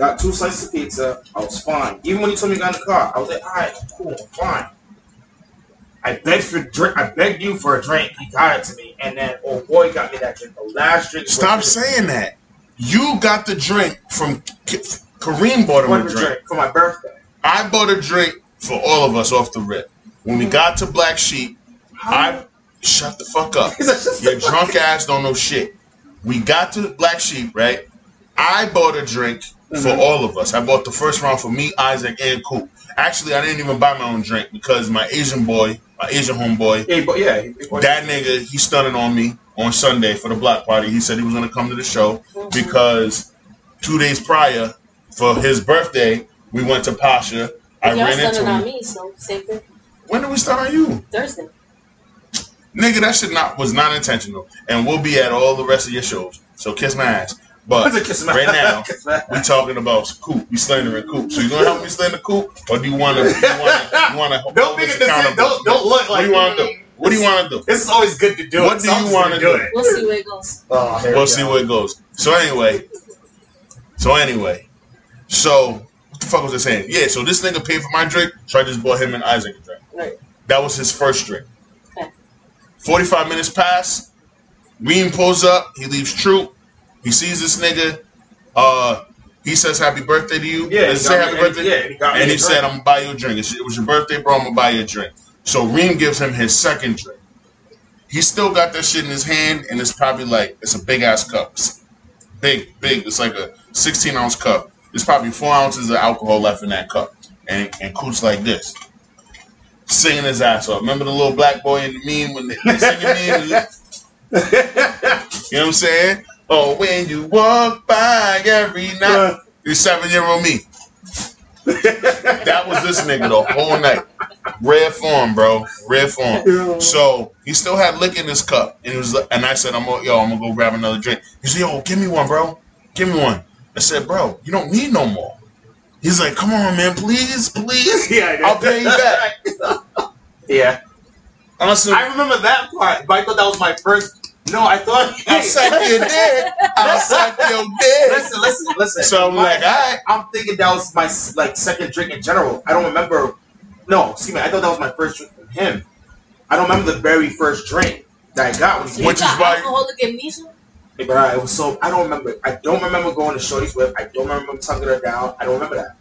got two slices of pizza. I was fine. Even when you told me you got in the car, I was like, all right, cool, fine. I begged for drink. I begged you for a drink. You got it to me, and then oh boy got me that drink. The last drink. Stop saying that. You got the drink from Kareem bought him a drink. drink for my birthday. I bought a drink for all of us off the rip. When we got to Black Sheep, I shut the fuck up. Your drunk ass don't know shit. We got to Black Sheep, right? I bought a drink for all of us. I bought the first round for me, Isaac, and Koot. Actually, I didn't even buy my own drink because my Asian boy, my Asian homeboy, Yeah, but yeah, he- he- that nigga, he stunted on me on Sunday for the block party. He said he was gonna come to the show because two days prior, for his birthday, we went to Pasha. I Y'all ran into stunning on him. me, so same thing. When did we start on you? Thursday. Nigga, that shit not was not intentional. And we'll be at all the rest of your shows. So kiss my ass. But right now, we're talking about Koot. We slandering Koot. So you gonna help me slander Koot, or do you wanna you wanna Don't hold make us a decision. accountable? Don't don't look What like. do you wanna do? What do you wanna do? This is always good to do. What it, do so you wanna do? it. We'll see where it goes. Oh, We'll we see where it goes. So anyway, so anyway, so what the fuck was I saying? Yeah, so this nigga paid for my drink, so I just bought him and Isaac a drink. Right. That was his first drink. Okay. 45 minutes pass. Reem pulls up. He leaves Troop. He sees this nigga. Uh, he says happy birthday to you. Yeah, he say happy me- and- yeah, he got and he said. I'm gonna buy you a drink. It was your birthday, bro. I'm gonna buy you a drink. So Reem gives him his second drink. He still got that shit in his hand, and it's probably like it's a big ass cup. It's big, big. It's like a 16 ounce cup. There's probably four ounces of alcohol left in that cup, and and Koot's like this, singing his ass off. Remember the little black boy in the meme when they, they singing meme? You know what I'm saying? Oh, when you walk by every night, you seven year old me. That was this nigga the whole night. Red form, bro. Red form. So he still had liquor in his cup, and he was, and I said, "I'm gonna, yo, I'm gonna go grab another drink." He said, "Yo, give me one, bro. Give me one." I said, "Bro, you don't need no more." He's like, "Come on, man, please, please. Yeah, I did. I'll pay you back." yeah, Honestly, I remember that part, but I thought that was my first. No, I thought. I'll suck your dick. I'll suck your dick. Listen, listen, listen. So I'm My- like, all right. I'm thinking that was my like second drink in general. I don't remember. No, excuse me. I thought that was my first drink from him. I don't remember the very first drink that I got when he So you Which is got why- alcoholic amnesia? But I it was so I don't remember. I don't remember going to Shorty's with. I don't remember tugging her down. I don't remember that.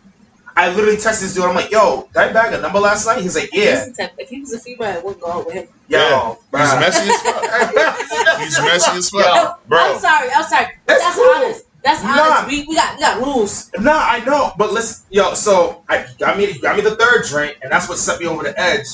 I literally texted this dude. I'm like, "Yo, did I bag a number last night?" He's like, "Yeah." He's the type- If he was a female, I wouldn't go out with him. Yo, Yeah. bruh. He's messy as fuck. He's messy as Yo, fuck, bro. I'm sorry. I'm sorry. That's That's, cool. honest. That's Nah. honest. We, we got we got rules. Nah, I know, but listen, yo. So I got me got me the third drink, and that's what set me over the edge.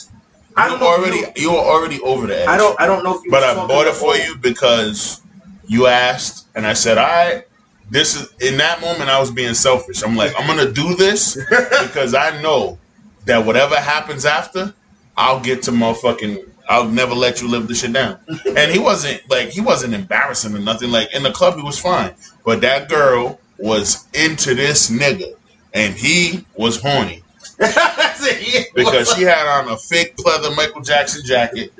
I You don't know. if already, you- you were already over the edge. I don't. I don't know if you. But I bought it for you because you asked, and I said, "All right." This is in that moment I was being selfish. I'm like, I'm gonna do this because I know that whatever happens after, I'll get to motherfucking. I'll never let you live this shit down. And he wasn't like he wasn't embarrassing or nothing. Like in the club, he was fine, but that girl was into this nigga, and he was horny That's it, yeah. because she had on a fake pleather Michael Jackson jacket,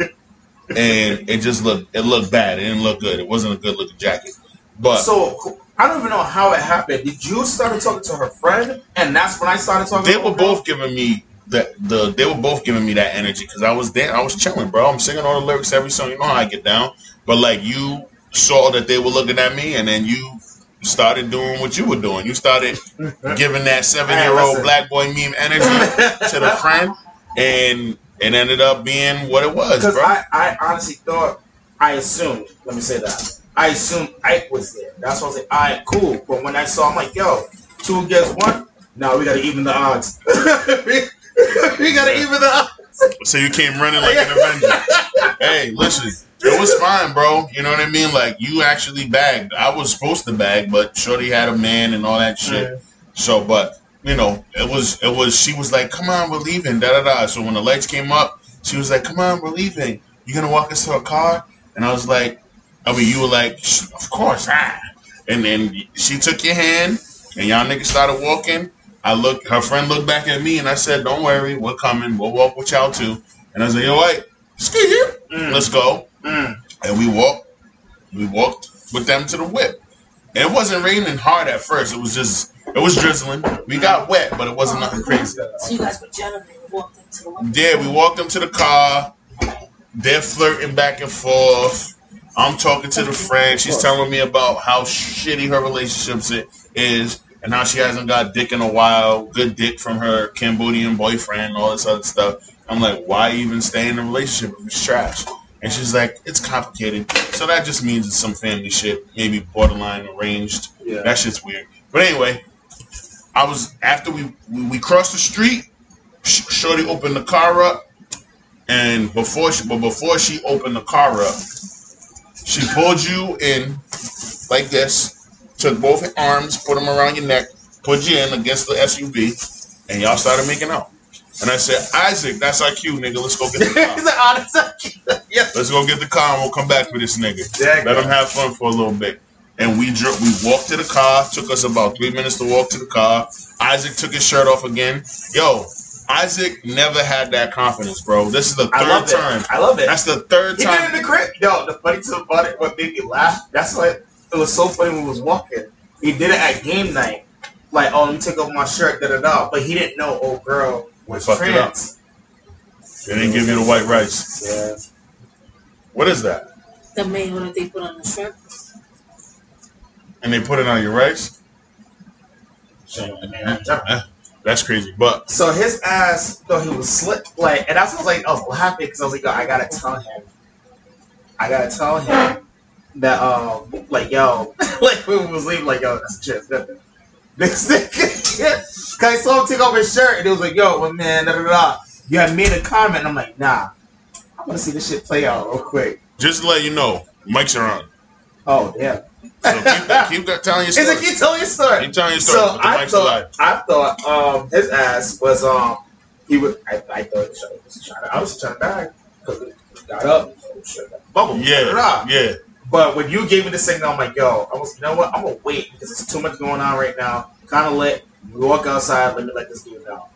and it just looked it looked bad. It didn't look good. It wasn't a good looking jacket. But So I don't even know how it happened. Did you start talking to her friend, and that's when I started talking? they to were her both giving me the the they were both giving me that energy because I was there. I was chilling, bro. I'm singing all the lyrics every song. You know how I get down. But like you saw that they were looking at me, and then you started doing what you were doing. You started giving that seven year old black boy meme energy to the friend, and it ended up being what it was, Because bro. I, I honestly thought, I assumed, let me say that. I assumed Ike was there. That's why I was like, all right, cool. But when I saw, I'm like, yo, two against one? No, we got to even the odds. we, we got to even the odds. So you came running like an Avenger. hey, listen, it was fine, bro. You know what I mean? Like you actually bagged. I was supposed to bag, but Shorty had a man and all that shit. So, but you know, it was it was. She was like, "Come on, we're leaving." Da da da. So when the lights came up, she was like, "Come on, we're leaving. You gonna walk us to a car?" And I was like, "I mean, you were like, of course." Ah. And then she took your hand, and y'all niggas started walking. I looked. Her friend looked back at me, and I said, "Don't worry, we're coming. We'll walk with y'all too." And I was like, "Yo, wait, ski here. Mm. Let's go." Mm. And we walked. We walked with them to the whip. And it wasn't raining hard at first. It was just It was drizzling. We got wet, but it wasn't nothing crazy. So you guys were gentlemen and walked into the one. Yeah, we walked them to the car. They're flirting back and forth. I'm talking to the friend. She's telling me about how shitty her relationships is and how she hasn't got dick in a while. Good dick from her Cambodian boyfriend, all this other stuff. I'm like, why even stay in a relationship if it's trash? And she's like, it's complicated. So that just means it's some family shit, maybe borderline arranged. Yeah. That shit's weird. But anyway, I was after we we, we crossed the street. Shorty opened the car up, and before she but before she opened the car up, she pulled you in like this, took both arms, put them around your neck, put you in against the SUV, and y'all started making out. And I said, Isaac, that's cue, nigga. Let's go get the car. He's like, oh, yeah. Let's go get the car and we'll come back for this nigga. Yeah, Let him have fun for a little bit. And we we walked to the car. Took us about three minutes to walk to the car. Isaac took his shirt off again. Yo, Isaac never had that confidence, bro. This is the I love third it. time. I love it. That's the third He did it in the crib. Yo, the funny thing about it, what made me laugh, that's why it was so funny when we was walking. He did it at game night. Like, oh, let me take off my shirt, da da da. But he didn't know old girl was Fucked it up. trans. They didn't give you the white rice. Yeah. What is that? The mayo that they put on the shrimp. And they put it on your rice? So That's crazy. But so his ass thought he was slick. Like, and I was like, I was happy because I was like, yo, I gotta tell him. I gotta tell him that, um, like, yo, like, when we was leaving, like, yo, that's just nothing. This nigga, cause I saw him take off his shirt and it was like, yo, well, man, da da da. You had made a comment, and I'm like, nah, I want to see this shit play out real quick. just to let you know, mics are on. Oh, damn. So keep, keep telling your story. it keep telling your story? Keep telling your story. So but I mics are live. thought, I thought, um, his ass was, um, he was, I, I thought he was trying to, I was trying to bag because got up, bubble, Yeah, yeah. But when you gave me the signal, I'm like, yo, I was, you know what? I'm gonna wait because there's too much going on right now. Kind of lit. We walk outside. Let me let this dude know.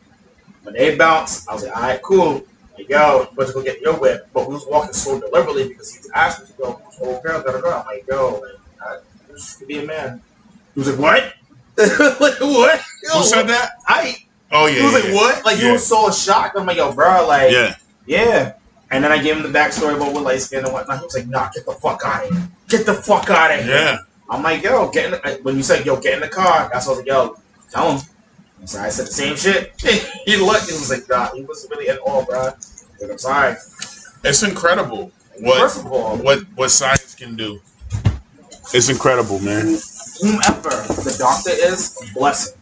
When they bounce, I was like, all right, cool. Like, yo, you better go get your whip. But we was walking so deliberately because he was asking to go, old girl, da da da. I'm like, yo, like, I, this be a man. He was like, what? like, what? Yo, Who said that? I. Oh yeah. He was yeah, like, yeah. what? Like, he Yeah. was so shocked. I'm like, yo, bro, like, Yeah. yeah. And then I gave him the backstory about what light skin and whatnot. He was like, nah, get the fuck out of here. Get the fuck out of here. Yeah. I'm like, yo, get in the, when you said, yo, get in the car, that's what I was like, yo, tell him. So I said the same shit. he looked, he was like, nah, he wasn't really at all, bro. Like, I'm sorry. It's incredible what First of all, what what science can do. It's incredible, man. whomever the doctor is, bless him.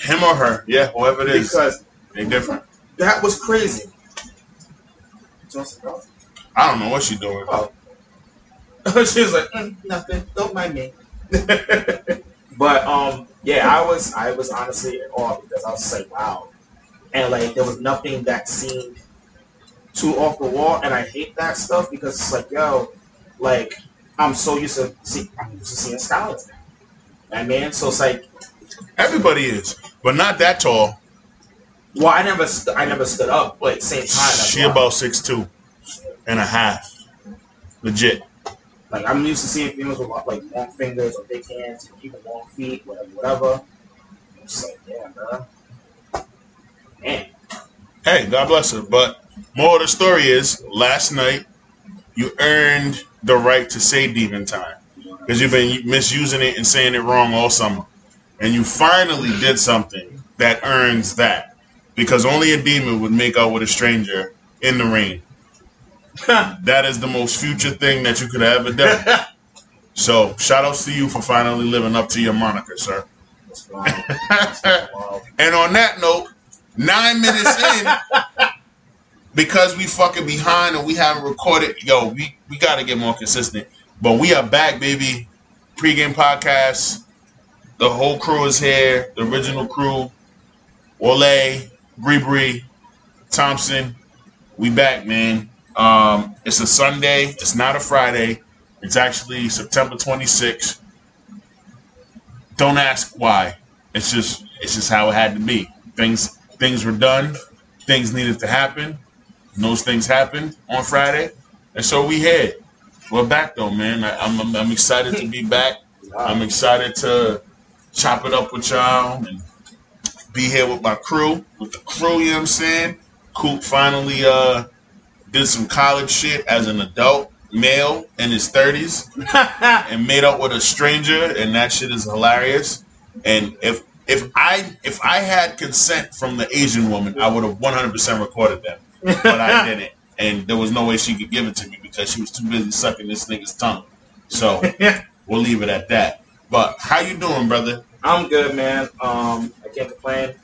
Him or her, yeah, whoever it is, Because they different. that was crazy. I don't know what she's doing. Oh. she was like, mm, nothing. Don't mind me. but um, yeah, I was I was honestly in awe because I was like, wow, and like there was nothing that seemed too off the wall, and I hate that stuff because it's like, yo, like I'm so used to see I'm used to seeing skeletons. I mean, so it's like, Everybody is, but not that tall. well, I never st- I never stood up, but same time, She why. about six two and a half. Legit. Like I'm used to seeing females with like long fingers or big hands, or even long feet, whatever, whatever. I'm just like, yeah, bro. Man, Hey, God bless her. But more of the story is, last night you earned the right to say demon time because you've been misusing it and saying it wrong all summer, and you finally did something that earns that because only a demon would make out with a stranger in the rain. That is the most future thing that you could have ever done. So, shout outs to you for finally living up to your moniker, sir. That's wild. That's wild. And on that note, nine minutes in, because we fucking behind and we haven't recorded, yo, we, we got to get more consistent. But we are back, baby. Pre-game podcast. The whole crew is here. The original crew. Wole, Bre Bre, Thompson. We back, man. Um, it's a Sunday. It's not a Friday. It's actually September 26th. Don't ask why. It's just it's just how it had to be. Things things were done. Things needed to happen. And those things happened on Friday, and so we here. We're back though, man. I, I'm, I'm I'm excited to be back. I'm excited to chop it up with y'all and be here with my crew, with the crew, you know what I'm saying? Koot finally uh did some college shit as an adult male in his 30s and made up with a stranger and that shit is hilarious. And if if I if I had consent from the Asian woman, I would have 100% recorded them. But I didn't. And there was no way she could give it to me because she was too busy sucking this nigga's tongue. So we'll leave it at that. But how you doing, brother? I'm good, man. Um, I can't complain.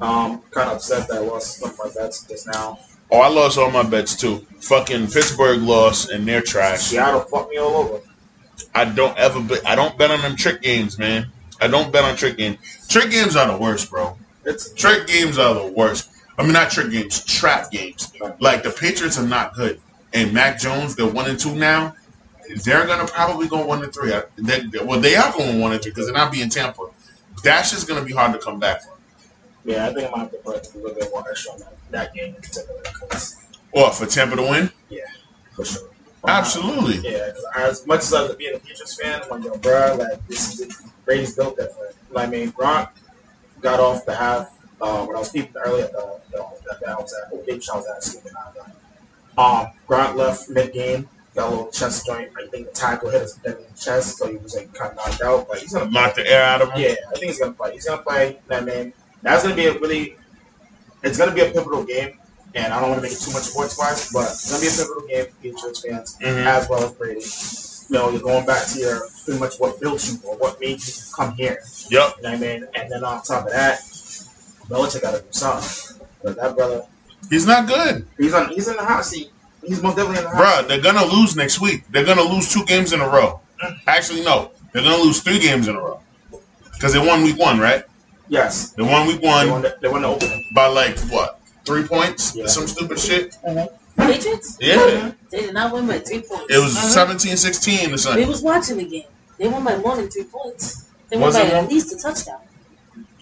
Um, kind of upset that I lost some of my bets just now. Oh, I lost all my bets too. Fucking Pittsburgh lost and they're trash. Seattle fucked me all over. I don't ever bet. I don't bet on them trick games, man. I don't bet on trick games. Trick games are the worst, bro. It's Trick games are the worst. I mean, not trick games, trap games. Like the Patriots are not good, and Mac Jones, they're one and two now. They're gonna probably go one and three. They, well, they are going one and three because they're not being Tampa. That's just gonna be hard to come back from. yeah. I think I might have to put a little bit more extra on that, that game in particular. Or for Tampa to win, Yeah, for sure. absolutely. Yeah, as much as I was being a Patriots fan, I'm like, yo, bro, like this is Brady's built. You know I mean, Gronk got off the half uh, when I was peeping earlier. The, the, the, that I was at, oh, big shout was at, excuse me, not done. Um, Gronk left mid game, got a little chest joint. I think the tackle hit his in the chest, so he was like kind of knocked out. But he's gonna Knock the air out of him. yeah, I think he's gonna play. He's gonna play. You know what I mean, that's gonna be a really, it's gonna be a pivotal game. And I don't want to make it too much sports wise, but it's gonna be a pivotal game for Patriots fans Mhm. as well as Brady. You know, you're going back to your pretty much what built you or what made you come here. Yep. You know what I mean? And then on top of that, Belichick got to do something. But that brother, He's not good, he's on, he's in the hot seat. He's most definitely in the hot Bruh, They're gonna lose next week. They're gonna lose two games in a row. Actually, no, they're gonna lose three games in a row because they won week one, right? Yes, They won week they one. won. The, they won the opening. by like what three points Yeah. some stupid shit Patriots? yeah They did not win by three points. it was Uh-huh. 17-16 or We something was watching the game. They won by more than three points. They won it by more? at least a touchdown.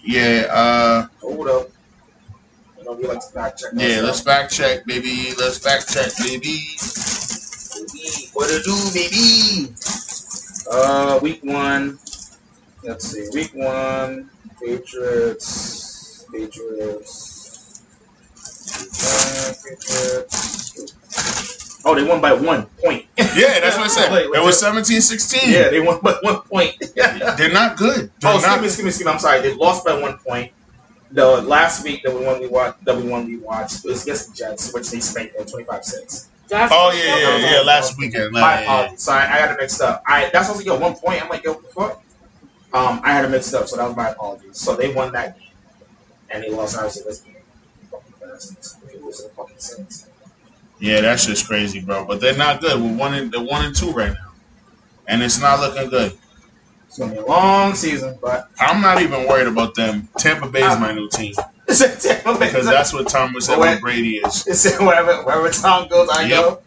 Yeah uh Hold up. You know, we like fact check. yeah let's fact check baby let's fact check baby Baby, What to do, baby? Uh, week one. Let's see. Week one. Patriots. Patriots. Patriots. Oh, they won by one point. yeah that's what i said Wait, wait, it was 17-16 yeah, they won by one point. they're not good they're oh, excuse me, excuse me, excuse me. I'm sorry. They lost by one point. The last week that we won, we watched. That we won, we watched was against the Jets, which they spanked them 25-6. oh yeah yeah yeah last weekend My yeah, yeah. apologies. Sorry, I got it mixed up. I that's also yo one point. I'm like yo, what the fuck? Um, I had it mixed up, so that was my apologies. So they won that game, and they lost obviously this game. Fucking bastards. They lose to fucking Saints. Yeah that's just crazy bro but they're not good we're one and they're one and two right now and it's not looking good It's gonna be a long season, but i'm not even worried about them tampa bay is my new team Tampa Bay because that's what tom was saying. With brady is It's wherever wherever Tom goes, I go.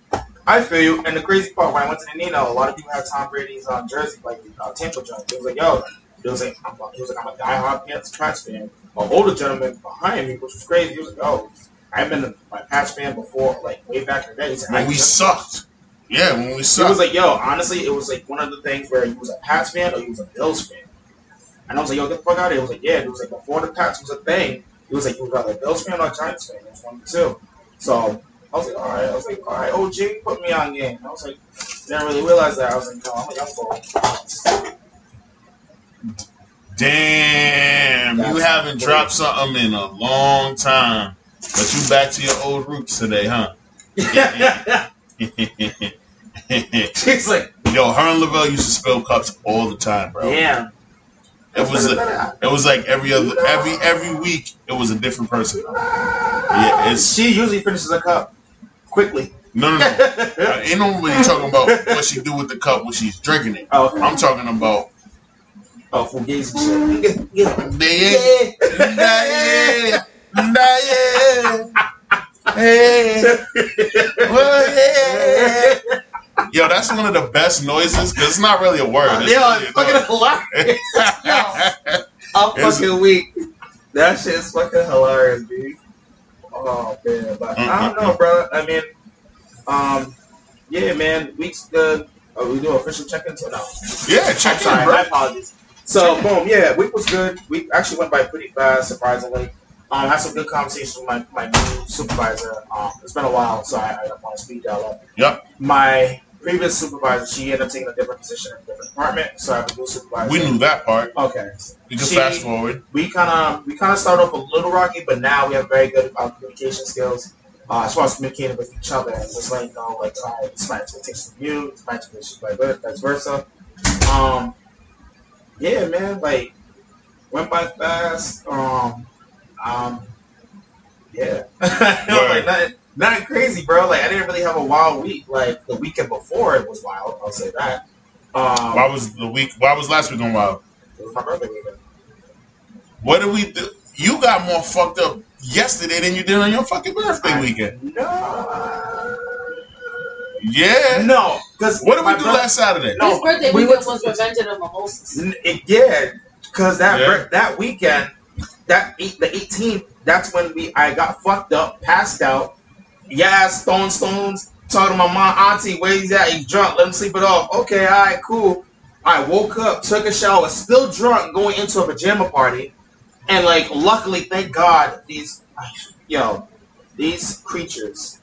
I feel you. And the crazy part, when I went to the Nino, a lot of people had Tom Brady's um, jersey, like uh, Tampa jersey. He was like, "Yo," he was like, "I'm, a- he was like, I'm a diehard Pats Pats fan." An older gentleman behind me, which was crazy. He was like, "Oh, I've been a my Pats fan before, like way back in the day." He when we just-" sucked yeah when we sucked was like, "Yo, honestly, it was like one of the things where he was a Pats fan or he was a Bills fan." And I was like, "Yo, get the fuck out of here!" He was like, "Yeah." it was like, "Before the Pats was a thing, he was like, he was rather a Bills fan or a Giants fan. It was one of the two. So I was like, "All right." I was like, "All right, OG, put me on game." I was like, didn't really realize that. I was like, "No, I'm young boy." Damn, you haven't cool. dropped something in a long time. But you back to your old roots today, huh? She's like, Yo, her and Lavelle used to spill cups all the time, bro. "Damn." It was a, it was like every other every every week it was a different person. Yeah, it's She usually finishes a cup quickly. no no no. Uh, ain't nobody talking about what she do with the cup when she's drinking it. oh, I'm talking about oh, fugazi shit. Yeah. yeah, yeah, yeah, hey, well, yeah. Yo, that's one of the best noises because it's not really a word. It's Yo, really it's fucking hilarious. I'm It's- fucking weak. That shit's fucking hilarious, dude. Oh man, but I don't know, bro. I mean, um, yeah, man. Week's good. Are we do official check-ins or no? yeah, check I'm sorry, in, bro. my apologies. So boom, yeah, week was good. We actually went by pretty fast, surprisingly. Um, had some good conversations with my, my new supervisor. Um, it's been a while, so I, I want to speed dial up. Yep. My previous supervisor, she ended up taking a different position in a different department, so I have a new supervisor. We knew that part. Okay. We can She- fast forward. We kind of we kind of started off a little rocky, but now we have very good uh, communication skills. Uh, as far as communicating with each other and just letting you know, like, all right, this my expectations from you, this my expectations by good, vice versa. Um, yeah, man, like, went by fast. Um, um, yeah, like, nothing, nothing crazy, bro. Like, I didn't really have a wild week. Like the weekend before, it was wild. I'll say that. Um, Why was the week? Why was last week on wild? it was my birthday weekend. What did we do? You got more fucked up yesterday than you did on your fucking birthday I- weekend. No, Yeah. no, because What did we do last Saturday? No, His birthday we weekend went was to- Revenge of the Mimosas. N- it- yeah, because that Yeah. bir- that weekend, that eight, the 18th, that's when we I got fucked up, passed out. Yeah, Stone Stones talking to my mom, auntie, where he's at? He's drunk. Let him sleep it off. Okay, all right, cool. I woke up, took a shower, still drunk, going into a pajama party, and like, luckily, thank God, these, yo, these creatures,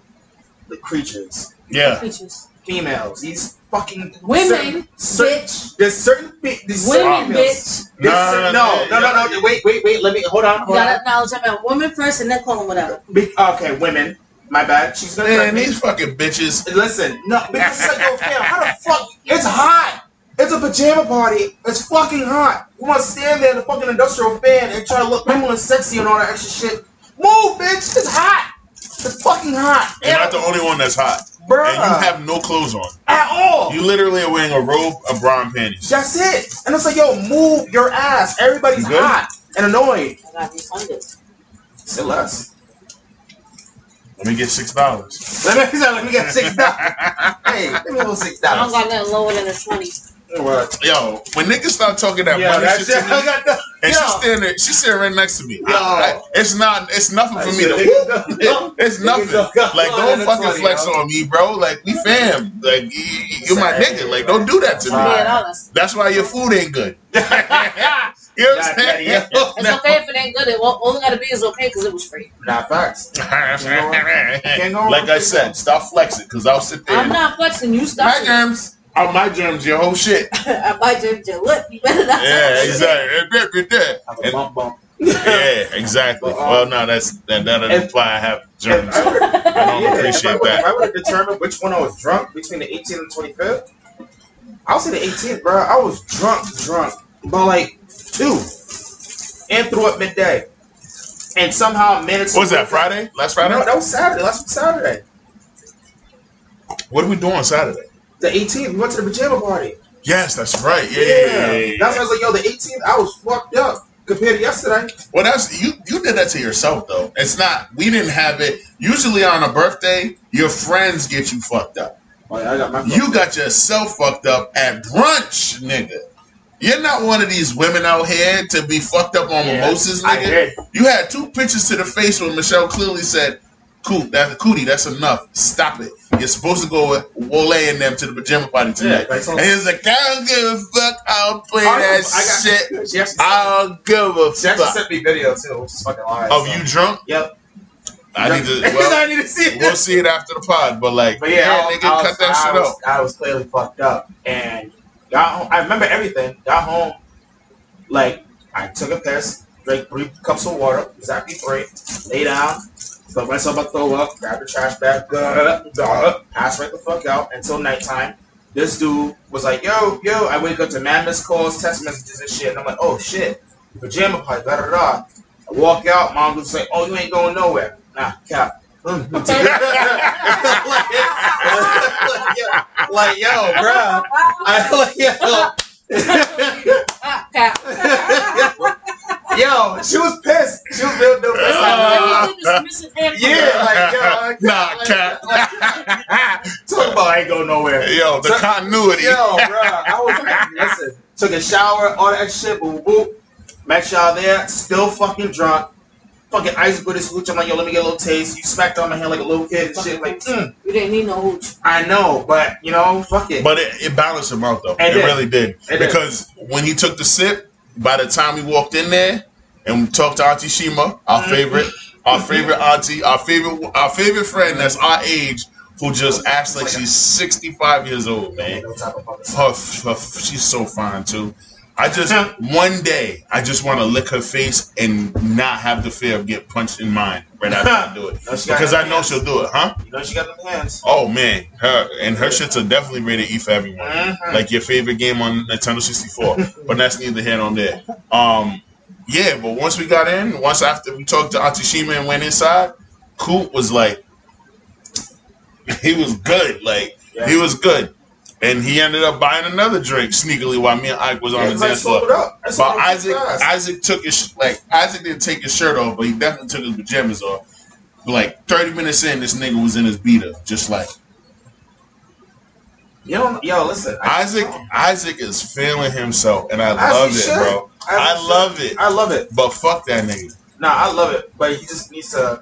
the creatures, Yeah. creatures, females, these fucking Women, certain, certain, bitch. there's certain fe- these certain Women, females- bitch. This- No, no, no, no, no, no, Wait, wait, wait. Let me hold on, You hold on. gotta acknowledge I'm a woman first and then call them whatever. Be, okay, women. My bad. She's gonna Man, these fucking bitches. Listen, no, because it's like, yo, fam, how the fuck? It's hot. It's a pajama party. It's fucking hot. You want to stand there in the fucking industrial fan and try to look normal and sexy and all that extra shit? Move, bitch. It's hot. It's fucking hot. You're not the only one that's hot. Bruh. And you have no clothes on. at all. You literally are wearing a robe, a bra, and panties. That's it. And it's like, yo, move your ass. Everybody's You hot and annoyed. I got refunded. Say less. Let me get six dollars. Let me let me get six dollars. hey, give me a little six I don't got nothing lower than a 20. What? Yo, when niggas start talking that Yeah, money that shit shit. to me, the. and yo. she's standing, she's sitting right next to me. Yo. I- I- it's not, it's nothing for me to. Niggas don't- It's nothing. Don't- Like, don't fucking funny, flex yo. on me, bro. Like, we fam. Like, you, you- you're my nigga. Like, don't do that to me. Right. That's why your food ain't good. You know what I'm saying? yeah, It's okay if it ain't good. It won't, all it gotta be is okay because it was free. Nah, facts. Can't like I said, stop flexing, cause I'll sit there. I'm not flexing. You My stop. germs. Oh, my germs, your whole shit. I might just your lip. You better not. Yeah, exactly. Have a And- bump bump. Yeah, exactly. But, um, Well, no, that's that. That doesn't if- imply I have If germs. I would've- I don't yeah, if I appreciate would've- If that. I would have determined which one I was drunk between the 18th and 25th, I'll say the 18th, bro. I was drunk, drunk, but like two, and threw up midday, and somehow managed. to What was that? Friday? Last Friday? No, that was Saturday. Last Saturday. What are we doing Saturday? The 18th, we went to the pajama party. Yes, that's right. Yeah, yeah, yeah. yeah, yeah. That's why I was like, yo, the 18th, I was fucked up compared to yesterday. Well, that's you. You did that to yourself, though. It's not. We didn't have it. Usually on a birthday, your friends get you fucked up. Oh, yeah, I got my You got yourself fucked up at brunch, nigga. You're not one of these women out here to be fucked up on Yeah, mimosas, I nigga. did. You had two pictures to the face when Michelle clearly said, "Cool, that's cootie. That's enough. Stop it. You're supposed to go with Wole and them to the pajama party tonight." Yeah, like, so- and he's like, "I don't give a fuck. I'll play I- that I got- shit. She I don't give a she actually fuck." sent me video too, which is fucking live. Of so. you drunk? Yep. I need to. I need to see it. we'll see it after the pod. But like, But yeah, yeah, I, nigga, I was, cut that shit was, out. I was clearly fucked up, and got home. I remember everything. Got home, like I took a piss, drank three cups of water, exactly three. Lay down, put myself a throw up, grab the trash bag, duh, duh, pass right the fuck out until nighttime. This dude was like, "Yo, yo!" I wake up to missed calls, text messages, and shit. And I'm like, "Oh shit, pajama party, da da da." I walk out, mom was like, "Oh, you ain't going nowhere." Nah, cap. like, like, yo, bruh. I like, yo. yo, she was pissed. She was real real pissed. Like, yeah, like, yo, like, Nah, like, cap. like, talk about I ain't going nowhere. Yo, the So- continuity. Yo, bruh, I was listen. Took a shower, all that shit, boop boop. Met y'all there, still fucking drunk. Fucking ice with his hooch. I'm like, yo, let me get a little taste. You smacked on my hand like a little kid and shit. Like, mm, You didn't need no hooch. I know, but you know, fuck it. But it, it balanced him out though. It It, did. really did. It did. because when he took the sip, by the time we walked in there and we talked to Auntie Shima, our mm-hmm. favorite, our favorite auntie, our favorite, our favorite friend that's our age, who just acts like she's 65 years old, man. No type of fucking Her, her, she's so fine too. I just one day I just want to lick her face and not have the fear of getting punched in mine right after I do it No, because I know hands. she'll do it, huh? You know she got them hands. Oh man, her and her shits are definitely rated E for everyone. Mhm. Like your favorite game on Nintendo 64. but that's neither here nor there. Um, yeah, but once we got in, once after we talked to Auntie Shima and went inside, Koot was like, he was good. Like Yeah. he was good, and he ended up buying another drink sneakily while me and Ike was on Yeah, the it's like dance floor. But Isaac. Isaac took his like Isaac didn't take his shirt off, but he definitely took his pajamas off. Like thirty minutes in, this nigga was in his beater, just like don't, yo, listen. Isaac. Isaac is feeling himself, and I love it, should. bro. I should. love it. I love it. But fuck that nigga. Nah, I love it, but he just needs to,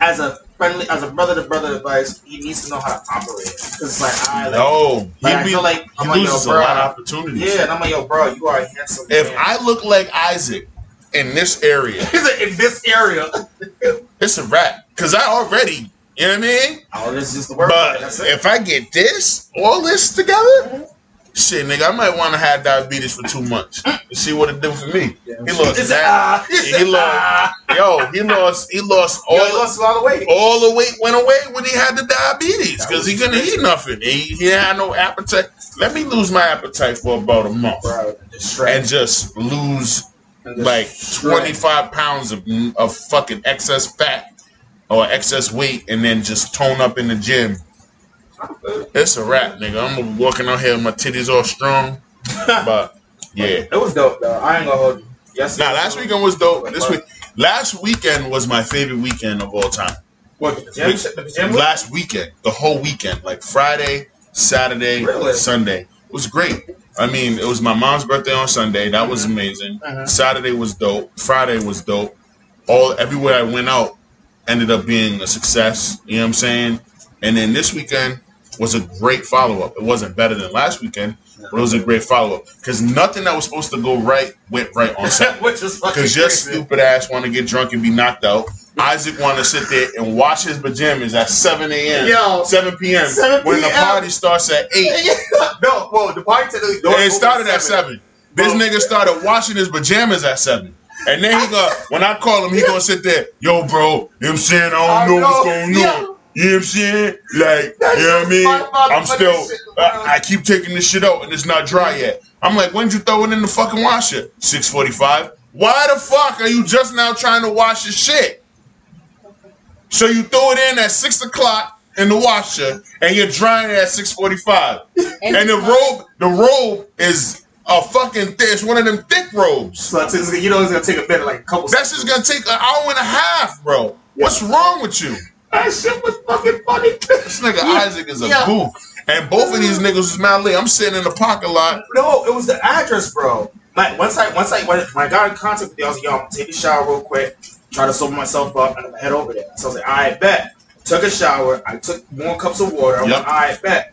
as a friendly, as a brother to brother advice, he needs to know how to operate. Because it's like, I like, No, like, I he, be, feel like he I'm like, yo, loses a lot of opportunities. Yeah, and I'm like, yo, bro, you are a handsome If man. I look like Isaac in this area, in this area, it's a wrap. Cause I already, you know what I mean. oh, this is the word. But if I get this, all this together, shit, nigga, I might want to have diabetes for two months and see what it do for me. He lost It's, that. ah, he lost- ah. Yo, he lost. He lost all. Yo, he lost a lot of weight. all the weight went away when he had the diabetes because he couldn't crazy. eat nothing. He, he had no appetite. Let me lose my appetite for about a month Bro, and just lose And just like 25 pounds of, of fucking excess fat or excess weight and then just tone up in the gym. It's a wrap, nigga. I'm gonna be walking out here with my titties all strong. But yeah. It was dope, though. I ain't gonna hold you. Yes. Nah, last weekend was dope. This week, last weekend was my favorite weekend of all time. What, the gym? The gym? last weekend, the whole weekend, like Friday, Saturday, Really? Sunday. It was great. I mean, it was my mom's birthday on Sunday. That was amazing. Mhm. Saturday was dope. Friday was dope. All everywhere I went out ended up being a success. You know what I'm saying? And then this weekend was a great follow up. It wasn't better than last weekend, but it was a great follow up because nothing that was supposed to go right went right on Saturday. Which is Because your stupid ass want to get drunk and be knocked out. Isaac want to sit there and wash his pajamas at 7 a.m. Yo. 7 p.m. 7 when the party starts at 8. no, well, the party And it started at 7. This Bro. nigga started washing his pajamas at 7. And then he go, when I call him, he gonna sit there, yo, bro, you know what I'm saying? I I don't know, what's know, going on. You know what I'm saying? Like, That's you know what I mean? I'm still. I, I keep taking this shit out and it's not dry yet. I'm like, when'd you throw it in the fucking washer? 645. Why the fuck are you just now trying to wash your shit? So you throw it in at 6 o'clock in the washer and you're drying it at 645. And the robe, the robe is a fucking thick, it's one of them thick robes. So it's, it's- you know it's gonna take a minute, like a couple. That's just gonna take an hour and a half, bro. What's wrong with you? That shit was fucking funny. This nigga Isaac is a Yeah. goof. And both of these niggas is Malay. I'm sitting in the parking lot. no, it was the address, bro. Like once I once I when, when I got in contact with you, I was like, yo, I'm gonna take a shower real quick, try to sober myself up, and I'm head over there. So I was like, I bet. Took a shower. I took more cups of water. I Yep. went, I bet.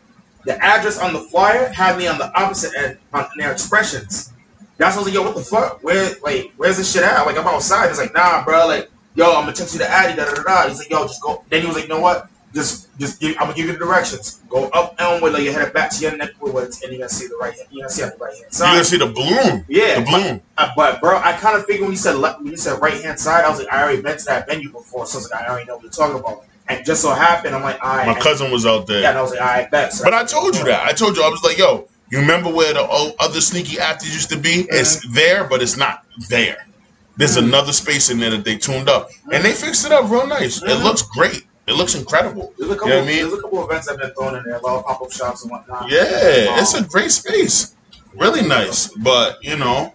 The address on the flyer had me on the opposite end on their expressions. That's why I was like, yo, what the fuck? Where, like, where's this shit at? Like, I'm outside. It's like, nah, bro. Like, yo, I'm gonna text you the Addy, da da da. He's like, yo, just go. Then he was like, you know what? Just, just, give, I'm gonna give you the directions. Go up Elmwood, like, you're headed back to your neck woods, and you're gonna see the right, hand. you're gonna see on the right hand side. You side. gonna see the bloom. Yeah, The bloom. uh, but bro, I kind of figured when you said left, when you said right hand side, I was like, I already been to that venue before, so I was like, I already know what you're talking about. And just so happened, I'm like, I. My cousin was out there. Yeah, and I was like, I bet. So But I told you that. I told you I was like, yo, you remember where the other sneaky actors used to be? It's there, but it's not there. There's Mhm. another space in there that they tuned up, and they fixed it up real nice. It Mhm. looks great. It looks incredible. There's a You couple. know what I mean? There's a couple events I've been thrown in there, a lot of pop up shops and whatnot. Yeah, Um, it's a great space. Really nice, but you know,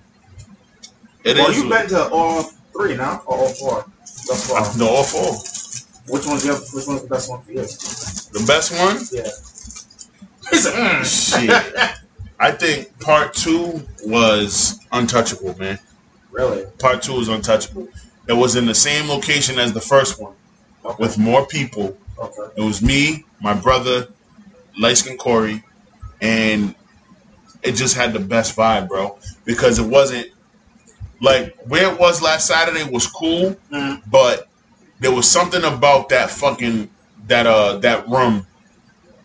it is. well, you've been to all three now, or all four thus far. I know all four. Which one's your, Which one's the best one for you? The best one, Yeah. Mm. shit. I think part two was untouchable, man. Really? Part two was untouchable. It was in the same location as the first one, Okay. with more people. okay. It was me, my brother, light skin Corey, and it just had the best vibe, bro. Because it wasn't like where it was last Saturday was cool, Mm. but there was something about that fucking that uh that room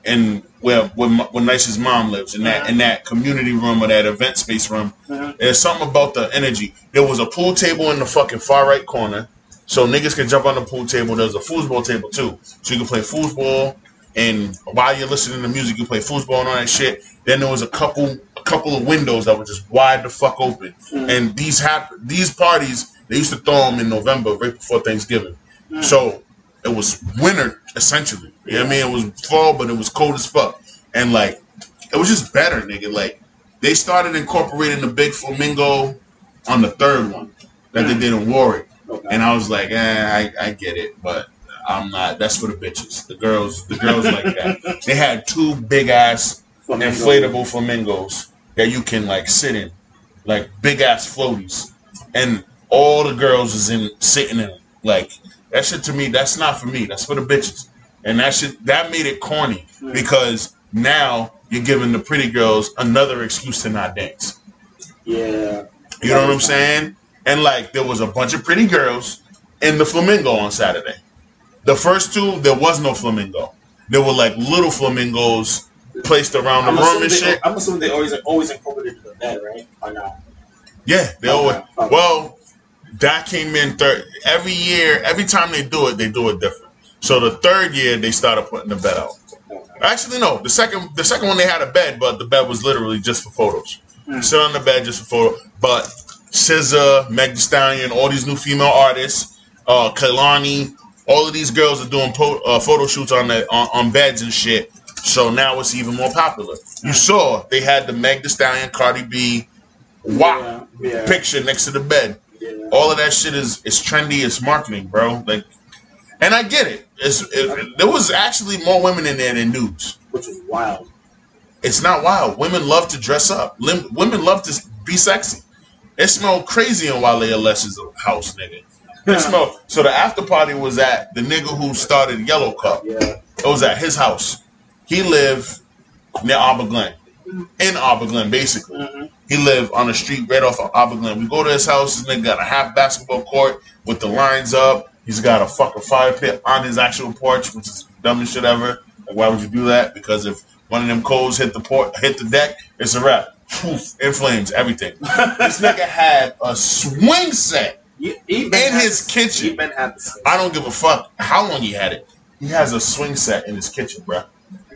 and where where, where Nice's mom lives in that in that community room or that event space room. Mhm. There's something about the energy. There was a pool table in the fucking far right corner, so niggas can jump on the pool table. There's a foosball table too, so you can play foosball. And while you're listening to music, you play foosball and all that shit. Then there was a couple a couple of windows that were just wide the fuck open. And these happen these parties they used to throw them in November, right before Thanksgiving. So it was winter essentially. You know what I mean? It was fall, but it was cold as fuck. And like it was just better, nigga. Like they started incorporating the big flamingo on the third one that they did in Warwick. Okay. And I was like, eh, I, I get it, but I'm not. That's for the bitches. The girls, the girls like that. They had two big ass Flamingo. inflatable flamingos that you can like sit in, like big ass floaties, and all the girls is in sitting in. Like that shit to me, that's not for me. That's for the bitches, and that shit that made it corny because now you're giving the pretty girls another excuse to not dance. Yeah. You know what I'm saying? And like there was a bunch of pretty girls in the flamingo on Saturday. The first two, there was no flamingo. There were like little flamingos placed around the I'm room assuming, and they, shit. I'm assuming they always always incorporated into the bed, right? Or not? Yeah, they Okay, always. okay. Well, that came in third. Every year, every time they do it, they do it different. So the third year, they started putting the bed out. Actually, no. The second, the second one they had a bed, but the bed was literally just for photos. Sit on the bed just for photo. But SZA, Meg Thee Stallion, all these new female artists, uh, Kehlani, all of these girls are doing po- uh, photo shoots on the on, on beds and shit. So now it's even more popular. You saw they had the Meg Thee Stallion, Cardi B, WAP Yeah. Yeah. picture next to the bed. All of that shit is is trendy. It's marketing, bro. Like, and I get it. It's it, there was actually more women in there than dudes. Which is wild. It's not wild. Women love to dress up. Lim- women love to be sexy. It smelled crazy in Wale Aless's house, nigga. It smelled. So the after party was at the nigga who started Yellow Cup. Yeah. It was at his house. He lived near Arbor Glen, in Glen, basically. Mhm. He lived on the street right off of Glen. We go to his house. This nigga got a half basketball court with the lines up. He's got a fucking fire pit on his actual porch, which is dumbest shit ever. Like, why would you do that? Because if one of them coals hit the port, hit the deck, it's a wrap. Poof, in flames, everything. this nigga had a swing set in his He kitchen. I don't give a fuck how long he had it. He has a swing set in his kitchen, bro.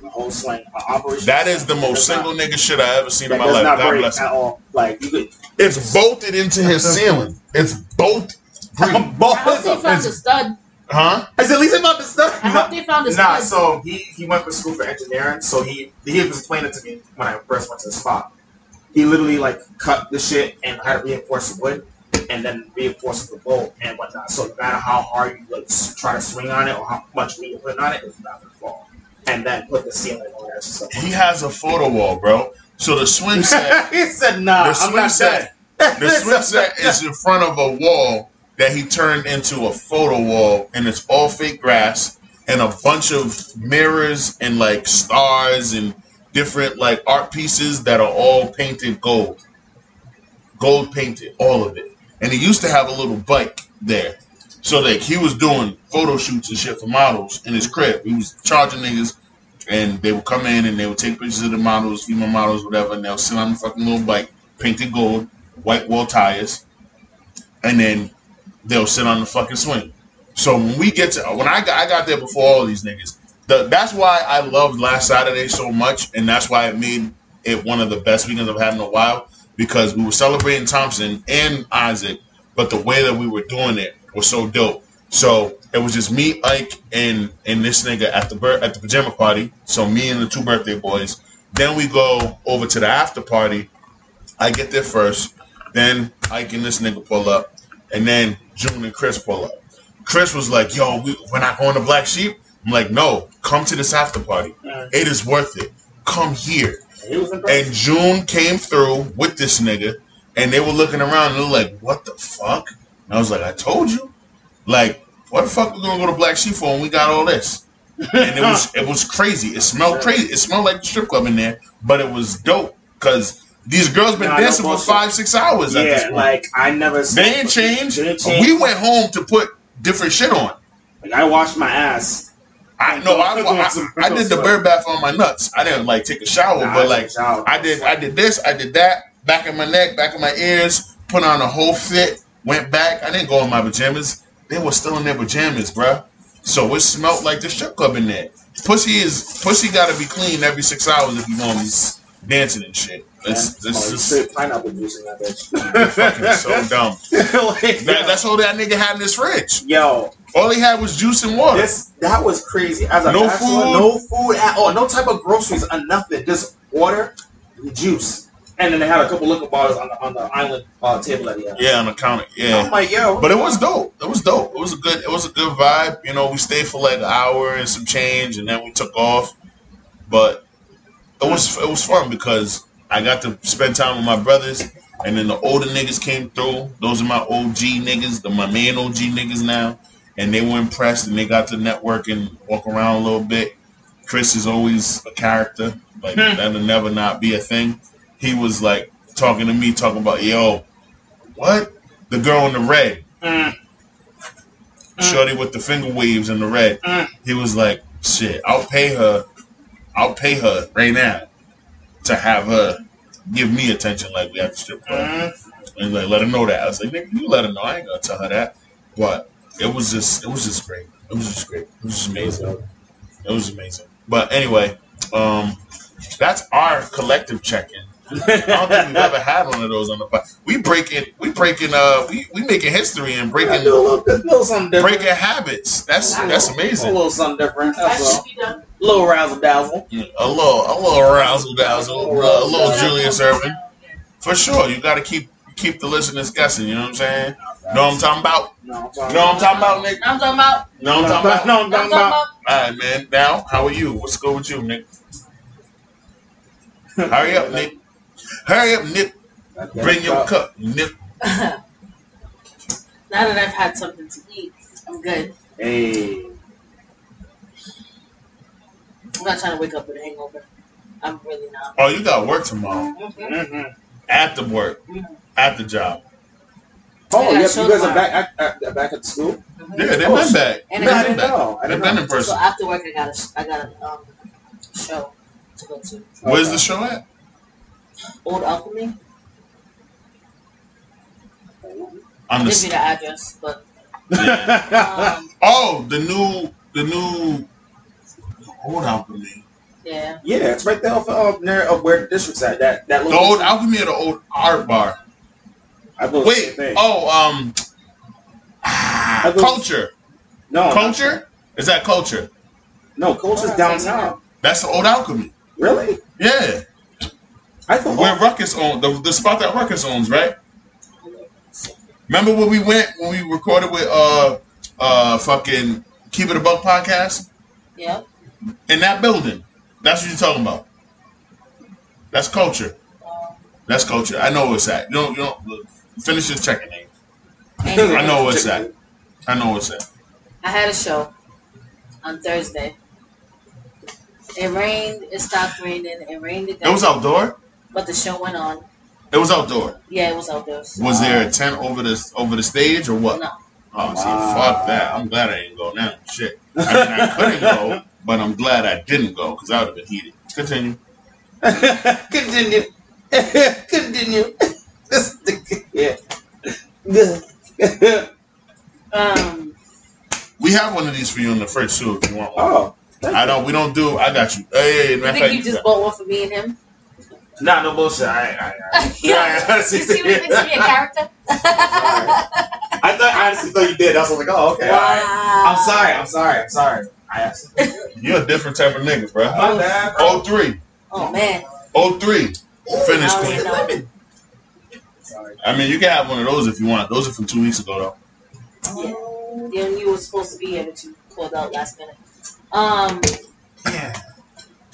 The whole swing uh, operation. That is the most single not- nigga shit I ever seen in my does life. not God break bless at all. Like you could. It's bolted into his ceiling. It's bolted. I hope they found the stud. Huh? Is at least about the stuff? I hope they found the Nah, stud. so he, he went to school for engineering, so he he was explaining to me when I first went to the spot. He literally like cut the shit and had to reinforce the wood and then reinforce the bolt and whatnot. So no matter how hard you like try to swing on it or how much weight you put on it, it's not gonna fall. And then put the ceiling all that stuff. He has a photo wall, bro. So the swing set, he said, "Nah, the I'm swing not set, that." the swing set is in front of a wall that he turned into a photo wall, and it's all fake grass and a bunch of mirrors and like stars and different like art pieces that are all painted gold, gold painted, all of it. And he used to have a little bike there. So like he was doing photo shoots and shit for models in his crib. He was charging niggas and they would come in and they would take pictures of the models, female models, whatever, and they'll sit on the fucking little bike, painted gold, white wall tires, and then they'll sit on the fucking swing. So when we get to when I got I got there before all these niggas. The, that's why I loved last Saturday so much, and that's why it made it one of the best weekends I've had in a while because we were celebrating Thompson and Isaac, but the way that we were doing it was so dope. So it was just me, Ike, and and this nigga at the bir- at the pajama party. So me and the two birthday boys. Then we go over to the after party. I get there first. Then Ike and this nigga pull up, and then June and Chris pull up. Chris was like, "Yo, we, we're not going to Black Sheep." I'm like, "No, come to this after party. It is worth it. Come here." He was impressed. And June came through with this nigga, and they were looking around and they were like, "What the fuck?" And I was like, "I told you. Like, what the fuck we gonna go to Black Sheep for when we got all this?" And it was it was crazy. It smelled crazy. It smelled like the strip club in there, but it was dope because These girls been no dancing for five, six hours at this Yeah, point. like I never. they. They ain't changed. We went home to put different shit on. Like, I washed my ass. I know I, I, I did the bird bath on my nuts. I didn't like take a shower, Nah, but like shower. I did I did this, I did that, back of my neck, back of my ears, put on a whole fit, went back. I didn't go in my pajamas. They were still in their pajamas, bruh. So it smelled like the strip club in there. Pussy is pussy gotta be clean every six hours if you want me dancing and shit. Man, it's oh, just pineapple juice in that fucking so dumb. Like, That, that's all that nigga had in his fridge. yo, All he had was juice and water. this that was crazy. As a No bachelor, food? no food at all, no type of groceries or nothing. Just water, juice, and then they had a couple liquor bottles on the on the island uh, table that he had. Yeah, on the counter. Yeah. I'm like, yo, But it was dope. It was dope. It was a good. It was a good vibe. You know, we stayed for like an hour and some change, and then we took off. But it was it was fun because I got to spend time with my brothers, and then the older niggas came through. Those are my OG niggas, the my main OG niggas now, and they were impressed, and they got to network and walk around a little bit. Chris is always a character. Like Hmm. that'll never not be a thing. He was like talking to me, talking about yo, what the girl in the red. Mm. Shorty with the finger waves in the red. Mm. He was like, "Shit, I'll pay her. I'll pay her right now to have her give me attention like we have to strip club." Mm. And like, let her know that. I was like, "Nigga, you let her know. I ain't gonna tell her that." But it was just, it was just great. It was just great. It was just amazing. It was amazing. But anyway, um, that's our collective check-in. I don't think we've ever had one of those on the pod. We breaking, we breaking, uh, we we making history and breaking do a little, a little something different. breaking habits. That's that's amazing. A little something different. That's all. should be done. A little razzle dazzle. A little, a little razzle dazzle, a little Julius Erving for sure. You got to keep keep the listeners guessing. You know what I'm saying? Know what I'm talking about? No, You know what I'm talking about, Nick? Now I'm talking about. Know what I'm talking about? No, I'm talking I'm talking about. about. All right, man. Now, how are you? What's good with you, Nick? Hurry up, Nick. Hurry up, Nick. Bring your cup, Nick. now that I've had something to eat, I'm good. Hey. I'm not trying to wake up with a hangover. I'm really not. Oh, you got work tomorrow. Mhm. Mm-hmm. At the work, at the job. Oh, Yeah, yes, you guys are back at, at, back at school? Mhm. Yeah, they've Oh, been back. And They've I been got back. know. I They've didn't been in So after work, I got a, I got a um, show to go to. Where's the show at? Old Alchemy. On I the give you the address, but Yeah. um, Oh, the new, the new. Old alchemy. yeah. yeah, it's right there off, uh, near uh, where the district's at. That, that The little old alchemy or the old art bar? I thought Wait. Oh, um. ah, I culture. no, Culture? Is that culture? No, Culture's downtown. That's the old alchemy. Really? Yeah. I thought. Where Ruckus owns the, the spot that Ruckus owns, right? Remember when we went when we recorded with uh uh fucking Keep It a Buck podcast Yeah. in that building? That's what you're talking about. That's culture. That's culture. I know where it's at. You don't you don't look, finish this checking name. I know what's that. I know what's that. I had a show on Thursday. It rained. It stopped raining. It rained again. It was outdoor. But the show went on. It was outdoor. Yeah, it was outdoors. Was there a tent over the over the stage or what? No. Oh, see, Wow. fuck that. I'm glad I didn't go now. Shit. I mean, I couldn't go, but I'm glad I didn't go because I would have been heated. Continue. Continue. Continue. This yeah. Um, We have one of these for you in the fridge too if you want one. oh. I don't. We don't do. I got you. Hey, you matter of think fact, you just bought one for me and him? Nah, no bullshit. I, I, I, yeah. I You see what he thinks of me a character? I thought I honestly thought you did. I was like, oh, okay. all right. Wow. I'm sorry. I'm sorry. I'm sorry. I actually. you're a different type of nigga, bro. My bad, bro. Oh three. Oh man. Oh three. Finish, I queen. Sorry. I mean, you can have one of those if you want. Those are from two weeks ago, though. Yeah. Yeah, you were supposed to be here, but you pulled out last minute. Um, Yeah.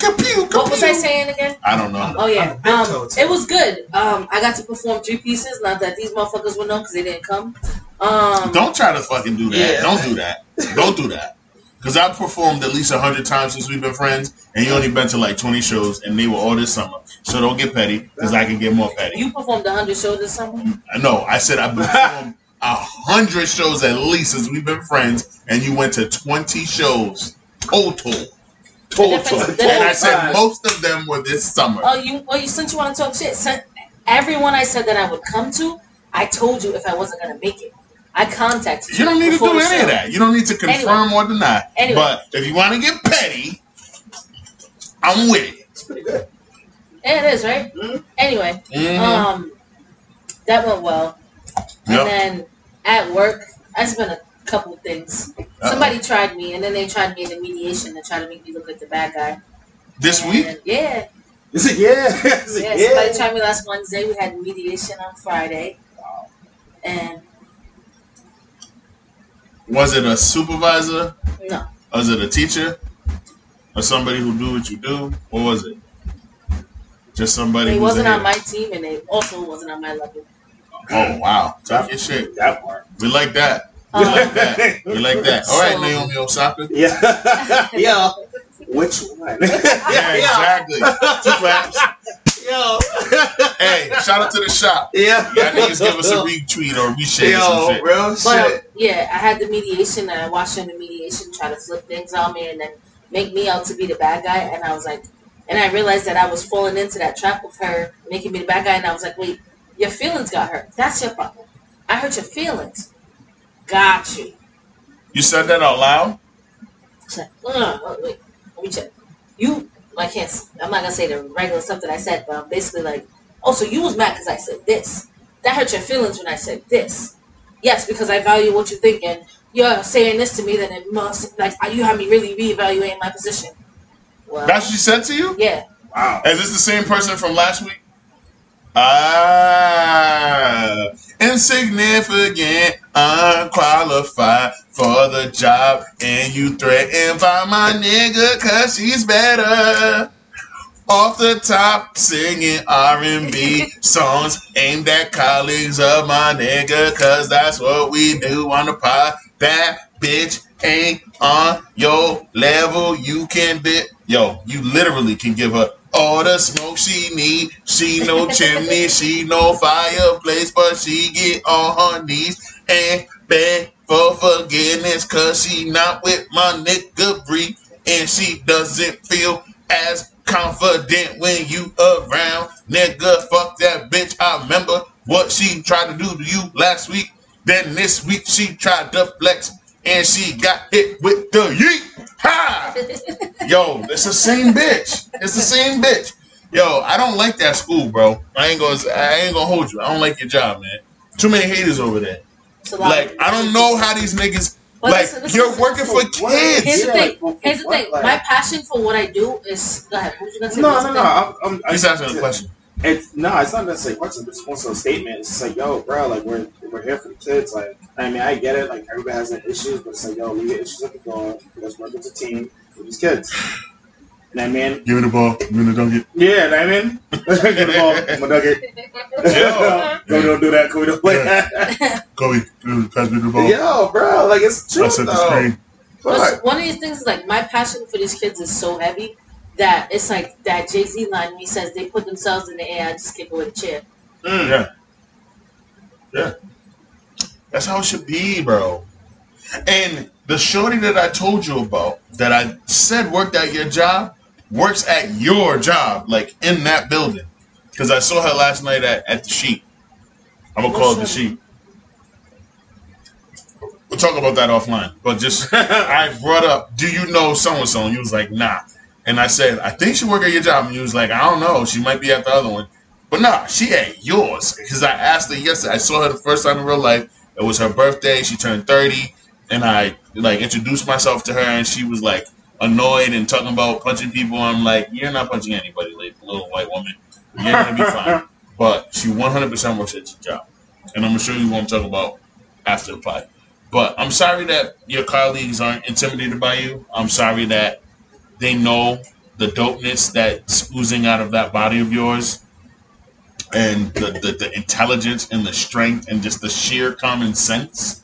Kapew, what was I saying again? I don't know. Oh yeah, I'm a big um, it was good. Um, I got to perform three pieces. Not that these motherfuckers would know because they didn't come. Um, Don't try to fucking do that. Yeah. Don't do that. Don't do that. Because I've performed at least hundred times since we've been friends, and you only been to like twenty shows, and they were all this summer. So don't get petty, because I can get more petty. You performed 100 shows this summer? No, I said I've performed a hundred shows at least since we've been friends, and you went to twenty shows total. Total. the And I said most of them were this summer. Oh, you. well, you. Since you want to talk shit, sent everyone I said that I would come to. I told you if I wasn't gonna make it. I contacted You don't need to do any show. of that. You don't need to confirm or deny. Anyway. But if you want to get petty, I'm with it. It's pretty good. Yeah, it is right. Mhm. Anyway, Mhm. um, that went well. And then at work, I spent a couple things. Somebody tried me, and then they tried me in a mediation to try to make me look like the bad guy. This week? Yeah, Is it yeah? Is it yeah. yeah? Somebody tried me last Wednesday. We had mediation on Friday, and Was it a supervisor? no, Was it a teacher? Or somebody who do what you do? What was it? Just somebody It wasn't in on my team, and it also wasn't on my level. Oh wow. Talk your shit. That part. We like that. We Um, like that. We like that. All right, So- Naomi Osaka. Yeah. yeah. Which one? Yeah, exactly. Two claps. Yo. Hey, shout out to the shop. Yeah. Y'all niggas give us a retweet or reshare some Yo, shit. real But shit. yeah, I had the mediation, and I watched her in the mediation try to flip things on me, and then make me out to be the bad guy. And I was like, and I realized that I was falling into that trap of her making me the bad guy. And I was like, wait, your feelings got hurt. That's your problem. I hurt your feelings. Got you. You said that out loud? She's like, "Uh, wait, wait, let me check. You, I can't. I'm not gonna say the regular stuff that I said, but I'm basically like, oh, so you was mad because I said this. That hurt your feelings when I said this. Yes, because I value what you think, and you're saying this to me, then it must like you have me really reevaluating my position. Well, That's what she said to you? yeah. Wow. Is this the same person from last week? Ah, insignificant, unqualified for the job, and you threatened by my nigga cause she's better. Off the top, singing R&B songs aimed at colleagues of my nigga, cause that's what we do on the pod. That bitch ain't on your level. You can dip. Yo, you literally can give her all the smoke she need. She no chimney, she no fireplace, but she get on her knees and beg for forgiveness, cause she not with my nigga Bre, and she doesn't feel as confident when you around. Nigga, fuck that bitch. I remember what she tried to do to you last week. Then this week she tried to flex and she got hit with the yeet. Ha! Yo, it's the same bitch. It's the same bitch. Yo, I don't like that school, bro. I ain't gonna I ain't gonna hold you. I don't like your job, man. Too many haters over there. It's Like I don't know how these niggas But like listen, listen, you're listen, working for kids. Here's the thing. like, Here's the thing. like- My passion for what I do is. Go ahead. What you gonna say? No, no, no. I'm, I'm, I- He's asking a question. It's no, it's not necessarily a question. It's also a statement. It's just like, yo, bro, like we're we're here for the kids. Like, I mean, I get it. Like everybody has their issues, but it's like, yo, leave your issues at the door. Let's work as a team with these kids. And I mean, Give me the ball. Give me the dunk. yeah, and I mean, get the ball, I'm a nugget. Yeah. Go don't do that. Kobe don't play that. Kobe, pass me the ball. Yo, bro, like it's true I set the though. screen. What's- one of these things is like my passion for these kids is so heavy that it's like that Jay Z line when he says they put themselves in the air, I just kick away the chair. Mm. Yeah. Yeah. That's how it should be, bro. And the shorty that I told you about, that I said worked at your job, works at your job, like in that building. Because I saw her last night at, at the sheet. I'm gonna call it the sheet. We'll talk about that offline. But just I brought up, do you know so and so? And you was like, nah. And I said, I think she work at your job. And you was like, I don't know. She might be at the other one. But nah, she at yours. Because I asked her yesterday. I saw her the first time in real life. It was her birthday. She turned 30. And I like introduced myself to her and she was like annoyed and talking about punching people. I'm like, you're not punching anybody, like little white woman. You're gonna be fine. But she 100% works at your job. And I'm gonna show you what I'm talking about after the pod. But I'm sorry that your colleagues aren't intimidated by you. I'm sorry that they know the dopeness that's oozing out of that body of yours and the, the, the intelligence and the strength and just the sheer common sense.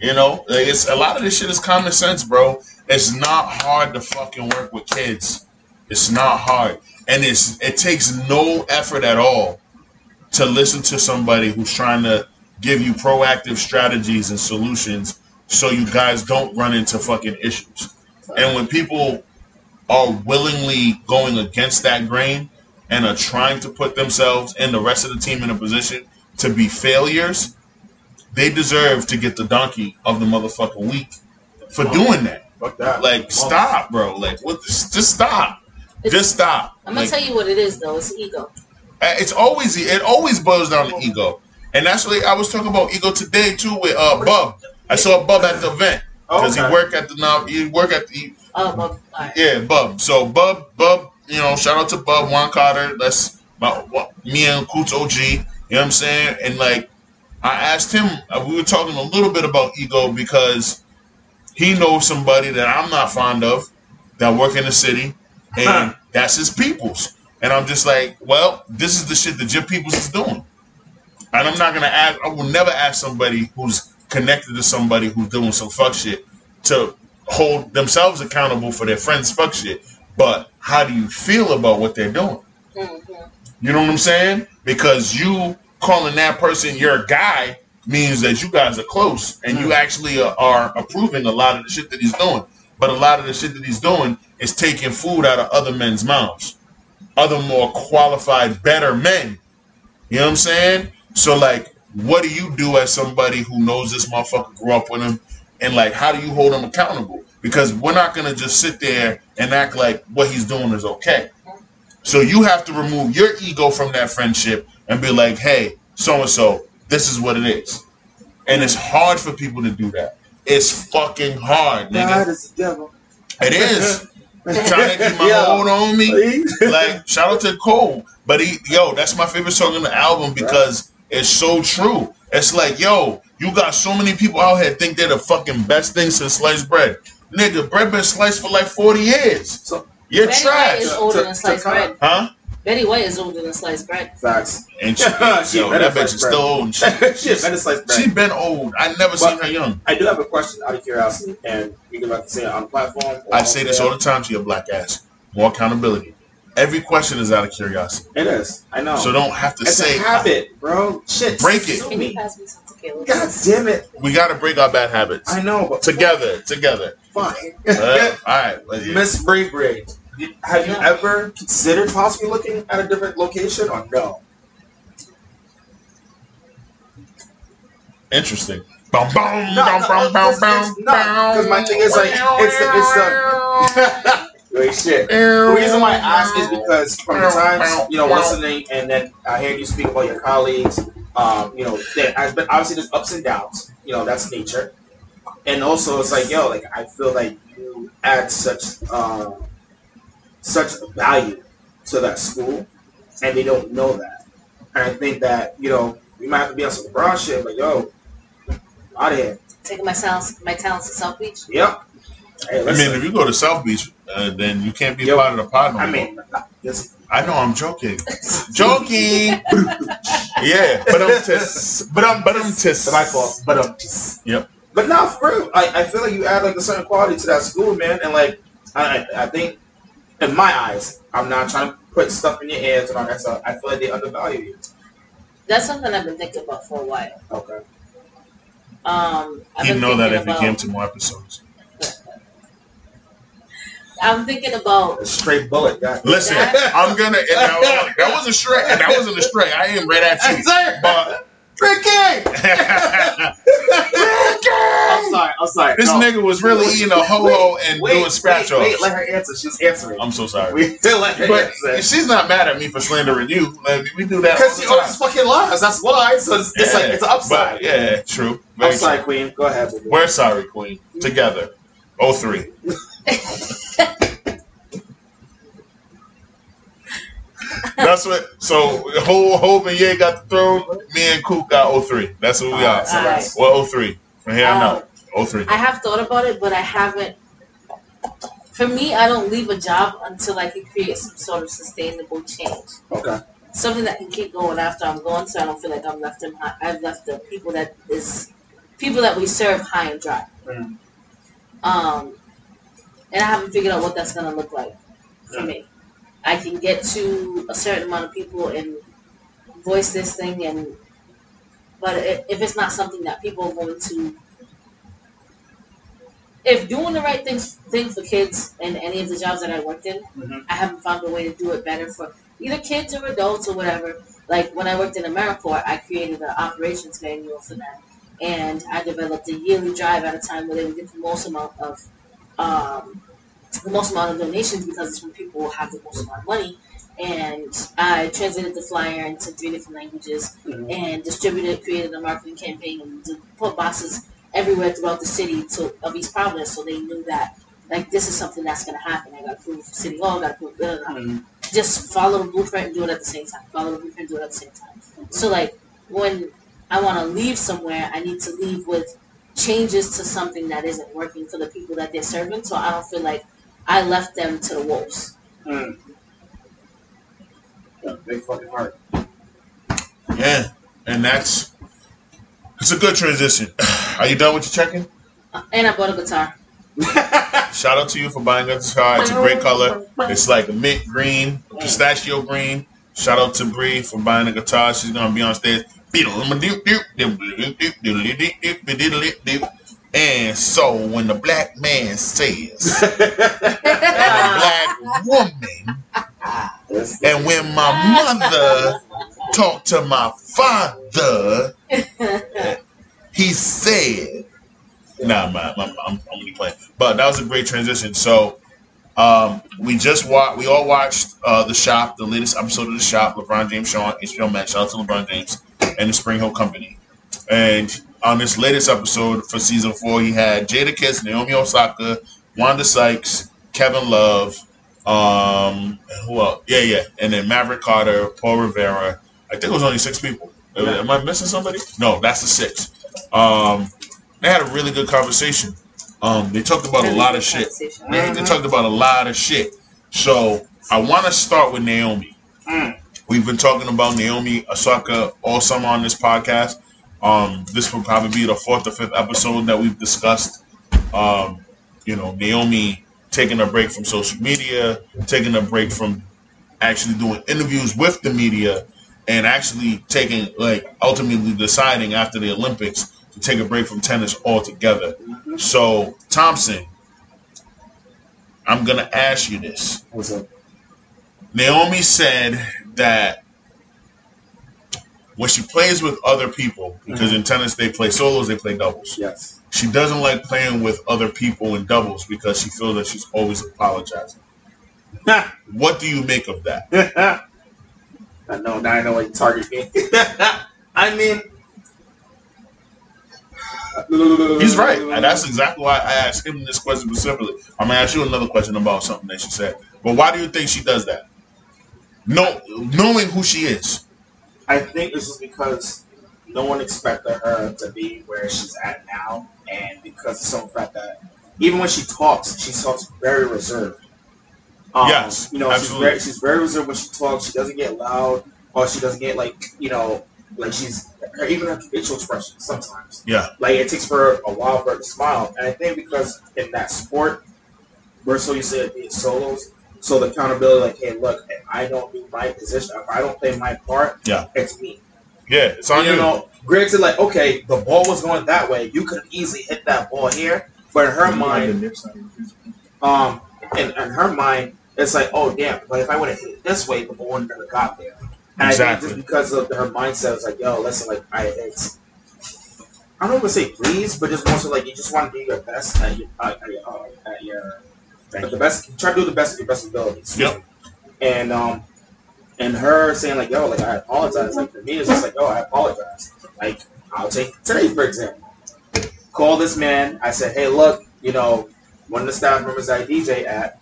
You know, like it's a lot of this shit is common sense, bro. It's not hard to fucking work with kids. It's not hard, and it's it takes no effort at all to listen to somebody who's trying to give you proactive strategies and solutions so you guys don't run into fucking issues. And when people are willingly going against that grain and are trying to put themselves and the rest of the team in a position to be failures, they deserve to get the donkey of the motherfucking week for doing that. Fuck that. Like, stop, bro. Like, what? Just stop. Just stop. I'm gonna Like, tell you what it is though. It's ego. uh, It's always it always boils down to ego, and that's what I was talking about ego today too with uh Bub. I saw Bub at the event because Okay. he work at the now he work at the um, alright. yeah Bub. So Bub Bub, you know, shout out to Bub Juan Carter. That's my what, me and Koot's OG. You know what I'm saying? And like I asked him, uh, we were talking a little bit about ego because he knows somebody that I'm not fond of that work in the city, and Huh. that's his peoples. And I'm just like, well, this is the shit that Jim Peoples is doing. And I'm not gonna ask. I will never ask somebody who's connected to somebody who's doing some fuck shit to hold themselves accountable for their friends' fuck shit. But how do you feel about what they're doing? Mhm. You know what I'm saying? Because you calling that person your guy means that you guys are close and you actually are, are approving a lot of the shit that he's doing. But a lot of the shit that he's doing is taking food out of other men's mouths, other more qualified, better men. You know what I'm saying? So, like, what do you do as somebody who knows this motherfucker grew up with him? And, like, how do you hold him accountable? Because we're not going to just sit there and act like what he's doing is okay. So you have to remove your ego from that friendship and be like, hey, so and so, this is what it is. And it's hard for people to do that. It's fucking hard, God nigga. is the devil. It is. Trying to keep my Yeah. hold on me. Please. Like, shout out to Cole. But he, yo, that's my favorite song on the album because it's so true. It's like, yo, you got so many people out here think they're the fucking best thing since sliced bread. Nigga, bread been sliced for like 40 years. So- You're Betty trash. White is To- older to- than sliced bread. Huh? Betty White is older than a sliced bread. Facts. And she, She yo, better that bitch is still old. and shit. she better slice bread. She been old. I never seen her young. I do have a question out of curiosity, and you can like to say it on the platform. I on say this all the time to your black ass. More accountability. Every question is out of curiosity. It is. I know. So don't have to it's say a habit, bro. Shit. Break it. Can you me. pass me some tequila? God damn it. we got to break our bad habits I know, but together. Together. fine. Uh, all right. Miss Brave Braid, have you ever considered possibly looking at a different location or no? Interesting. Bum, bum, No, bum, no, bum, bum, it's- bum, it's not, 'cause my thing is, like, it's the- it's the- Wait, shit. The reason why I ask is because from the times, you know, listening and then I hear you speak about your colleagues, um, you know, there has been obviously there's ups and downs, you know, that's nature. And also it's like, yo, like I feel like you add such uh, such value to that school and they don't know that. And I think that, you know, we might have to be on some LeBron shit, like, yo, out of here. Taking my talents, my talents to South Beach. Yep. Hey, I mean, if you go to South Beach, uh, then you can't be Yo, part of the pod no I more. mean, this, I know I'm joking. joking. yeah, but I'm tis. But I'm but I'm tis. It's my fault, but um. Yep. But now, for real, I, I feel like you add like a certain quality to that school, man, and like I, I I think, in my eyes, I'm not trying to put stuff in your ears and all that stuff. I feel like they undervalue you. That's something I've been thinking about for a while. Okay. Um, I've He'd been know that thinking if he about- came to more episodes. I'm thinking about A straight bullet, guy. Listen, That- I'm gonna. and that, was, that wasn't straight. That wasn't a straight. I am right at you. But Ricky! I'm sorry. I'm sorry. this No. nigga was really eating a ho ho and wait, doing scratch wait, wait, offs. let her answer. She's answering. I'm so sorry. we let her But answer. she's not mad at me for slandering you. Like, we do that Because she always fucking lies. That's why. So it's, it's like it's an upside. But yeah, true. I'm sorry, true. Queen. Go ahead. baby. We're sorry, Queen. Together. 03. That's what. So Ho Hov and Ye got the throne. Me and Coop got 03. That's what we are. So that's- Well, 03. From here on Um, out. 03. I have thought about it, but I haven't. For me, I don't leave a job until I can create some sort of sustainable change, Okay. something that can keep going after I'm gone, so I don't feel like I'm left. In high, I've left the people that is people that we serve high and dry. Mm. Um, and I haven't figured out what that's gonna look like for me. I can get to a certain amount of people and voice this thing, and but if it's not something that people are going to, if doing the right things thing for kids in any of the jobs that I worked in, Mhm. I haven't found a way to do it better for either kids or adults or whatever. Like when I worked in AmeriCorps, I created an operations manual for them, and I developed a yearly drive at a time where they would get the most amount of um, the most amount of donations because it's when people have the most amount of money. And I translated the flyer into three different languages Mhm. and distributed, created a marketing campaign, and put boxes everywhere throughout the city to, of East Providence so they knew that like this is something that's going to happen. I got to prove City Hall, got to prove blah, blah, blah. Mhm. Just follow the blueprint and do it at the same time. Follow the blueprint and do it at the same time. So like when I want to leave somewhere, I need to leave with changes to something that isn't working for the people that they're serving. So I don't feel like I left them to the wolves. Mm. Yeah, big fucking heart. Yeah, and that's it's a good transition. Are you done with your checking? Uh, And I bought a guitar. Shout out to you for buying a guitar. It's a great color. It's like mint green, pistachio green. Shout out to Bre for buying a guitar. She's gonna be on stage. And so when the black man says black woman, and when my mother talked to my father, he said, "Nah, my, my, I'm, I'm only playing." But that was a great transition. So um, we just watched. We all watched uh, the shop, the latest episode of the shop. LeBron James show on HBO Max. Shout out to LeBron James and the SpringHill Company. And on this latest episode for season four, he had Jadakiss, Naomi Osaka, Wanda Sykes, Kevin Love, um, and who else? Yeah, yeah, and then Maverick Carter, Paul Rivera. I think it was only six people. Yeah. Am I missing somebody? No, that's the six. Um, they had a really good conversation. Um, they talked about a lot of shit. Conversation. They, they talked about a lot of shit. So I want to start with Naomi. Mm. We've been talking about Naomi Osaka all summer on this podcast. Um, this will probably be the fourth or fifth episode that we've discussed. Um, you know, Naomi taking a break from social media, taking a break from actually doing interviews with the media, and actually taking like ultimately deciding after the Olympics to take a break from tennis altogether. So Thompson, I'm gonna ask you this. What's up? Naomi said that when she plays with other people, because in mm-hmm. tennis they play solos, they play doubles. Yes. She doesn't like playing with other people in doubles because she feels that she's always apologizing. What do you make of that? I know now. I know what you target me. I mean, He's right, and that's exactly why I asked him this question specifically. I'm gonna ask you another question about something that she said. But why do you think she does that? No, knowing who she is. I think it's just because no one expected her to be where she's at now, and because of some fact that even when she talks, she talks very reserved. Um, Yes, you know, she's very, she's very reserved when she talks. She doesn't get loud, or she doesn't get like you know, like she's her, even her facial expression sometimes. Yeah, Like it takes for a while for her to smile, and I think because in that sport, we're so used to it being solos, so the accountability, like, hey, look, if I don't do my position, if I don't play my part, Yeah. it's me. yeah, it's on you you. know, Greg said like, okay, the ball was going that way. You could easily hit that ball here, but in her mind, um, in, in her mind, it's like, oh damn, but if I would have hit it this way, the ball would never got there. And Exactly. I think just because of her mindset, it's like, yo, listen, like, I, it's, I don't want to say please, but just more so like you just want to do your best at your, uh, at your, uh, at your at the best. Try to do the best of your best abilities. Yep. And um, and her saying like, yo, like I apologize. Like for me, it's just like, oh, I apologize. Like I'll take today for example. Call this man. I said, hey, look, you know, one of the staff members I DJ at,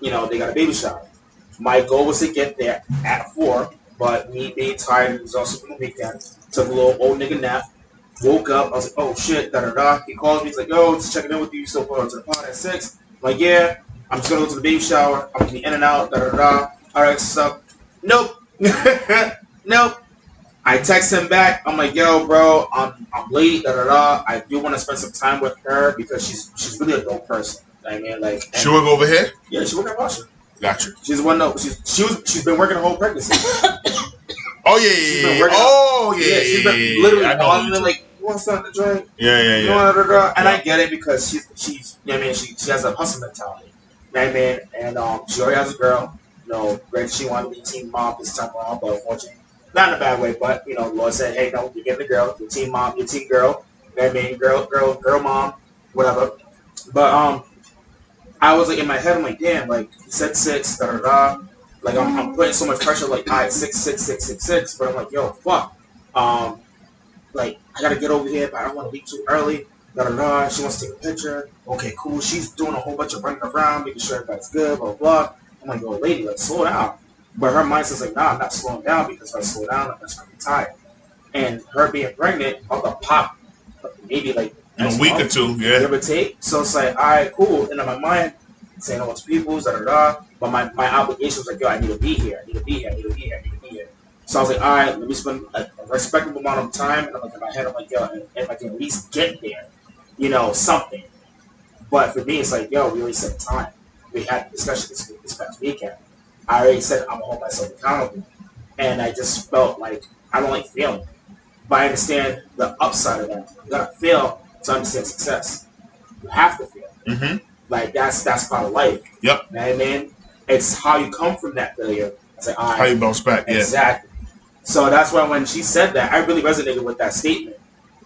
you know, they got a baby shower. My goal was to get there at four, but me being tired, it was also from the weekend. Took a little old nigga nap. Woke up. I was like, oh shit, da da da. He calls me. He's like, yo, just checking in with you. You still going to the pod at six? I'm like, yeah. I'm just gonna go to the baby shower. I'm gonna be in and out. Da da da. All right, so nope, nope. I text him back. I'm like, yo, bro, I'm, I'm late. Da da da. I do want to spend some time with her because she's she's really a dope person. I mean, like, and- She work over here. yeah, she work at Russia. Gotcha. She's one. No, she's she was she's been working the whole pregnancy. Oh yeah, She's yeah, been yeah. working- Oh yeah, yeah, she's yeah, been yeah, literally I know calling who me you like, "You want something to drink?" Yeah, yeah, You yeah. know, da, da, da. And I Yeah. get it because she's she's you know what I mean she she has a hustle mentality. You I mean? And um she already has a girl. You know, granted she wanted to be team mom this time around, but unfortunately not in a bad way, but you know, Lord said, Hey no, you're getting the girl, your team mom, your team girl, you I girl, girl, girl mom, whatever. But um I was like in my head, I'm like, damn, like he said six, da da da. Like I'm, I'm putting so much pressure, like right, six, six, six, six, six. But I'm like, yo, fuck. Um, like I gotta get over here, but I don't want to leave too early. Da da da. She wants to take a picture. Okay, cool. She's doing a whole bunch of running around, making sure everybody's good. Blah blah. I'm like, yo, lady, like slow down. But her mindset's like, nah, I'm not slowing down because if I slow down, I'm gonna start getting tired. And her being pregnant, I'm gonna pop maybe like In a week month or two, yeah. give or take. So it's like, all right, cool. And in my mind, saying all to people's, da da da. But my, my obligation was like, yo, I need to be here. I need to be here. I need to be here. I need to be here. So I was like, all right, let me spend a, a respectable amount of time. And I'm like, in my head, I'm like, yo, if I can at least get there, you know, something. But for me, it's like, yo, we already set time. We had discussion this, this past weekend. I already said I'm gonna hold myself accountable. And I just felt like I don't like failing. But I understand the upside of that. You gotta fail to understand success. You have to fail. Mm-hmm. Like that's that's part of life. Yep. You know what I mean? It's how you come from that failure. It's like, all How you bounce back? Yeah. exactly. So that's why when she said that, I really resonated with that statement,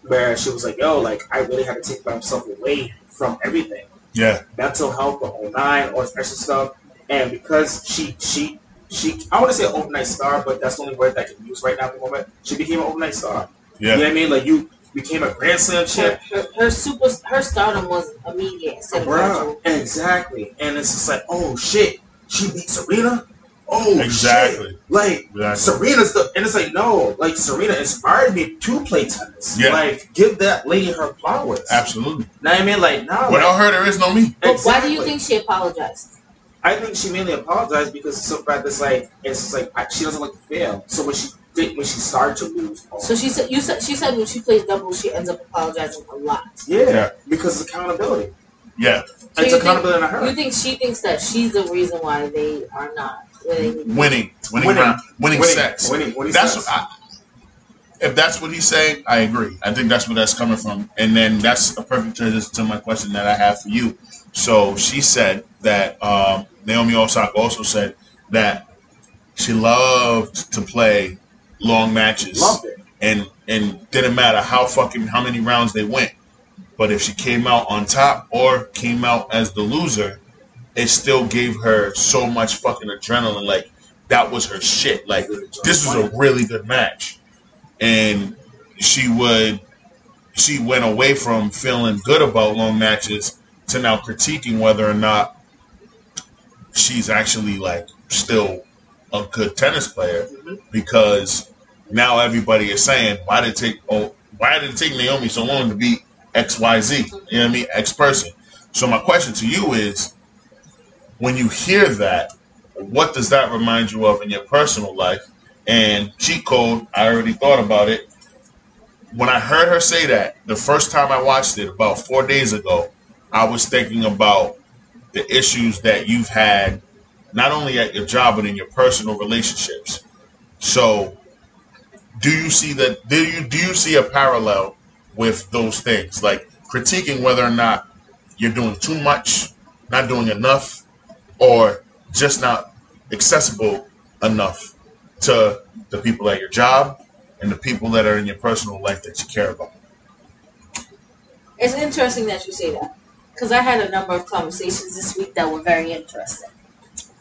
where she was like, "Yo, like I really had to take myself away from everything, Yeah. mental health, the whole nine, all this extra stuff." And because she she she, I want to say overnight star, but that's the only word that I can use right now at the moment. She became an overnight star. You know Yeah. what I mean? Like you became a Grand Slam Her, champ. her, her super her stardom was immediate instead Bruh, exactly. And it's just like, oh shit, she beat Serena. Oh Exactly. shit. Like Exactly. Serena's the and it's like no, like Serena inspired me to play tennis. Yeah. Like give that lady her flowers. Absolutely. Know what I mean? Like no. Without her, there is no me. But why do you think she apologized? I think she mainly apologized because it's so bad. It's like it's just like she doesn't like to fail. So when she did, when she started to lose, oh, So she said you said she said when she plays doubles she ends up apologizing a lot. yeah, Yeah. because it's accountability. Yeah. So it's you think- accountability on her. You think she thinks that she's the reason why they are not need? Winning. Winning. Winning. round- Winning, sets. winning, winning That's sets. what I, if that's what he's saying, I agree. I think that's where that's coming from. And then that's a perfect transition to my question that I have for you. So she said that um, Naomi Osaka also said that she loved to play long matches loved it. and and didn't matter how fucking how many rounds they went. But if she came out on top or came out as the loser, it still gave her so much fucking adrenaline. Like that was her shit. Like this was a really good match, and she would she went away from feeling good about long matches to now critiquing whether or not she's actually like still a good tennis player Mhm. because now everybody is saying why did it take oh why did it take Naomi so long to beat X Y Z you know what I mean X person so my question to you is when you hear that what does that remind you of in your personal life? And cheat code I already thought about it. When I heard her say that the first time I watched it about four days ago I was thinking about the issues that you've had not only at your job but in your personal relationships. So do you see that do you do you see a parallel with those things? Like critiquing whether or not you're doing too much not doing enough or just not accessible enough to the people at your job and the people that are in your personal life that you care about It's interesting that you say that. Because I had a number of conversations this week that were very interesting.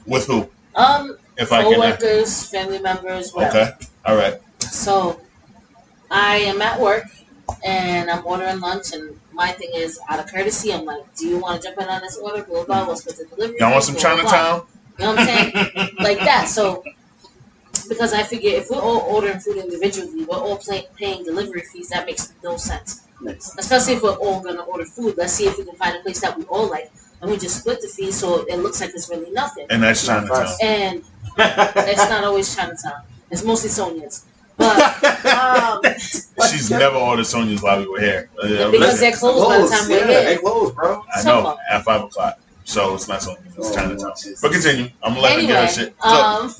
with who Um, if i can co-workers, family members, whatever. okay all right So I am at work and I'm ordering lunch and my thing is out of courtesy, I'm like, Do you want to jump in on this order? Blah blah, what's with the delivery? y'all want some Blah, blah, blah. chinatown You know what I'm saying? like that. So because I figure if we're all ordering food individually, we're all pay- paying delivery fees. That makes no sense. Especially if we're all gonna order food. Let's see if we can find a place that we all like, and we just split the fee so it looks like it's really nothing. and that's chinatown And it's not always Chinatown. It's mostly Sonia's. But um, she's never ordered Sonya's while we were here Uh, Because they're closed by the time we're yeah, here. They closed, bro. i Some know of at five o'clock so it's not something it's Oh, Chinatown. Lord Jesus. But continue. I'm gonna let her get her shit. So, um,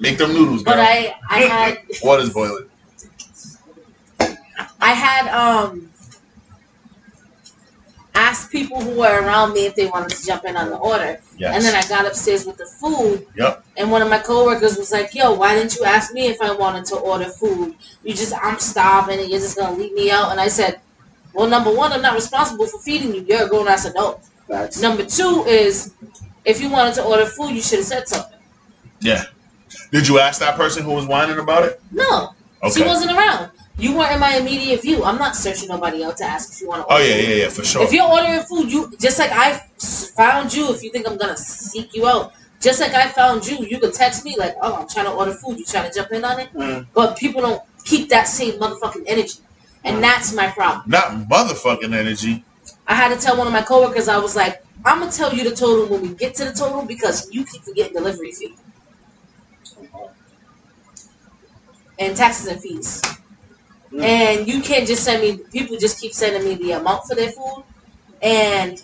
make them noodles, girl. but I I had Water's boiling. I had um asked people who were around me if they wanted to jump in on the order, Yes. and then I got upstairs with the food. Yep. And one of my coworkers was like, "Yo, why didn't you ask me if I wanted to order food? You just I'm starving, and you're just gonna leave me out." And I said, "Well, number one, I'm not responsible for feeding you. You're a grown ass adult. Facts. Number two is, if you wanted to order food, you should have said something. yeah. Did you ask that person who was whining about it? No, Okay. she wasn't around. You weren't in my immediate view. I'm not searching nobody out to ask if you want to. Oh order yeah, yeah, yeah, for sure. If you're ordering food, you just like I found you. If you think I'm gonna seek you out, just like I found you, you could text me like, "Oh, I'm trying to order food. You trying to jump in on it?" Mm. But people don't keep that same motherfucking energy, and that's my problem. Not motherfucking energy. I had to tell one of my coworkers, I was like, "I'm gonna tell you the total when we get to the total because you keep forgetting delivery fee and taxes and fees." Mm. And you can't just send me. People just keep sending me the amount for their food, and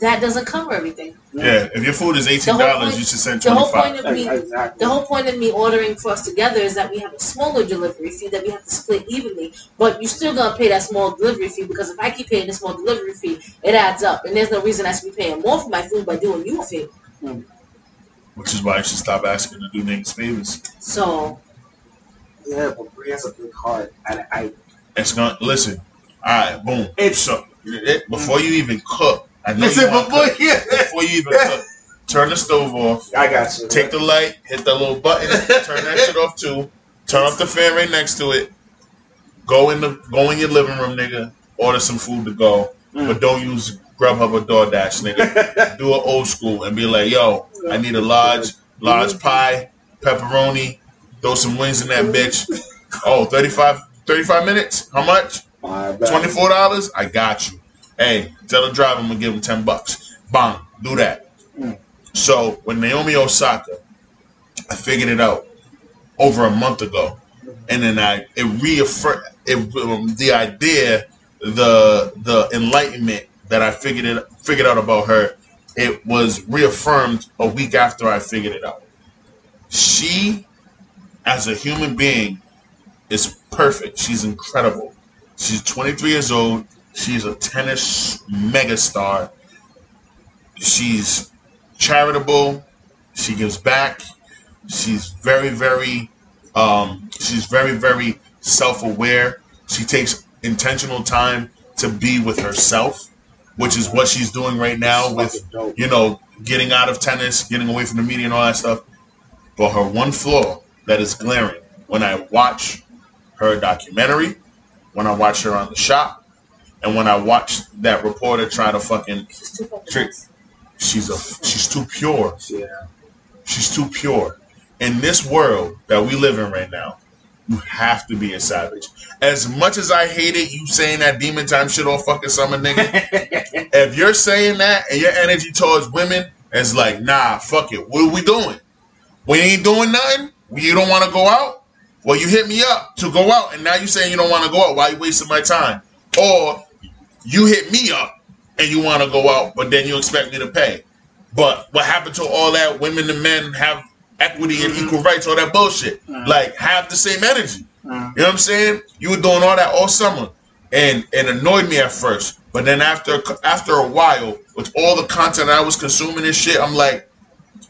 that doesn't cover everything. Yeah. If your food is eighteen dollars, you should send twenty five. The whole point five. of me, Exactly. the whole point of me ordering for us together is that we have a smaller delivery fee that we have to split evenly. But you're still gonna pay that small delivery fee because if I keep paying the small delivery fee, it adds up, and there's no reason I should be paying more for my food by doing you a favor. Which is why you should stop asking to do niggas favors. So Yeah, but Bre has a big heart, and I. It's gonna listen. All right, boom. It's So it, before you even cook, I know listen you before cook. you. Before you even cook, turn the stove off. I got you. Take the light, hit that little button, turn that shit off too. Turn off the fan right next to it. Go in the go in your living room, nigga. Order some food to go, Mm. but don't use Grubhub or DoorDash, nigga. Do it old school and be like, yo, I need a large, large pie, pepperoni, throw some wings in that bitch. Oh, 35, 35 minutes? How much? Twenty-four dollars? I got you. Hey, tell the driver I'm gonna give him ten bucks. Bang, do that. So when Naomi Osaka, I figured it out over a month ago, and then I it reaffirmed it, um, the idea, the the enlightenment that I figured it figured out about her. It was reaffirmed a week after I figured it out. She, as a human being, is perfect. She's incredible. She's 23 years old. She's a tennis megastar. She's charitable. She gives back. She's very, very, um, she's very, very self-aware. She takes intentional time to be with herself, which is what she's doing right now with you know, getting out of tennis, getting away from the media and all that stuff. But her one flaw that is glaring when I watch her documentary, when I watch her on the shop, and when I watch that reporter try to fucking she's Trick. she's a she's too pure. Yeah. She's too pure. In this world that we live in right now, you have to be a savage. As much as I hate it, you saying that demon time shit all fucking summer, nigga. if you're saying that and your energy towards women is like, nah, fuck it. What are we doing? We ain't doing nothing. You don't want to go out. Well, you hit me up to go out, and now you're saying you don't want to go out. Why you wasting my time? Or you hit me up and you want to go out, but then you expect me to pay. But what happened to all that? Women and men have equity and Mhm. equal rights, all that bullshit. Mhm. Like have the same energy. Mm. You know what I'm saying? You were doing all that all summer, and it annoyed me at first. But then after after a while, with all the content I was consuming and shit, I'm like,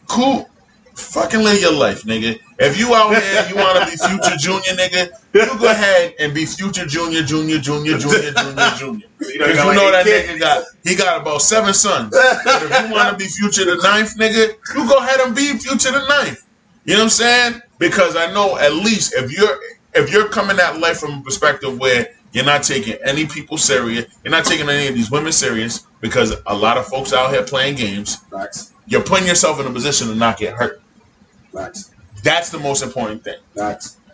cool. Fucking live your life, nigga. If you out here, you want to be future junior, nigga, you go ahead and be future junior, junior, junior, junior, junior, junior. You Because you know that nigga got he got about seven sons. But if you want to be future the ninth, nigga, you go ahead and be future the ninth. You know what I'm saying? Because I know at least if you're if you're coming at life from a perspective where you're not taking any people serious, you're not taking any of these women serious, because a lot of folks out here playing games, you're putting yourself in a position to not get hurt. That's the most important thing.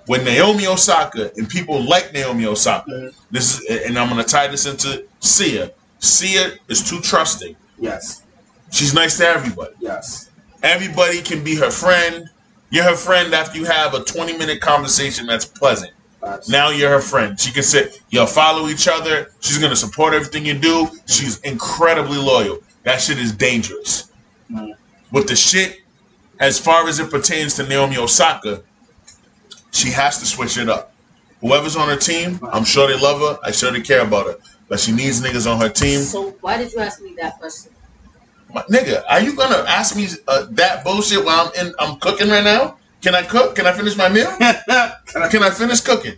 When Naomi Osaka and people like Naomi Osaka, Mhm. this is, and I'm gonna tie this into Sia. Sia is too trusting. Yes. She's nice to everybody. Yes. Everybody can be her friend. You're her friend after you have a 20 minute conversation that's pleasant. Now you're her friend. She can sit, you'll follow each other. She's gonna support everything you do. She's incredibly loyal. that shit is dangerous. Mm. With the shit, as far as it pertains to Naomi Osaka, she has to switch it up. Whoever's on her team, I'm sure they love her. I sure they care about her. But she needs niggas on her team. So why did you ask me that question? My, nigga, are you gonna ask me uh, that bullshit while I'm in? I'm cooking right now. Can I cook? Can I finish my meal? Can I finish cooking?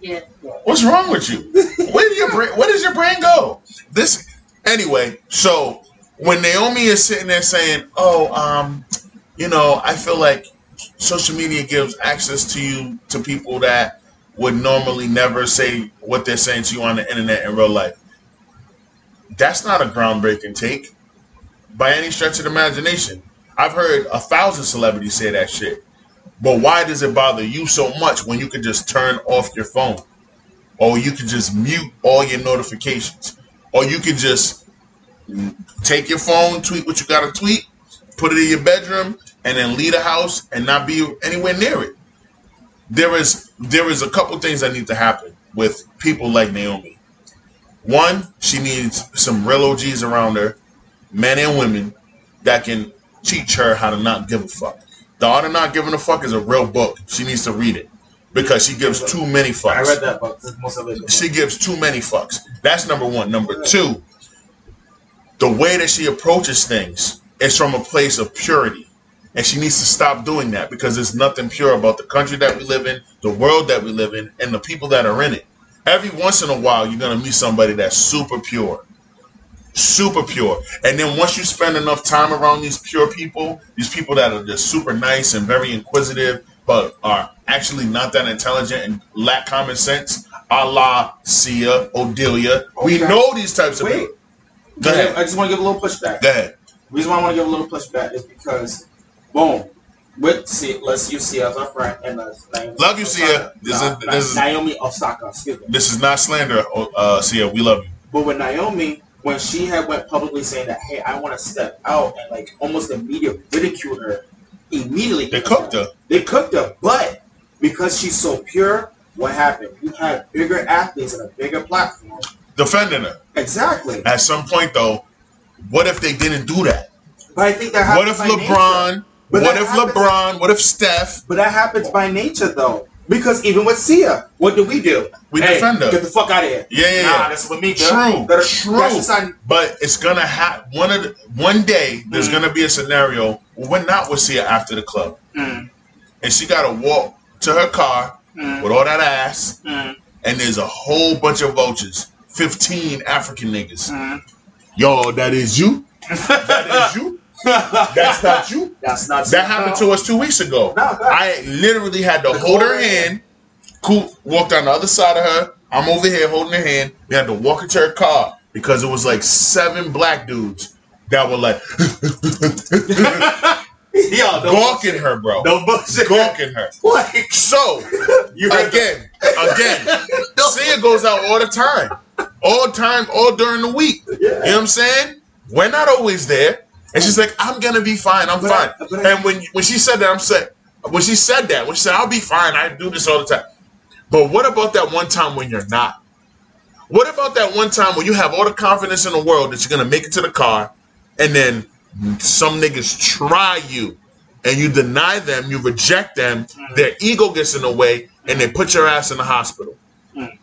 Yeah. What's wrong with you? Where do your brain? Where does your brain go? This anyway. So when Naomi is sitting there saying, "Oh, um, you know, I feel like social media gives access to you to people that would normally never say what they're saying to you on the internet in real life." That's not a groundbreaking take by any stretch of the imagination. I've heard a thousand celebrities say that shit. But why does it bother you so much when you could just turn off your phone? Or you could just mute all your notifications? Or you could just take your phone, tweet what you got to tweet, put it in your bedroom, and then leave the house and not be anywhere near it. There is there is a couple things that need to happen with people like Naomi. One, she needs some real OGs around her, men and women, that can teach her how to not give a fuck. The Art of Not Giving a Fuck is a real book. She needs to read it because she gives too many fucks. I read that book. Most. She gives too many fucks. That's number one. Number two, the way that she approaches things is from a place of purity. And she needs to stop doing that because there's nothing pure about the country that we live in, the world that we live in, and the people that are in it. Every once in a while, you're going to meet somebody that's super pure. Super pure. And then once you spend enough time around these pure people, these people that are just super nice and very inquisitive, but are actually not that intelligent and lack common sense, a la Sia, Odelia. We know these types of Wait. people. Go ahead. I just want to give a little pushback. Go ahead. The reason why I want to give a little pushback is because, boom, with see, let's use Sia as our friend and Naomi Love you. Sia. This Nah, is- this is- Naomi Osaka. Excuse me. This is not slander, uh, Sia. We love you. But with Naomi, when she had went publicly saying that, hey, I want to step out, and like almost the media ridiculed her immediately. They cooked her. They cooked her, but because she's so pure, what happened? You had bigger athletes and a bigger platform. Defending her. Exactly. At some point, though, what if they didn't do that? But I think that What if LeBron? nature. But what if happens- LeBron? What if Steph? But that happens by nature, though. Because even with Sia, what do we do? We hey, defend her. Get the fuck out of here. Yeah, yeah, Nah, yeah. that's what me. True, true. That's But it's gonna happen. One of the, one day, there's Mm. gonna be a scenario where we're not with Sia after the club, mm, and she gotta walk to her car mm, with all that ass, mm, and there's a whole bunch of vultures, fifteen African niggas. mm. Yo, that is you. That is you. That's not you. That's not. That happened to us two weeks ago. No, no. I literally had to The hold her hand. Cool, walked on the other side of her. I'm over here holding her hand. We had to walk into her car because it was like seven black dudes that were like Yo, no gawking bullshit. her, bro. No bullshit. Gawking her. Like So you again, again, Sia goes out all the time, all the time, all during the week. the- You know what I'm saying? We're not always there. And she's like, I'm gonna be fine. I'm But fine. but I- and when when she said that, I'm saying, when she said that, when she said, I'll be fine. I do this all the time. But what about that one time when you're not? What about that one time when you have all the confidence in the world that you're gonna make it to the car, and then some niggas try you, and you deny them, you reject them, Mm. their ego gets in the way, and they put your ass in the hospital. Mm.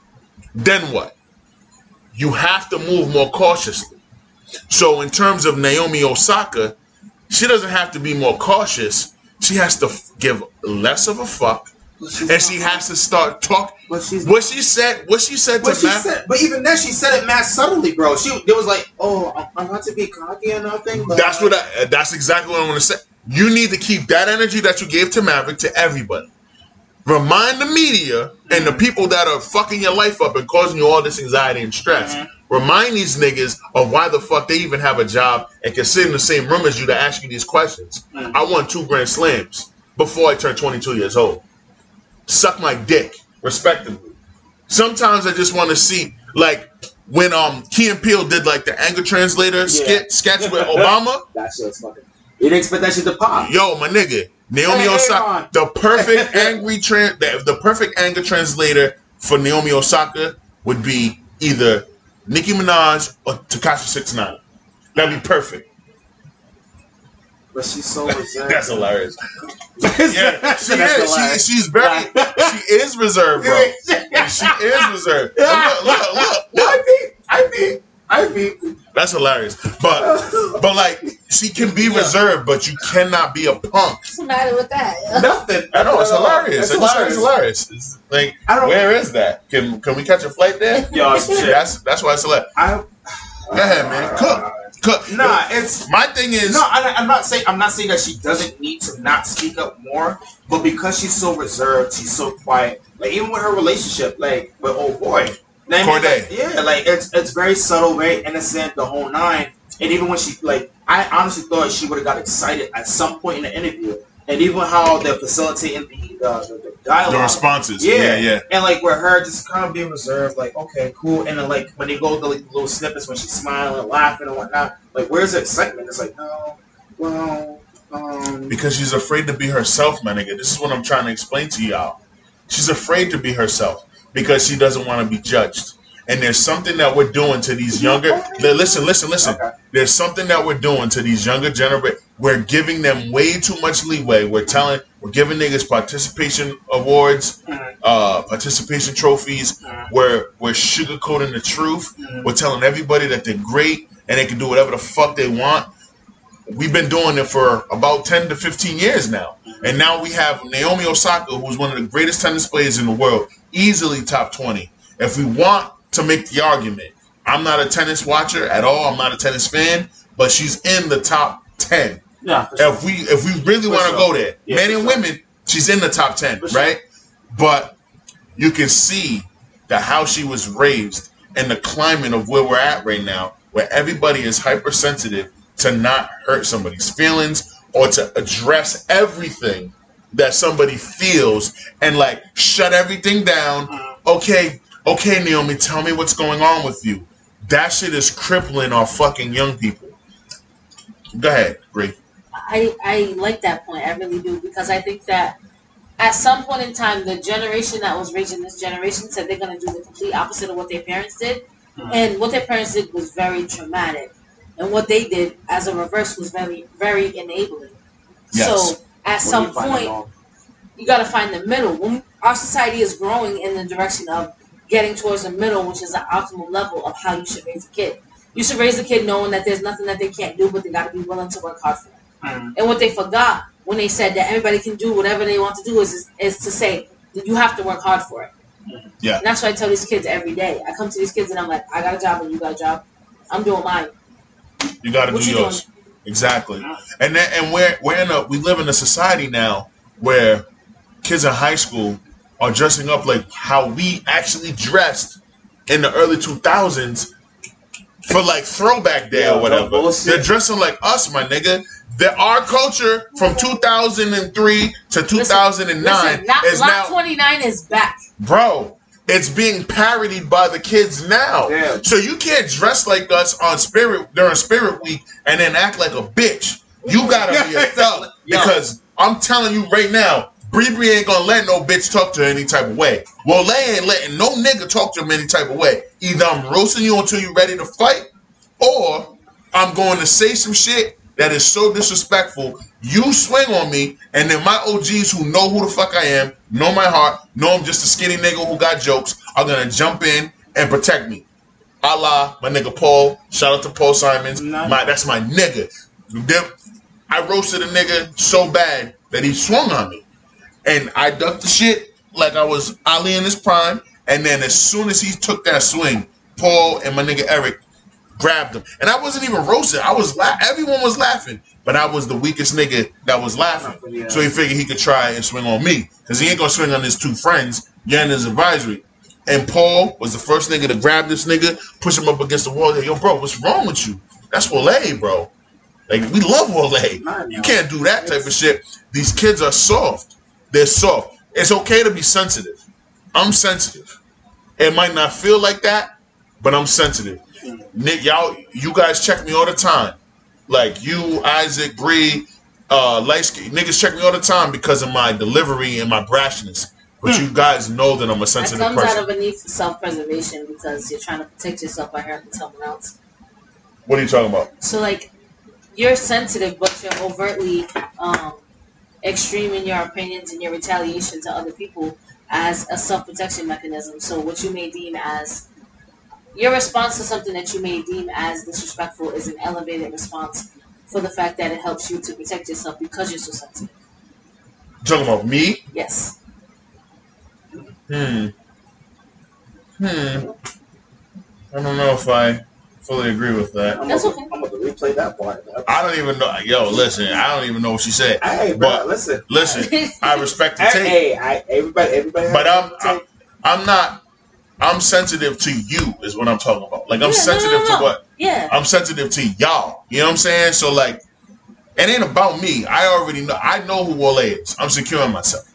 Then what? You have to move more cautiously. So in terms of Naomi Osaka, she doesn't have to be more cautious. She has to give less of a fuck, and she has to start talking. What she said, what she said But to she Matt, said. But even then, she said it mad subtly, bro. She it was like, "Oh, I'm- not to be cocky or nothing." But that's what I, that's exactly what I'm going to say. You need to keep that energy that you gave to Maverick to everybody. Remind the media and the people that are fucking your life up and causing you all this anxiety and stress. Mhm. Remind these niggas of why the fuck they even have a job and can sit in the same room as you to ask you these questions. Mhm. I won two Grand Slams before I turned 22 years old. Suck my dick, respectively. Sometimes I just want to see, like, when um Key and Peele did like the anger translator skit sketch with Obama. That shit's fucking. You didn't expect that shit to pop. Yo, my nigga, Naomi Osaka, the perfect angry tran the, perfect anger translator for Naomi Osaka would be either Nicki Minaj or Tekashi Six Nine. That'd be perfect. But she's so reserved. That's hilarious. yeah, she is. She, she's very. She is reserved, bro. She is reserved. Look, look, look, look. I think, I think, I think. That's hilarious. But, but like, she can be Yeah. reserved, but you cannot be a punk. What's the matter with that? Nothing. I know it's hilarious. It's I just think hilarious. it's hilarious. It's like, I don't. where is that? Can can we catch a flight there? Yo, shit. That's that's why it's hilarious. I. Go ahead, man. Cook. Cook. Nah, it's My thing is, no. I, I'm not saying. I'm not saying that she doesn't need to not speak up more, but because she's so reserved, she's so quiet. Like even with her relationship, like with old boy, Mean, Cordae. like, yeah, like it's it's very subtle, very innocent, the whole nine. And even when she like, I honestly thought she would have got excited at some point in the interview, and even how they're facilitating the uh, the, the dialogue. the responses. Yeah. Yeah, yeah. And like with her just kind of being reserved, like, okay, cool. And then like when they go to like little snippets when she's smiling and laughing and whatnot, like where's the excitement? It's like, no, well, um Because she's afraid to be herself, my nigga. This is what I'm trying to explain to y'all. She's afraid to be herself because she doesn't want to be judged. And there's something that we're doing to these younger. Listen, listen, listen. Okay. There's something that we're doing to these younger generation. We're giving them way too much leeway. We're telling, we're giving niggas participation awards, Mhm. uh, participation trophies. Mhm. We're we're sugarcoating the truth. Mhm. We're telling everybody that they're great and they can do whatever the fuck they want. We've been doing it for about 10 to 15 years now. And now we have Naomi Osaka, who's one of the greatest tennis players in the world, easily top 20. If we want to make the argument, I'm not a tennis watcher at all. I'm not a tennis fan, but she's in the top 10. yeah, sure. If we if we really want to sure. go there, Yeah, men and sure. women, she's in the top 10, For right? But you can see that how she was raised and the climate of where we're at right now, where everybody is hypersensitive to not hurt somebody's feelings or to address everything that somebody feels and like shut everything down. Okay, okay, Naomi, tell me what's going on with you. That shit is crippling our fucking young people. Go ahead, Bre. I, I like that point. I really do because I think that at some point in time, the generation that was raising this generation said they're going to do the complete opposite of what their parents did, Mhm. and what their parents did was very traumatic, and what they did as a reverse was very very enabling. Yes. So at some point, you got to find the middle. When our society is growing in the direction of getting towards the middle, which is the optimal level of how you should raise a kid. You should raise a kid knowing that there's nothing that they can't do, but they got to be willing to work hard for it. Mhm. And what they forgot when they said that everybody can do whatever they want to do is is, is to say that you have to work hard for it. Yeah. And that's what I tell these kids every day. I come to these kids and I'm like, I got a job and you got a job. I'm doing mine. You got to do you yours. Exactly. And then, and we're we're in a we live in a society now where kids in high school are dressing up like how we actually dressed in the early 2000s for like throwback day Yeah, or whatever. bullshit. They're dressing like us, my nigga. That our culture from 2003 to 2009 Listen, not, is now 29 is back. bro it's being parodied by the kids now Yeah. so you can't dress like us on spirit during spirit week and then act like a bitch you gotta be a thug because i'm telling you right now Bre Bre ain't gonna let no bitch talk to her any type of way. Well, they ain't letting no nigga talk to him any type of way. Either I'm roasting you until you're ready to fight, or I'm going to say some shit that is so disrespectful. You swing on me, and then my OGs who know who the fuck I am, know my heart, know I'm just a skinny nigga who got jokes, are gonna jump in and protect me. A la my nigga Paul. Shout out to Paul Simons. Nice. My that's my nigga. I roasted a nigga so bad that he swung on me. And I ducked the shit like I was Ali in his prime. And then as soon as he took that swing, Paul and my nigga Eric grabbed him. And I wasn't even roasting. I was la- everyone was laughing. But I was the weakest nigga that was laughing. Yeah. So he figured he could try and swing on me. Because he ain't gonna swing on his two friends, yeah, in his advisory. And Paul was the first nigga to grab this nigga, push him up against the wall. Yo, bro, what's wrong with you? That's Wole, bro. Like we love Wole. You can't do that type of shit. These kids are soft. They're soft. It's okay to be sensitive. I'm sensitive. It might not feel like that, but I'm sensitive. Nick, y'all, you guys check me all the time. Like you, Isaac, Bre, uh, light niggas check me all the time because of my delivery and my brashness. But you guys know that I'm a That sensitive comes person. out of a need for self preservation because you're trying to protect yourself by hurting someone else. What are you talking about? So like, you're sensitive, but you're overtly um, extreme in your opinions and your retaliation to other people as a self protection mechanism. So what you may deem as your response to something that you may deem as disrespectful is an elevated response for the fact that it helps you to protect yourself because you're so sensitive. Talking about me? Yes. Hmm. Hmm. I don't know if I fully agree with that. I'm That's okay. I'm gonna replay that part. I don't even know. Yo, listen, I don't even know what she said. Hey, bro, But- listen. Listen, I respect the Hey, tape, hey, I, everybody, everybody. but I'm, a I'm tape. I'm not. I'm sensitive to you, is what I'm talking about. Like I'm Yeah, no, sensitive no, no. to what Yeah. I'm sensitive to y'all. You know what I'm saying? So like, it ain't about me. I already know. I know who Wole is. I'm securing myself.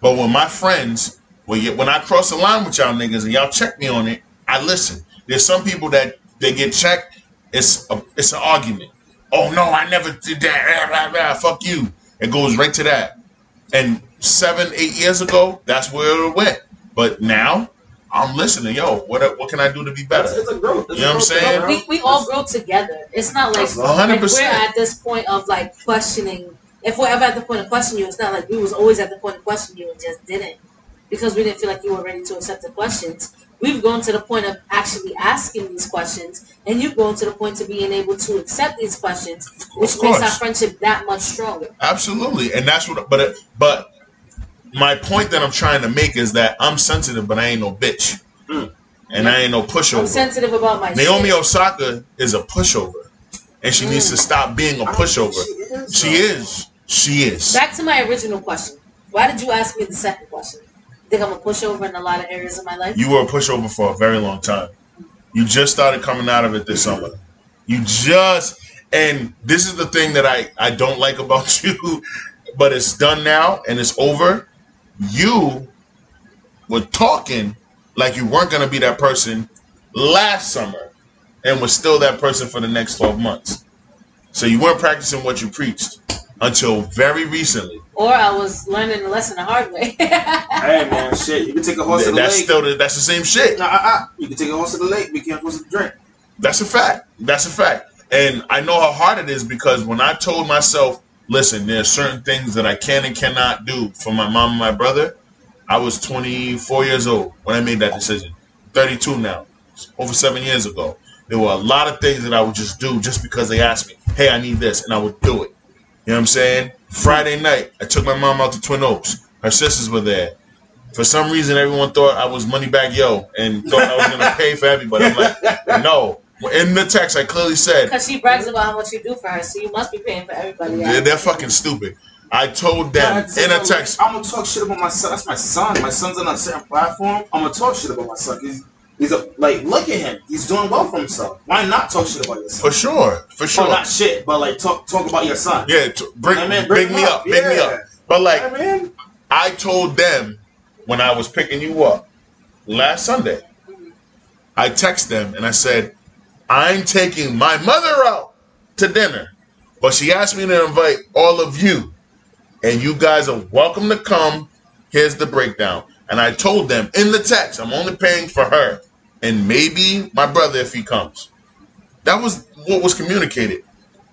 But when my friends, when you, when I cross the line with y'all niggas and y'all check me on it, I listen. There's some people that they get checked. It's a, it's an argument. Oh no, I never did that. Blah, blah, blah. Fuck you. It goes right to that. And seven, eight years ago, that's where it went. But now, I'm listening. Yo, what what can I do to be better? It's, it's a growth. It's You know what I'm saying? we, we all grow together. It's not like, 100%. we're at this point of like questioning. If we're ever at the point of questioning you, it's not like we was always at the point of questioning you and just didn't because we didn't feel like you were ready to accept the questions. We've gone to the point of actually asking these questions, and you've gone to the point to being able to accept these questions, which makes our friendship that much stronger. Absolutely, and that's what. But it- but my point that I'm trying to make is that I'm sensitive, but I ain't no bitch, Mm. and I ain't no pushover. I'm sensitive about my Naomi shit. Osaka is a pushover, and she needs to stop being a pushover. She She is. is. She is. Back to my original question. Why did you ask me the second question? Think I'm a pushover in a lot of areas of my life? You were a pushover for a very long time. You just started coming out of it this summer. You just and this is the thing that I I don't like about you, but it's done now and it's over. You were talking like you weren't gonna be that person last summer and was still that person for the next 12 months. So you weren't practicing what you preached until very recently. Or I was learning the lesson the hard way. Hey man, shit. You can take a horse to the That's lake. still the, that's the same shit. Nah, uh, uh, you can take a horse to the lake. We can't force it to drink. That's a fact. That's a fact. And I know how hard it is because when I told myself, listen, there's certain things that I can and cannot do for my mom and my brother, I was 24 years old when I made that decision. 32 now, over seven years ago. There were a lot of things that I would just do just because they asked me, hey, I need this, and I would do it. You know what I'm saying? Friday night, I took my mom out to Twin Oaks. Her sisters were there. For some reason, everyone thought I was Moneybagg Yo and thought I was going to pay for everybody. I'm like, no. In the text, I clearly said, Because she brags about how much you do for her, so you must be paying for everybody. they're, they're fucking stupid. I told them in a text, I'm gonna talk shit about my son. That's my son. My son's on a certain platform. I'm gonna talk shit about my son. He's he's a like look at him. He's doing well for himself. Why not talk shit about your son? for sure, for Oh, sure. not shit, but like talk talk about your son. Yeah, t- bring, I mean, bring bring me him up, up, bring me yeah. up. But like, Yeah, man. I told them when I was picking you up last Sunday, I text them and I said, I'm taking my mother out to dinner, but she asked me to invite all of you, and you guys are welcome to come. Here's the breakdown. And I told them in the text, I'm only paying for her and maybe my brother if he comes. That was what was communicated.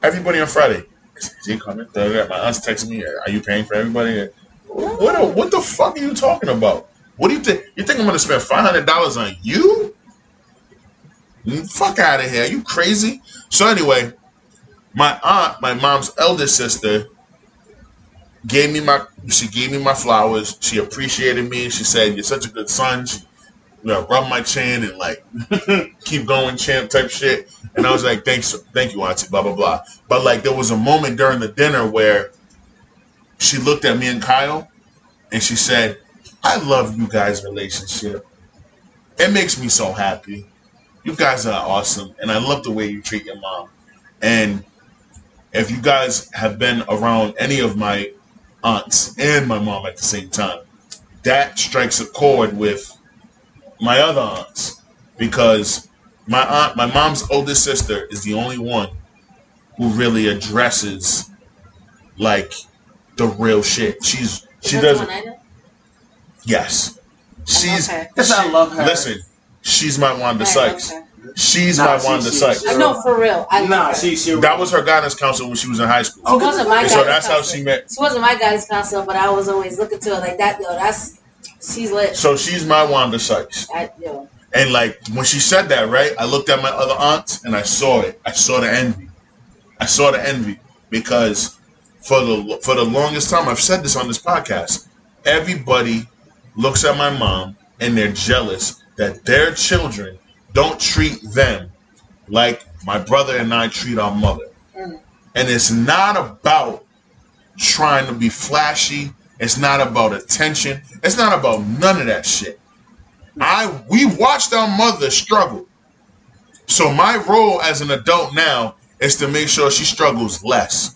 Everybody on Friday, is he coming? My aunt's texting me, are you paying for everybody? What, the- what the fuck are you talking about? What do you think? You think I'm gonna spend five hundred dollars on you? Fuck out of here! you crazy? So anyway, my aunt, my mom's eldest sister, gave me my. She gave me my flowers. She appreciated me. She said, "You're such a good son." She, you know, rub my chin and like keep going, champ type shit. And I was like, "Thanks, thank you, auntie." Blah blah blah. But like, there was a moment during the dinner where she looked at me and Kyle, and she said, "I love you guys' relationship. It makes me so happy. You guys are awesome, and I love the way you treat your mom. And if you guys have been around any of my aunts and my mom at the same time, that strikes a chord with my other aunts because my aunt, my mom's oldest sister, is the only one who really addresses like the real shit. She's she Is that doesn't. one I know? Yes, she's Okay. Yes, I love her. listen. She's my Wanda Right, Sykes. okay. She's Nah, my she- Wanda she- Sykes. she- I know for real. I Nah, love her. she she. That was her guidance counselor when she was in high school. She wasn't my guidance so that's how she met. She wasn't my guidance counselor, but I was always looking to her like that. Yo, that's she's lit. So she's my Wanda Sykes. I, yo, And like when she said that, right? I looked at my other aunts and I saw it. I saw the envy. I saw the envy because for the for the longest time I've said this on this podcast. Everybody looks at my mom and they're jealous that their children don't treat them like my brother and I treat our mother. Mm. And it's not about trying to be flashy. It's not about attention. It's not about none of that shit. I we watched our mother struggle. So my role as an adult now is to make sure she struggles less.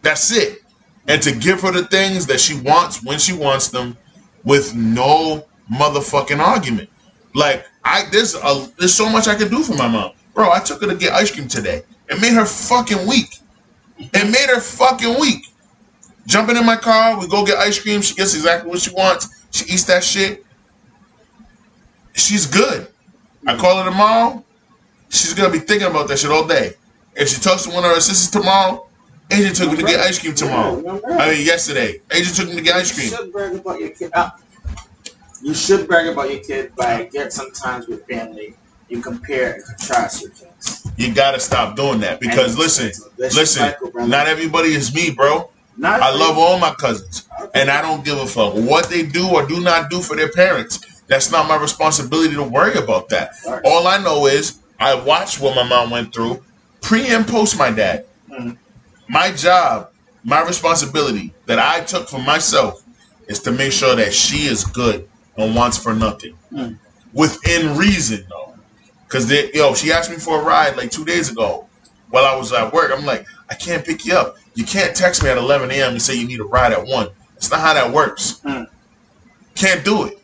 That's it. And to give her the things that she wants when she wants them with no motherfucking argument. Like I there's a there's so much I could do for my mom. Bro, I took her to get ice cream today. It made her fucking weak. It made her fucking weak. Jumping in my car, we go get ice cream. She gets exactly what she wants. She eats that shit. She's good. I call her tomorrow. She's gonna be thinking about that shit all day. If she talks to one of her sisters tomorrow, Agent took me to get ice cream tomorrow. I mean, yesterday. Agent took me to get ice cream. should brag about your kid. Ah. You should brag about your kid, but I get sometimes with family, you compare and contrast your kids. You gotta stop doing that because And listen, it's a vicious listen. cycle. Not everybody is me, bro. Not I love all my cousins, and I don't give a fuck what they do or do not do for their parents. That's not my responsibility to worry about that. Right. All I know is I watched what my mom went through pre and post my dad. Mhm. My job, my responsibility that I took for myself is to make sure that she is good and wants for nothing. Mm. Within reason, though. Because, yo, she asked me for a ride like two days ago while I was at work. I'm like, I can't pick you up. You can't text me at 11 a.m. and say you need a ride at 1. That's not how that works. Hmm. Can't do it.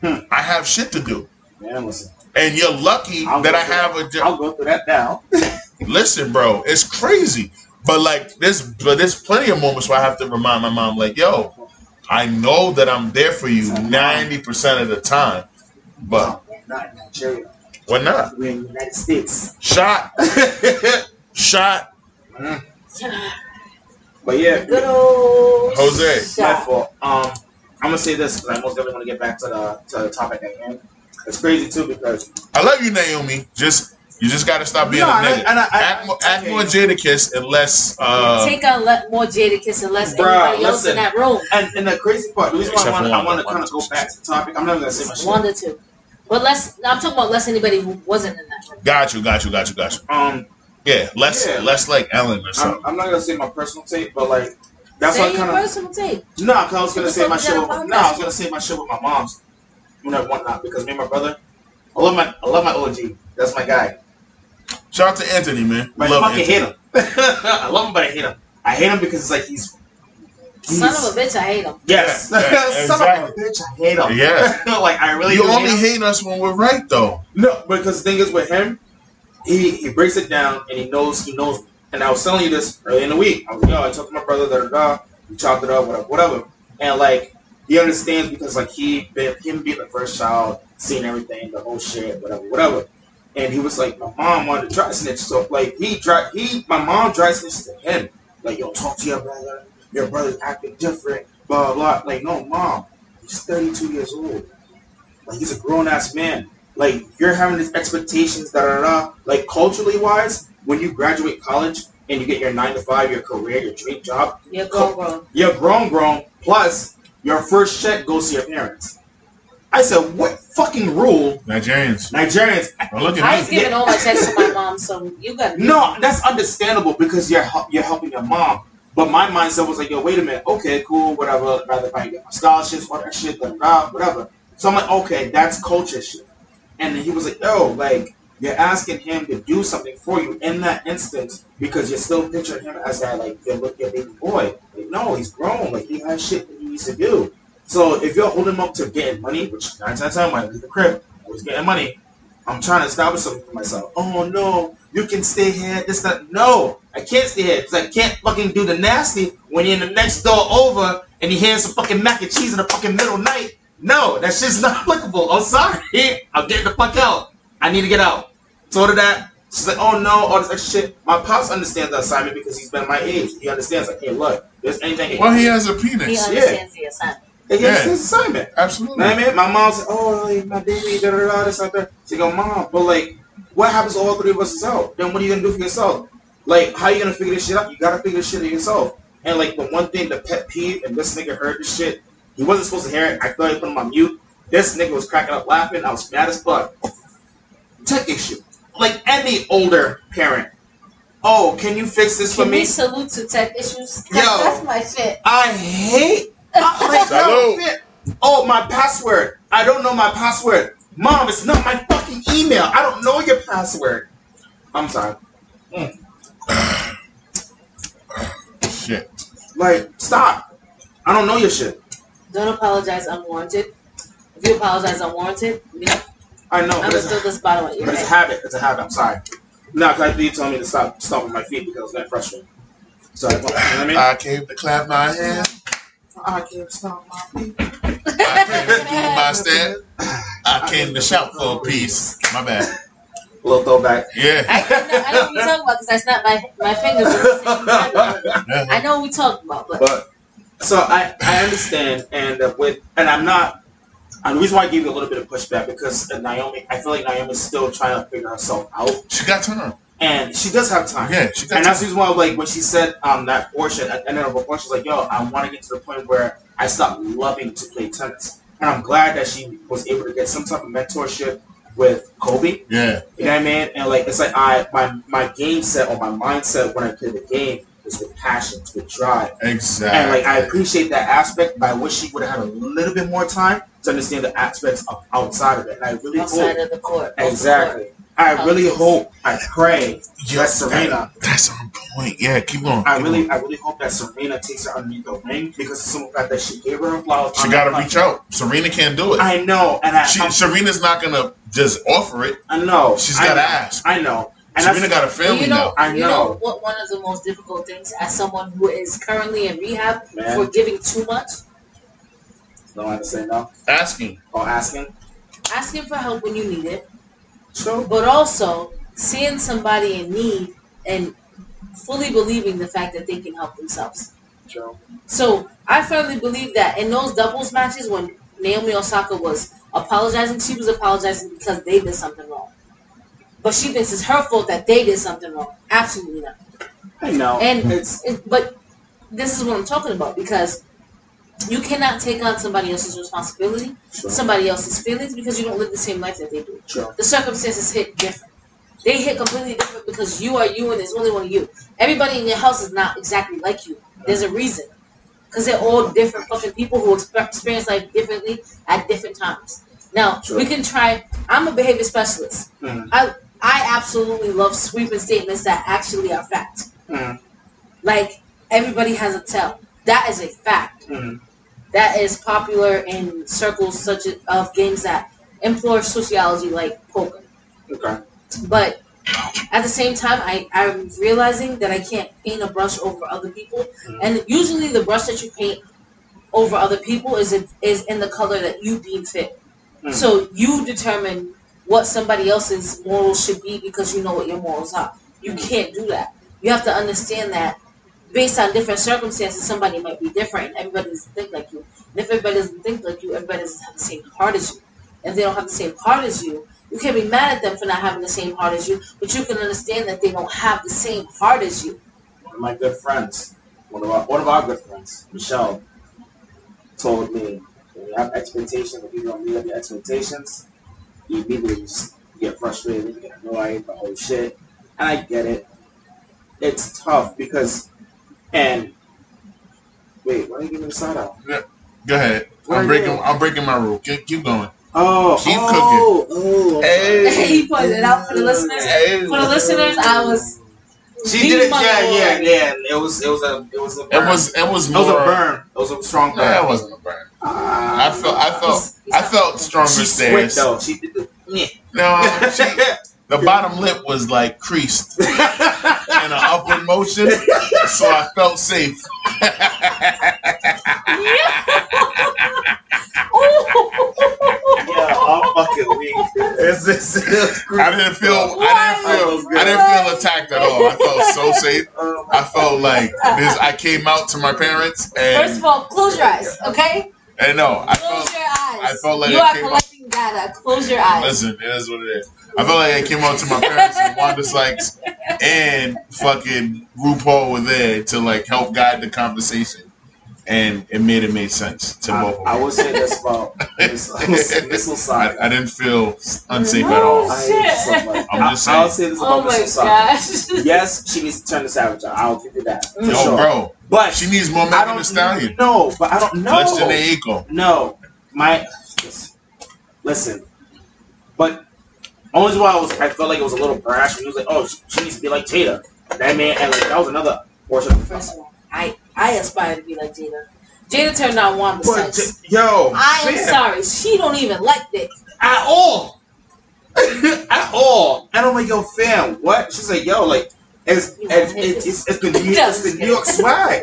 Hmm. I have shit to do. Man, listen. And you're lucky I'll that I have that. a job. I'll go through that now. Listen, bro, it's crazy. But like this, but there's plenty of moments where I have to remind my mom, like, yo, I know that I'm there for you 90% of the time, but No, not in Nigeria. we're not. We're in the United States. Shot, shot. But yeah, good old Jose. my fault. Um, I'm gonna say this because I most definitely want to get back to the to the topic at hand. It's crazy too because I love you, Naomi. Just you just gotta stop being No, a and I- and I- I- act, more, act okay. more Jadakiss and less. Uh, Take a le- more Jadakiss and less Bruh, anybody else in that room. and, and the crazy part, the reason why I want I want to kind of go back to the topic. I'm not gonna say my shit. One or two. But less. I'm talking about less anybody who wasn't in that room. got you, got you, got you, got you. Um, Yeah, less, Yeah. less like Ellen or I'm. I'm not gonna say my personal take, but like that's Say what kind of personal take. no. Cause I was gonna say my put shit. With, on no, I was gonna say my shit with my mom's. You know whatnot because me and my brother. I love my I love my OG. That's my guy. Shout out to Anthony, man. But I love fucking Anthony. hate him. I love him, but I hate him. I hate him because it's like he's. Son of a bitch, I hate him. Yes. Yeah, yeah, Son of a bitch, I hate him. Yeah. like I really You only hate hate us when we're right, though. No, because the thing is with him, he he breaks it down and he knows he knows. me. And I was telling you this early in the week. I was like, yo, I talked to my brother, da da da. We chopped it up, whatever, whatever. And like he understands because like he him being the first child, seeing everything, the whole shit, whatever, whatever. And he was like, my mom wanted to dry snitch, so like he dry he my mom dry snitched to him. Like, yo, talk to your brother. Your brother's acting different, blah blah. blah. Like, no, mom, he's 32 years old. Like he's a grown ass man. Like you're having these expectations, da da da. Like culturally wise, when you graduate college and you get your nine to five, your career, your dream job, You're grown, grown. you're grown, grown. Plus, your first check goes to your parents. I said, what fucking rule? Nigerians. Nigerians. Don't look I at was me. giving all my checks to my mom, so you got No, that's understandable because you're you're helping your mom. But my mindset was like, yo, wait a minute. Okay, cool, whatever. Rather if I get my scholarships, all that shit, whatever. So I'm like, okay, that's culture shit. And he was like, yo, like you're asking him to do something for you in that instance because you're still picturing him as that like your look your baby boy. Like, no, he's grown. Like he has shit that he needs to do. So if you're holding up to getting money, which nine times out of ten, when I leave the crib, I was getting money. I'm trying to establish something for myself. Oh no, you can stay here. This that. No, I can't stay here because I can't fucking do the nasty when you're in the next door over and you hear some fucking mac and cheese in the fucking middle night. No, that shit's not applicable. I'm sorry. I'm getting the fuck out. I need to get out. Told her that. She's like, oh no, all this extra shit. My pops understands the assignment because he's been my age. He understands, like, hey, look, there's anything. Well, he has a penis. He penis. understands the assignment. He Yeah. understands the assignment. You know Absolutely. what I mean? My mom said, oh, like, my baby, da da da, this, like that. She go, mom, but like, what happens when all three of us is out? Then what are you gonna do for yourself? Like, how are you gonna figure this shit out? You gotta figure this shit out yourself. And like, the one thing, the pet peeve, and this nigga heard this shit, he wasn't supposed to hear it. I thought he put him on mute. This nigga was cracking up laughing. I was mad as fuck. Tech issue. Like any older parent. Oh, can you fix this for Can we me? salute to tech issues? Yo. That's my shit. I hate. I, like, Salute. oh, my password. I don't know my password. Mom, it's not my fucking email. I don't know your password. I'm sorry. Shit. Like, stop. I don't know your shit. Don't apologize unwarranted. If you apologize unwarranted, you know, I know, I'm but gonna it's, throw this bottle at your but it's a habit. It's a habit. I'm sorry. No, because I you told me to stop stomping my feet because I was getting frustrated. So, you know what I mean? I came to clap my hands. I can't stop my feet. I came to do my step. I came to shout for a piece. My bad. A little throwback. Yeah. I, I, know, I know what you're talking about because I snapped my, my fingers at the same time. yeah. I know what we're talking about, but But so I I understand, and uh, with and I'm not. And the reason why I gave you a little bit of pushback because uh, Naomi, I feel like Naomi's still trying to figure herself out, She got time. And she does have time. Yeah, she got And that's the time. reason why, like, when she said um that portion at the end of her portion, she's like, "Yo, I want to get to the point where I stop loving to play tennis." And I'm glad that she was able to get some type of mentorship with Kobe. Yeah. You know what I mean? And like, it's like I my my game set or my mindset when I play the game is with passion, it's with drive. Exactly. And like I appreciate that aspect, but I wish she would have had a little bit more time to understand the aspects of outside of it. And I really outside hope of the court. off the court. exactly. I really hope, I pray Yeah, that Serena. That's on point. Yeah, keep going. I keep really, going. I really hope that Serena takes her underneath the ring because of some of the fact that she gave her a flowers. She got to reach out. Serena can't do it. I know, and I, She, I'm- Serena's not gonna just offer it. I know. She's I got to ask. I know. And Serena got a family you know, now. I you know. know what? One of the most difficult things as someone who is currently in rehab Man. for giving too much, don't have to say no Asking. or asking. asking for help when you need it, True. but also seeing somebody in need and fully believing the fact that they can help themselves. True. So I firmly believe that in those doubles matches when Naomi Osaka was apologizing, she was apologizing because they did something wrong. But she thinks it's her fault that they did something wrong. Absolutely not. I know. And it's it, but this is what I'm talking about because you cannot take on somebody else's responsibility, true. somebody else's feelings because you don't live the same life that they do. True. The circumstances hit different. They hit completely different because you are you and there's only one of you. Everybody in your house is not exactly like you. There's a reason. Because they're all different fucking people who experience life differently at different times. Now, True. we can try. I'm a behavior specialist. Mhm. I I absolutely love sweeping statements that actually are fact. Mhm. Like everybody has a tell. That is a fact. Mhm. That is popular in circles such as of games that employ sociology like poker. Okay. But at the same time, I, I'm realizing that I can't paint a brush over other people. Mhm. And usually the brush that you paint over other people is in, is in the color that you deem fit. Mhm. So you determine what somebody else's morals should be because you know what your morals are. You can't do that. You have to understand that based on different circumstances, somebody might be different everybody doesn't think like you. And if everybody doesn't think like you, everybody doesn't have the same heart as you. If they don't have the same heart as you, you can't be mad at them for not having the same heart as you, but you can understand that they don't have the same heart as you. One of my good friends, one of our one of our good friends, Michelle, told me when you have expectations, if you don't meet up your expectations, you immediately just get frustrated, you get annoyed, the whole oh, shit. And I get it. It's tough because, and wait, why are you giving me the side out? Go ahead. What I'm breaking. you- I'm breaking my rule. Keep, keep going. Oh, Keep oh, oh, I'm Hey. he pointed it out for the listeners. Hey. For the listeners, I was. She did it. Yeah, yeah, yeah. It was, it was a, it was a. Burn. It was. It was It was a burn. It was a strong burn. No, it wasn't a burn. Ah. I felt. I felt. He's- he's I felt stronger She stairs. though. She did the. Yeah. No, she, the bottom lip was like creased in an upward motion, so I felt safe. Yeah, I'm fucking weak. It's, it's, it's I didn't feel. I didn't feel. I didn't feel attacked at all. I felt so safe. Oh, I felt like this. I came out to my parents And, First of all, close your eyes, okay? and no, I Close felt. your eyes. I felt like you I are came collecting data. Close your eyes. Listen, it is what it is. I felt like I came out to my parents and Wanda Sykes and fucking RuPaul were there to like help guide the conversation, and it made it made sense to I, both of I them. will say this about this missile side. I, I didn't feel unsafe at all. I hate so much. I'm just I, I'll saying. say this oh about Oh my missile side. Yes, she needs to turn the savage out. I'll give you that for Yo, Yo, sure. bro, But she needs more I Megan don't Thee Stallion. know. But I don't know. Less than a eco. No, my listen, but only reason why I was I felt like it was a little brash when he was like, "Oh, she, she needs to be like Jada." That man, and like that was another portion. First of all, I I aspire to be like Jada. Jada turned down Wanda But Sykes. J- yo, I am fam, sorry, she don't even like dick. at all, at all. And I'm like, yo, fam, what? She's like, yo, like it's You know, it's, it's, it's, it's the New, No, it's the New York swag.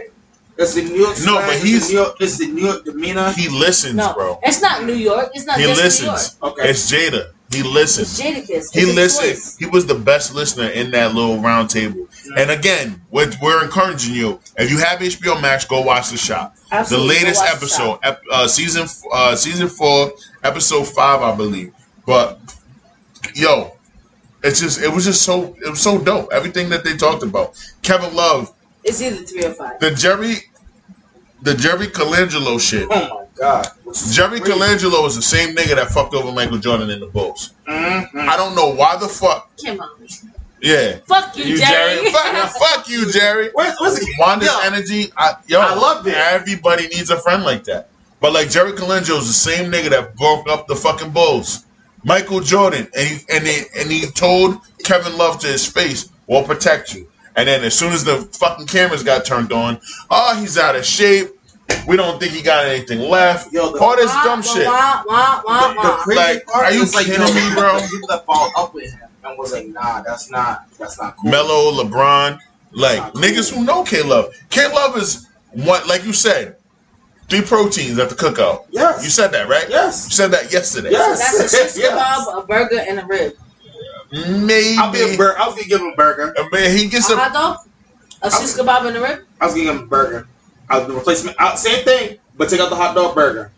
It's the New York swag. No, but it's he's- the New York, it's the New York demeanor. He listens, No, bro. it's not New York. It's not He just New York. He listens. Okay, It's Jada. He It's listens. Jadakiss. He It's a listened. choice. He was the best listener in that little round table. And again, we're, we're encouraging you. If you have HBO Max, go watch the shop. Absolutely. the latest watch the episode, ep- uh, season uh, season four, episode five, I believe. But yo, it's just it was just so it was so dope. Everything that they talked about. Kevin Love, It's either three or five. the Jerry, the Jerry Colangelo shit. oh my god, Jerry crazy. Colangelo is the same nigga that fucked over Michael Jordan in the Bulls. Mhm. I don't know why the fuck. Come on. Yeah, Fuck you, you Jerry. Jerry. fuck, fuck you, Jerry. Where's, where's the Wanda's yo, energy, I, yo, I love it. Everybody needs a friend like that. But like Jerry Colangelo is the same nigga that broke up the fucking Bulls. Michael Jordan, and he and he and he told Kevin Love to his face, "We'll protect you." And then as soon as the fucking cameras got turned on, oh, he's out of shape. We don't think he got anything left. Yo, the- All this Wah, dumb wah, shit. Wah, wah, wah, the, the crazy Like, part are you is like, kidding yo, me, bro? People that followed up with him and was like, nah, that's not, that's not cool. Melo, LeBron, like cool. niggas who know K Love. K Love is what, like you said, three proteins at the cookout. Yes. You said that, right? Yes, you said that yesterday. Yes. That's a shish Yes. kebab, a burger, and a rib. Maybe. I'll be a bur- I was gonna give him a burger. Uh, man, he gets A a. hot dog, a shish kebab, and a rib. I was gonna give him a burger. I'll do replacement. Uh, same thing, but take out the hot dog burger.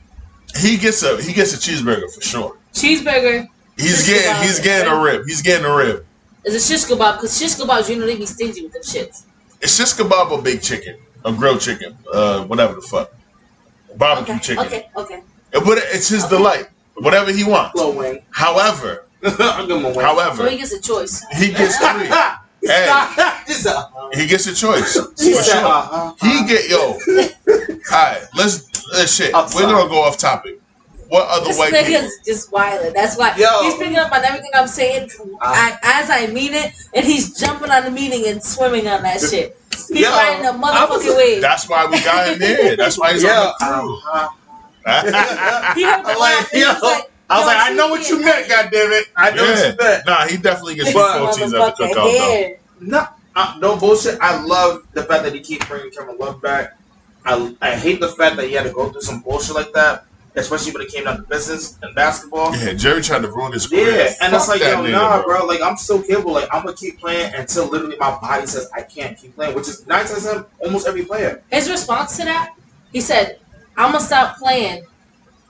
He gets a. He gets a cheeseburger for sure. Cheeseburger He's Shish getting. He's getting a rib. rib. He's getting a rib. is a shish kebab because shish kebabs usually be stingy with them shits. It's just kebab or baked chicken, or grilled chicken, uh, whatever the fuck, barbecue Okay, chicken. okay, okay. It would- It's his Okay. delight. Whatever he wants. Little wing. However, I'll give him a wing. So however, he gets a choice. he gets three. Hey. Uh, He gets a choice. she For sure. uh-huh. He get yo. Alright, let's let's shit. I'm We're sorry. gonna go off topic. What other This white nigga's just wilding. That's why Yo. he's picking up on everything I'm saying I, as I mean it, and he's jumping on the meaning and swimming on that shit. He's Yo, riding a I was- motherfucking wave. That's why we got him there. That's why he's Yeah. on the crew. uh-huh. He heard the like, laugh, he yo. was like, I was yo, like, I know what you she meant, can't- goddammit. I know what Yeah. you meant. Nah, he definitely gets Look the at this at the motherfucking cookout though. No, uh, no bullshit. I love the fact that he keeps bringing Kevin Love back. I, I hate the fact that he had to go through some bullshit like that, especially when it came down to business and basketball. Yeah, Jerry tried to ruin his career. Yeah, and it's like, yo, nigga, nah, bro. Like, I'm still capable. Like, I'm gonna keep playing until literally my body says I can't keep playing, which is nine times out of almost every player. His response to that, he said, "I'm gonna stop playing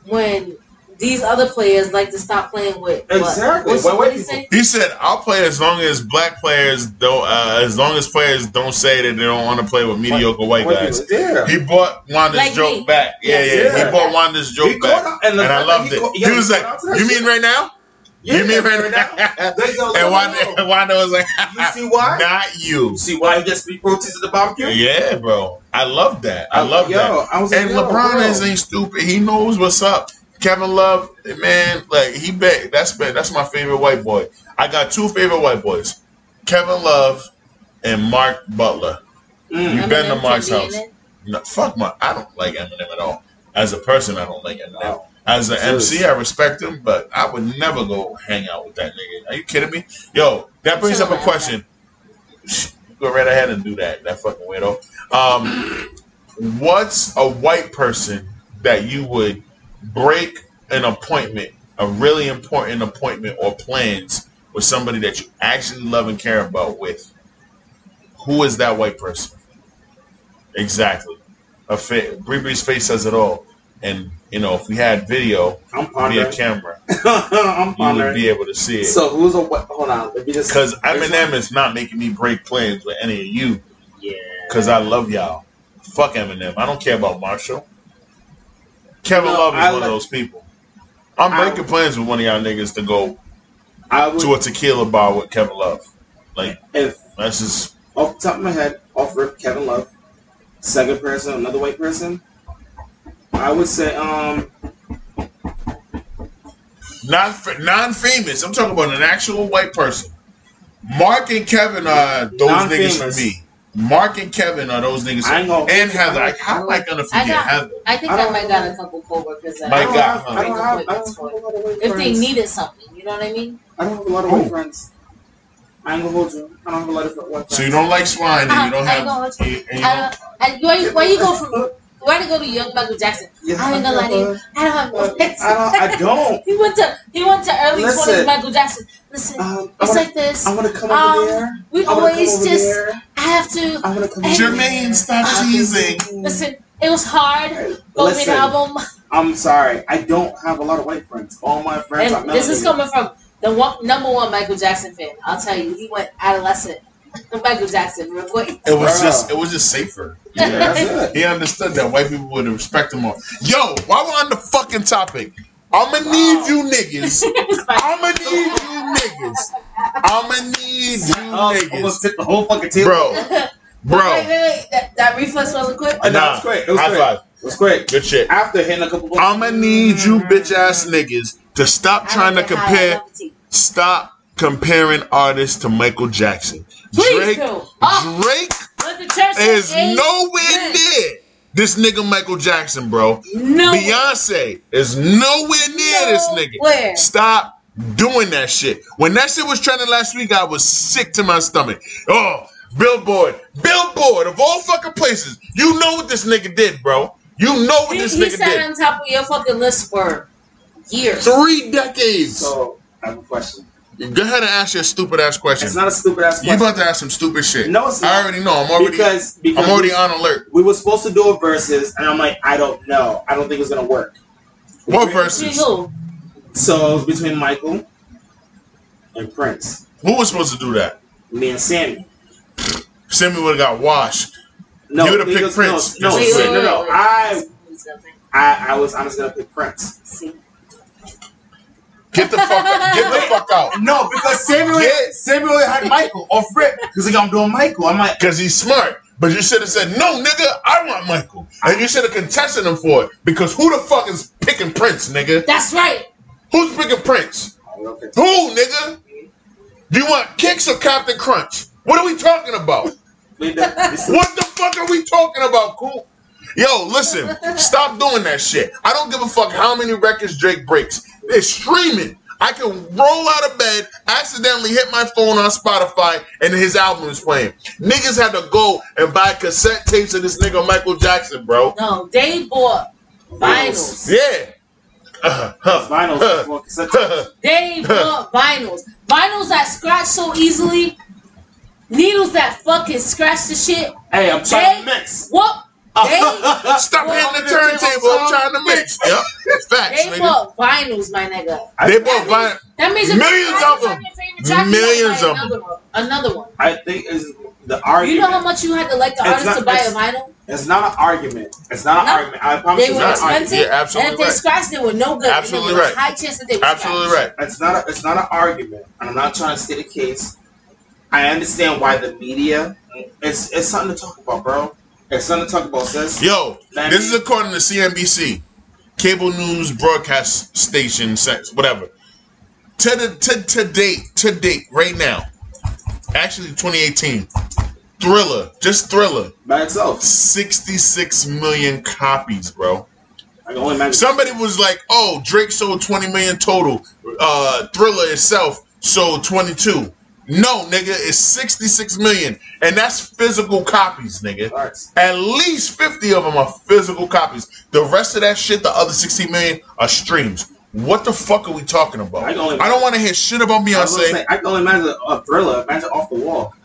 when these other players like to stop playing with." Exactly. What's, What what did he say? He said, "I'll play as long as black players don't, uh, as long as players don't say that they don't want to play with mediocre white White guys." Yeah. He bought Wanda's Like joke me. back. Yeah, yeah, yeah. He bought Wanda's joke He back, out- and and, I loved he it. caught- he was he like, caught out to that "You mean right now? Yeah, you mean right right now?" now. And no, Wanda, no, no. Wanda was like, You see why? "Not you." You see why he gets three proteins at the barbecue? Yeah, bro. I love that. I love yo, that. I was like, And yo, LeBron bro. isn't stupid. He knows what's up. Kevin Love, man, like he bet that's that's my favorite white boy. I got two favorite white boys, Kevin Love and Mark Butler. Mm. You been to Mark's be house. No, fuck my, I don't like Eminem at all. As a person, I don't like Eminem. Wow. As an MC, I respect him, but I would never go hang out with that nigga. Are you kidding me? Yo, that brings up a question. Go right ahead and do that. That fucking weirdo. Um, what's a white person that you would break an appointment a really important appointment or plans with somebody that you actually love and care about with, who is that white person? Exactly. A fa- Bre Bre's face says it all. And you know, if we had video I'm via pondering. camera, I'm you would be able to see it. So who's a what? Hold on. Let me just. Because Eminem is not making me break plans with any of you. Yeah. Because I love y'all. Fuck Eminem. I don't care about Marshall. Kevin No, Love is I one like- of those people. I'm I- plans with one of y'all niggas to go I would. to a tequila bar with Kevin Love. Like if that's just off the top of my head, off rip Kevin Love. Second person, another white person. I would say um not non famous. I'm talking about an actual white person. Mark and Kevin are those niggas Non-famous. for me. Mark and Kevin are those niggas. I ain't gonna- and Heather. Like, how am I gonna I forget got- Heather? I think I I, don't- might got a couple coworkers that My God. I don't have, I don't have a lot of white if they needed something, you know what I mean? I don't have a lot of Who? white friends. I ain't gonna hold you. I don't have a lot of white friends. So you don't like swine and you uh, don't I ain't gonna have. let you- and you don't- don't, I, why, you- why you go from why to go to young Michael Jackson? Yeah, I ain't gonna lie to you. I don't have no I don't. I don't. He went to he went to early twenties Michael Jackson. Listen, Um, it's wanna, like this. I want to come Um, over there. We I always just there. I have to I want to come Hey, over Jermaine, stop I teasing. listen. It was hard. Go Listen, an album. I'm sorry. I don't have a lot of white friends. All my friends are And this is coming from the one, number one Michael Jackson fan. I'll tell you, he went adolescent. Michael Jackson, real quick. It was Bruh. just it was just safer. Yeah, that's. He understood that white people would respect him more. Yo, while we're on the fucking topic, I'ma need you niggas. I'ma need you niggas. I'ma need you Oh, niggas. almost hit the whole fucking table. Bro, bro. wait, wait. That, that reflex wasn't quick. Uh, no, Nah, it was great. It was high great. five. It was great. Good shit. After hitting a couple. I'ma need you bitch ass niggas to stop trying to I don't get high, I compare stop comparing artists to Michael Jackson. Please Drake. Oh, Drake let the church is say nowhere amen. near this nigga Michael Jackson, bro. No. Beyonce is nowhere near this nigga. Nowhere. Stop doing that shit. When that shit was trending last week, I was sick to my stomach. Oh, Billboard, Billboard of all fucking places. You know what this nigga did, bro. You know what He, this he nigga sat did. on top of your fucking list for years. Three decades. So I have a question. Go ahead and ask your stupid ass question. It's not a stupid ass question. You question. about to ask some stupid shit. No, it's not. I already know. I'm already. because because I'm already we, on alert. we were supposed to do a versus, and I'm like, I don't know. I don't think it's gonna work. What We- verses? Who? So it was between Michael and Prince. Who was supposed to do that? Me and Sammy. Sammy would have got washed. No, You would've picked Prince. No, no, Wait, wait, no, no. I, Who's gonna? I, I was honestly gonna pick Prince. See? Get the fuck out. Get the fuck out. No, because Samuel, Yeah. Samuel had Michael off rip. He's like, I'm doing Michael. I'm like, Because he's smart. But you should have said, no, nigga, I want Michael. And you should have contested him for it. Because who the fuck is picking Prince, nigga? That's right. Who's picking Prince? Who, nigga? Do you want kicks or Captain Crunch? What are we talking about? Wait, that- this- What the fuck are we talking about, cool? Yo, listen, stop doing that shit. I don't give a fuck how many records Drake breaks. It's streaming. I can roll out of bed, accidentally hit my phone on Spotify, and his album is playing. Niggas had to go and buy cassette tapes of this nigga Michael Jackson, bro. No, they bought vinyls. Yeah. Uh, huh, Vinyls huh, before cassette huh. They uh-huh. bought vinyls. Vinyls that scratch so easily. Needles that fucking scratch the shit. Hey, I'm trying to mix. What? They Stop Well, hitting the turntable. I'm trying to mix. Yep. Facts, they nigga. bought vinyls, my nigga. They bought vinyls. that means if Millions of them. your favorite track, you Millions of them. another one. I think is the argument. You know how much you had to like the artist not- to buy a vinyl? It's not an argument. It's not an No. argument. I promise They you, were it's not an expensive. Yeah, absolutely and if they right. scratched, they were no good. Absolutely there was right. high chance that they were Absolutely right. It's not. A, it's not an argument, and I'm not trying to state a case. I understand why the media. It's it's something to talk about, bro. It's something to talk about, sis. Yo, this is according to CNBC, cable news broadcast station, sex, whatever. To the to, to date, to date, right now, actually 2018, Thriller, just Thriller, By itself, 66 million copies, bro. I can only imagine. Somebody was like, "Oh, Drake sold 20 million total. Uh, Thriller itself sold 22." No, nigga, it's 66 million, and that's physical copies, nigga. Facts. At least 50 of them are physical copies. The rest of that shit, the other 60 million, are streams. What the fuck are we talking about? I I, don't want to hear shit about I, was gonna Beyonce. say, I can only imagine a thriller. Imagine off the wall.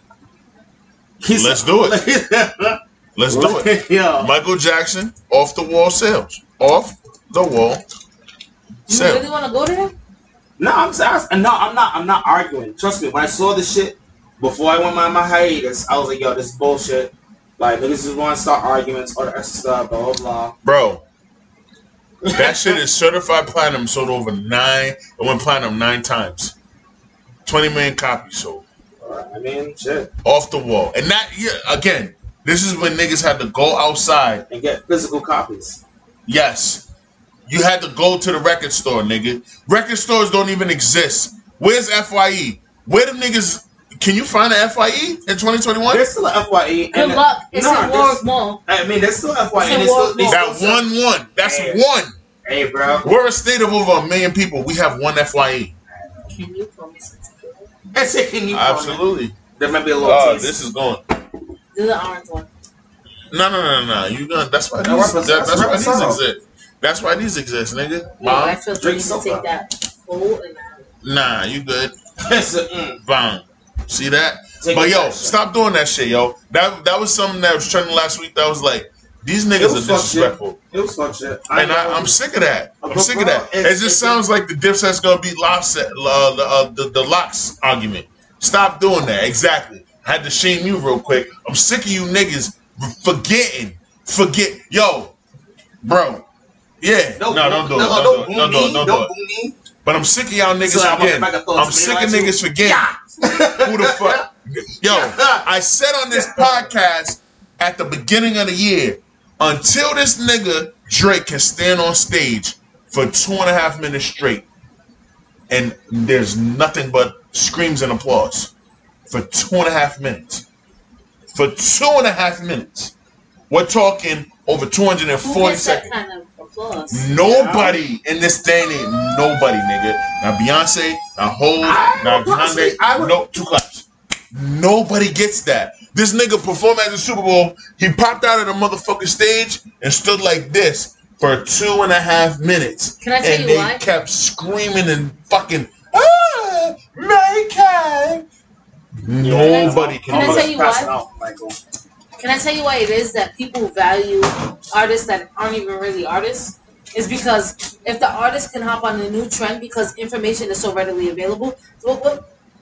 He's- Let's do it. Let's do it. yeah. Michael Jackson, off the wall sales. Off the wall You really want to go to there? No, I'm serious. No, I'm not. I'm not arguing. Trust me. When I saw this shit before I went my my hiatus, I was like, "Yo, this is bullshit." Like niggas just want to start arguments, or stuff, blah blah blah. Bro, that shit is certified platinum, sold over nine, it went platinum nine times. 20 million copies sold. I mean, shit, Off the wall. And that, yeah, again, this is when niggas had to go outside. and get physical copies. Yes. You had to go to the record store, nigga. Record stores don't even exist. Where's FYE? Where the niggas, can you find an FYE in 2021? There's still a FYE. Good luck. It's no, in there's- Warwick Mall. I mean, there's still FYE. It's a and it's still, war- they That still- one one. That's Hey. one. Hey, bro. We're a state of over a million people. We have one FYE. Can you pour me some tequila? That's. Can you? Absolutely. There might be a little ah, Oh, taste. this is going. Do the orange one. No, no, no, no. You gonna? That's why No, these. represent- That, that's why that's these represent. exist. That's why these exist, nigga. Yeah, I Mom, feel like drink you need to soda. take that full and nah, you good. It's a, mm, Bang. See that? take But yo, back, stop doing that shit, yo. That that was something that was trending last week. That was like, these niggas are fuck disrespectful, It was fuck shit. and. I, I'm sick of that. I'm But sick of that. It it's- just it's- sounds like the Dipset's gonna beat Lox, uh, the, uh, the the Lox argument. Stop doing that. Exactly. I had to shame you real quick. I'm sick of you niggas forgetting. Forget, yo, bro. Yeah, no, don't do it. No, Don't don't do it. Don't do it. Don't do Don't it. But I'm sick of y'all niggas So I'm forgetting. about to throw I'm sick of niggas forgetting. Yeah. Who the fuck? Yo, I said on this podcast at the beginning of the year, until this nigga Drake can stand on stage for two and a half minutes straight, and there's nothing but screams and applause for two and a half minutes. For two and a half minutes. We're talking over 240 gets that seconds. kind of applause? Nobody in this day and age, nobody, nigga. Not Beyonce, not Hov, I not would honestly- Kanye. No, two claps. Nobody gets that. This nigga performed at the Super Bowl. He popped out of the motherfucking stage and stood like this for two and a half minutes. Can I tell and you they why? kept screaming and fucking, ah, Michael. Nobody Can I can. do tell you Pass why? out, Michael. Can I tell you why it is that people value artists that aren't even really artists? Is because if the artist can hop on a new trend because information is so readily available,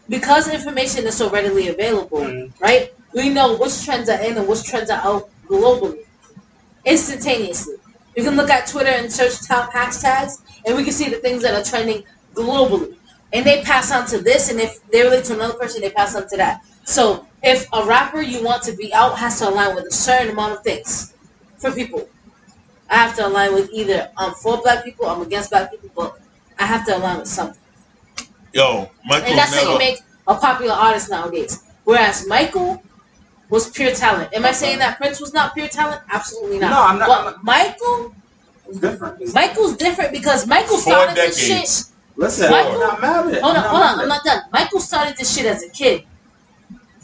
because information is so readily available, Mhm. right? We know which trends are in and which trends are out globally, instantaneously. You can look at Twitter and search top hashtags, and we can see the things that are trending globally. And they pass on to this, and if they relate to another person, they pass on to that. So if a rapper you want to be out has to align with a certain amount of things for people, I have to align with either I'm for black people, I'm against black people, but I have to align with something. Yo, Michael And that's how you make a popular artist nowadays. Whereas Michael was pure talent. Am I saying that Prince was not pure talent? Absolutely not. No, I'm not- But I'm not- Michael, It's different. It's- Michael's different because Michael Four started this shit. Listen, Michael- I'm not mad at it. Hold on, hold on. I'm not done. Michael started this shit as a kid.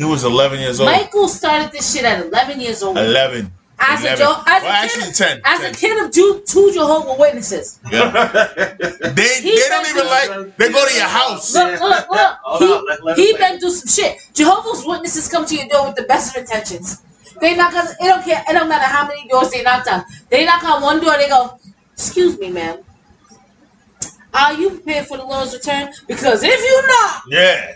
He was 11 years old. Michael started this shit at 11 years old. 11. As a jo- as a kid- actually 10. As a kid of two, two Jehovah Witnesses. Yeah. it. They, He they don't even like, they go to your house. Look, look, look. Hold He, on, let- let he been through some shit. Jehovah's Witnesses come to your door with the best of intentions. They knock on. It don't care. It don't matter how many doors they knock on. They knock on one door. They go, "Excuse me, ma'am. Are you prepared for the Lord's return? Because if you're not, Yeah.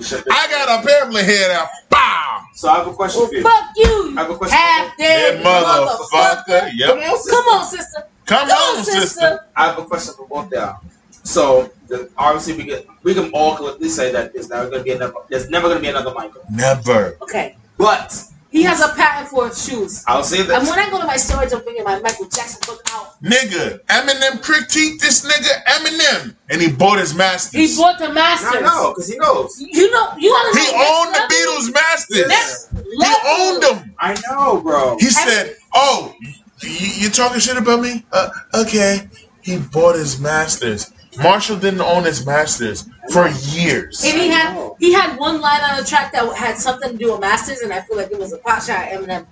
I got a pamphlet here that, bow. So I have a question well, for you. fuck you, I have a question. half Yeah, dead motherfucker. motherfucker. Yep. Come on, sister. Come on, sister. Come Come on, on, sister. sister. I have a question for both of y'all. So the, obviously we can we can all collectively say that there's never gonna be another there's never gonna be another Michael. Never. Okay. But He has a patent for his shoes. I'll say that. And when I go to my storage, I'm bringing my Michael Jackson book out. Nigga, Eminem critiqued this nigga Eminem, and he bought his masters. He bought the masters. I know, because he knows. You know, you want to He owned the Beatles masters. Next He owned them. I know, bro. He said, "Oh, you, you talking shit about me? Uh, okay." He bought his masters. Marshall didn't own his masters for years. And he had he had one line on the track that had something to do with masters, and I feel like it was a pot shot at Eminem.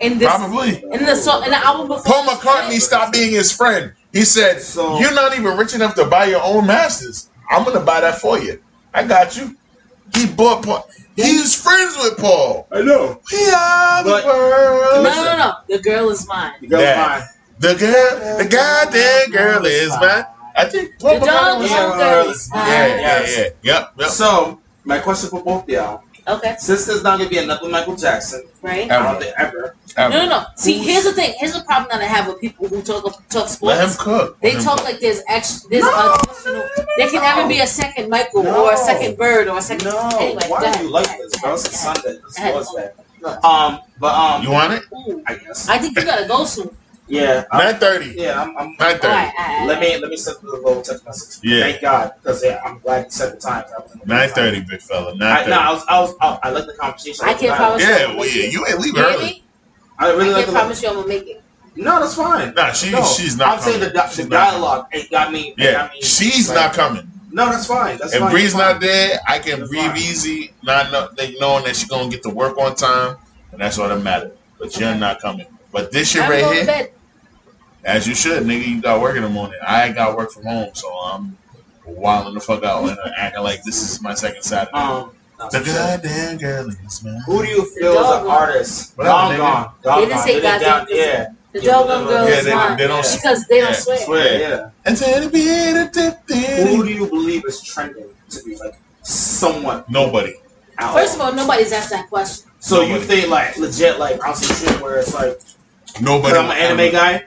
In this, Probably. in the song, in the album before. Paul McCartney stopped being his friend. He said, So- "You're not even rich enough to buy your own masters. I'm gonna buy that for you. I got you." He bought Paul. He's friends with Paul. I know. We are the But- No, world. no, no, no. The girl is mine. The girl's Yeah. mine. The girl, the goddamn girl is mine. I think Paul The McCartney dog was. is Yeah, on girl is Yeah, mine. yeah, Yes. yeah. Yep, yep. So, my question for both of y'all. Okay, Since there's not going to be another Michael Jackson, right? I Ever. don't think ever. No, no, no. See, here's the thing. Here's the problem that I have with people who talk talk sports. Let him sports. cook. They Let him talk cook. like there's extra, there's No. additional. There can never be a second Michael No. or a second Bird or a second. No. Anyway, Why go do ahead, you like go ahead, this, go bro? ahead, It's go ahead. Sunday. It's Go ahead. Lord's Day. Look, Um, but um, You want it? ooh, I guess. I think you gotta go soon. Yeah. Nine thirty. yeah. I'm. I'm Nine All right, let me let me send the little text message. Yeah. Thank God, because yeah, I'm glad you said the time. I was in the- Nine thirty, big fella. Nine I, thirty. no, I was, I was, I, I like the conversation. I can't promise you. Yeah, I'm gonna well, yeah, you ain't leave early. me? I really I like can't the. promise you I'm gonna make it. No, that's fine. Nah, she no, she's not. I'm saying the, coming. di- She's the dialogue. It got me. Yeah, got me she's like- not coming. No, that's fine. That's If fine. Bre's not fine. there, I can That's breathe fine. easy, not know, knowing that she's gonna get to work on time, and that's all that matters. But you're not coming. But this shit I'm right here, bed. As you should, nigga, you got work in the morning. I got work from home, so I'm wilding the fuck out and acting like this is my second Saturday. Um, no, the goddamn girl is mine. Who do you feel is an artist? Whatever, Gone, nigga. gone. They Gone, didn't say Did it goddamn down- girl. Yeah. The Yeah, doggone yeah, girl yeah, is they- mine. they don't- because they don't yeah, swear. Swear, yeah. And tell me, Who do you believe is trending to be like somewhat Nobody. out? First of all, nobody's asked that question. so you think like legit like on some shit where it's like, Nobody. because I'm an anime guy.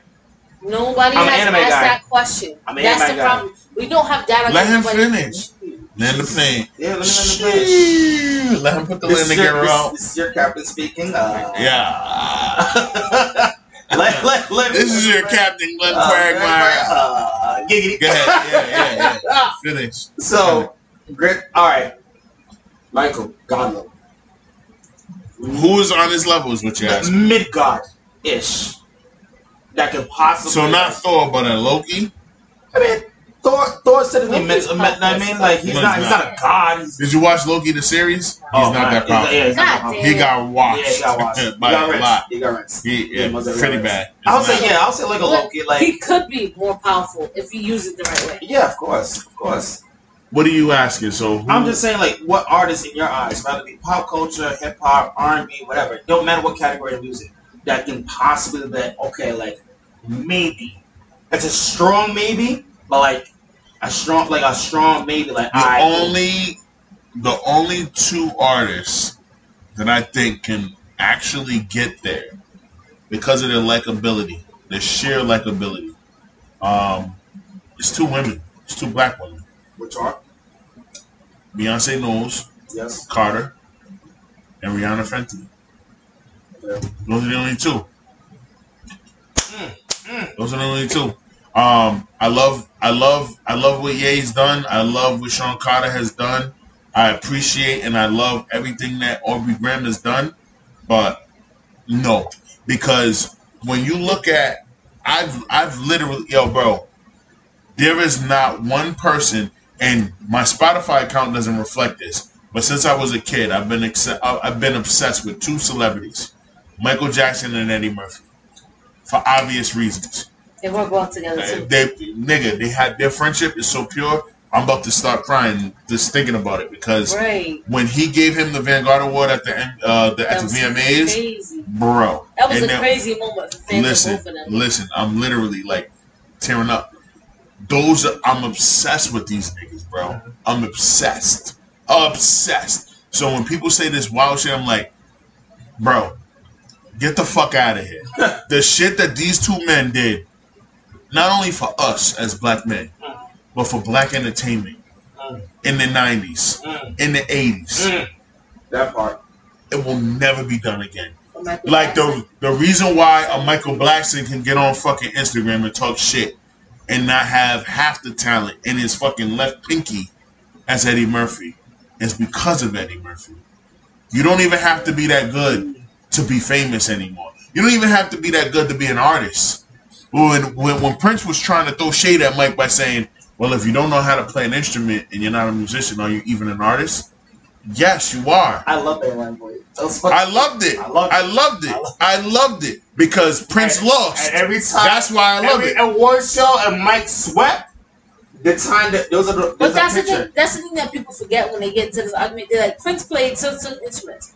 Nobody I'm an has anime asked guy. that question. I'm an That's anime the guy. problem. We don't have data. Let that him finish. Let him finish. Yeah, let me let me finish. Let him put the This Linda is, your, Guerrero this, this is your captain speaking. Uh, Yeah. let, let, let This is your Captain Glenn Uh, Quagmire. Uh, giggity. Go ahead. Yeah, yeah, yeah. Finish. So, great. All right, Michael Godlow, Who's on his level is what you ask. mid god ish, that could possibly. So not Thor, but a Loki. I mean, Thor. Thor said it. Loki's Mid, mid, I mean, like he's No, not. he's He's not a god. He's, Did you watch Loki the series? He's oh, not man, that powerful. Yeah, not that God powerful. damn. He got washed Yeah, he got watched. by he got a rinsed. lot. He got rinsed. He, Yeah, yeah, must pretty got bad. I'll say yeah. I'll say like a Loki. Like he could be more powerful if he used it the right way. yeah, of course, of course. What are you asking? So who, I'm just saying, like, what artists in your eyes, whether it be pop culture, hip hop, R and B, whatever, don't matter what category of music, that can possibly be okay, like maybe. It's a strong maybe, but like a strong, like a strong maybe, like the I only the only two artists that I think can actually get there because of their likability, their sheer likability. Um, it's two women. It's two black women. which are Beyonce Knowles, yes, Carter, and Rihanna Fenty. Yeah. Those are the only two. Mm, Those are the only two. Um, I love, I love, I love what Ye's done. I love what Sean Carter has done. I appreciate and I love everything that Aubrey Graham has done. But no, because when you look at, I've, I've literally, yo, bro, there is not one person, and my Spotify account doesn't reflect this. But since I was a kid, I've been I've been obsessed with two celebrities, Michael Jackson and Eddie Murphy, for obvious reasons. They work well together too. They, nigga, they had their friendship is so pure. I'm about to start crying just thinking about it because Right. when he gave him the Vanguard Award at the end, uh, the, at the VMAs, Crazy. bro. That was a crazy moment listen, of both of them. listen. I'm literally like tearing up. Those are, I'm obsessed with these niggas, bro. I'm obsessed, obsessed. So when people say this wild shit, I'm like, bro, get the fuck out of here. the shit that these two men did, not only for us as black men, but for black entertainment in the 90s, Mm, in the 80s, mm. That part. it will never be done again. Like the the reason why a Michael Blackson can get on fucking Instagram and talk shit and not have half the talent in his fucking left pinky as Eddie Murphy is because of Eddie Murphy. You don't even have to be that good to be famous anymore. You don't even have to be that good to be an artist. When when, when Prince was trying to throw shade at Mike by saying, "Well, if you don't know how to play an instrument and you're not a musician, are you even an artist?" Yes, you are. I love that line, boy. It I loved it. I loved it. I loved it. I loved it because Prince And- lost. And every time, That's why I love every it. award show and Mike swept. The time that those are the But that's the thing. That's the thing that people forget when they get into this argument. They're like, Prince played certain instruments.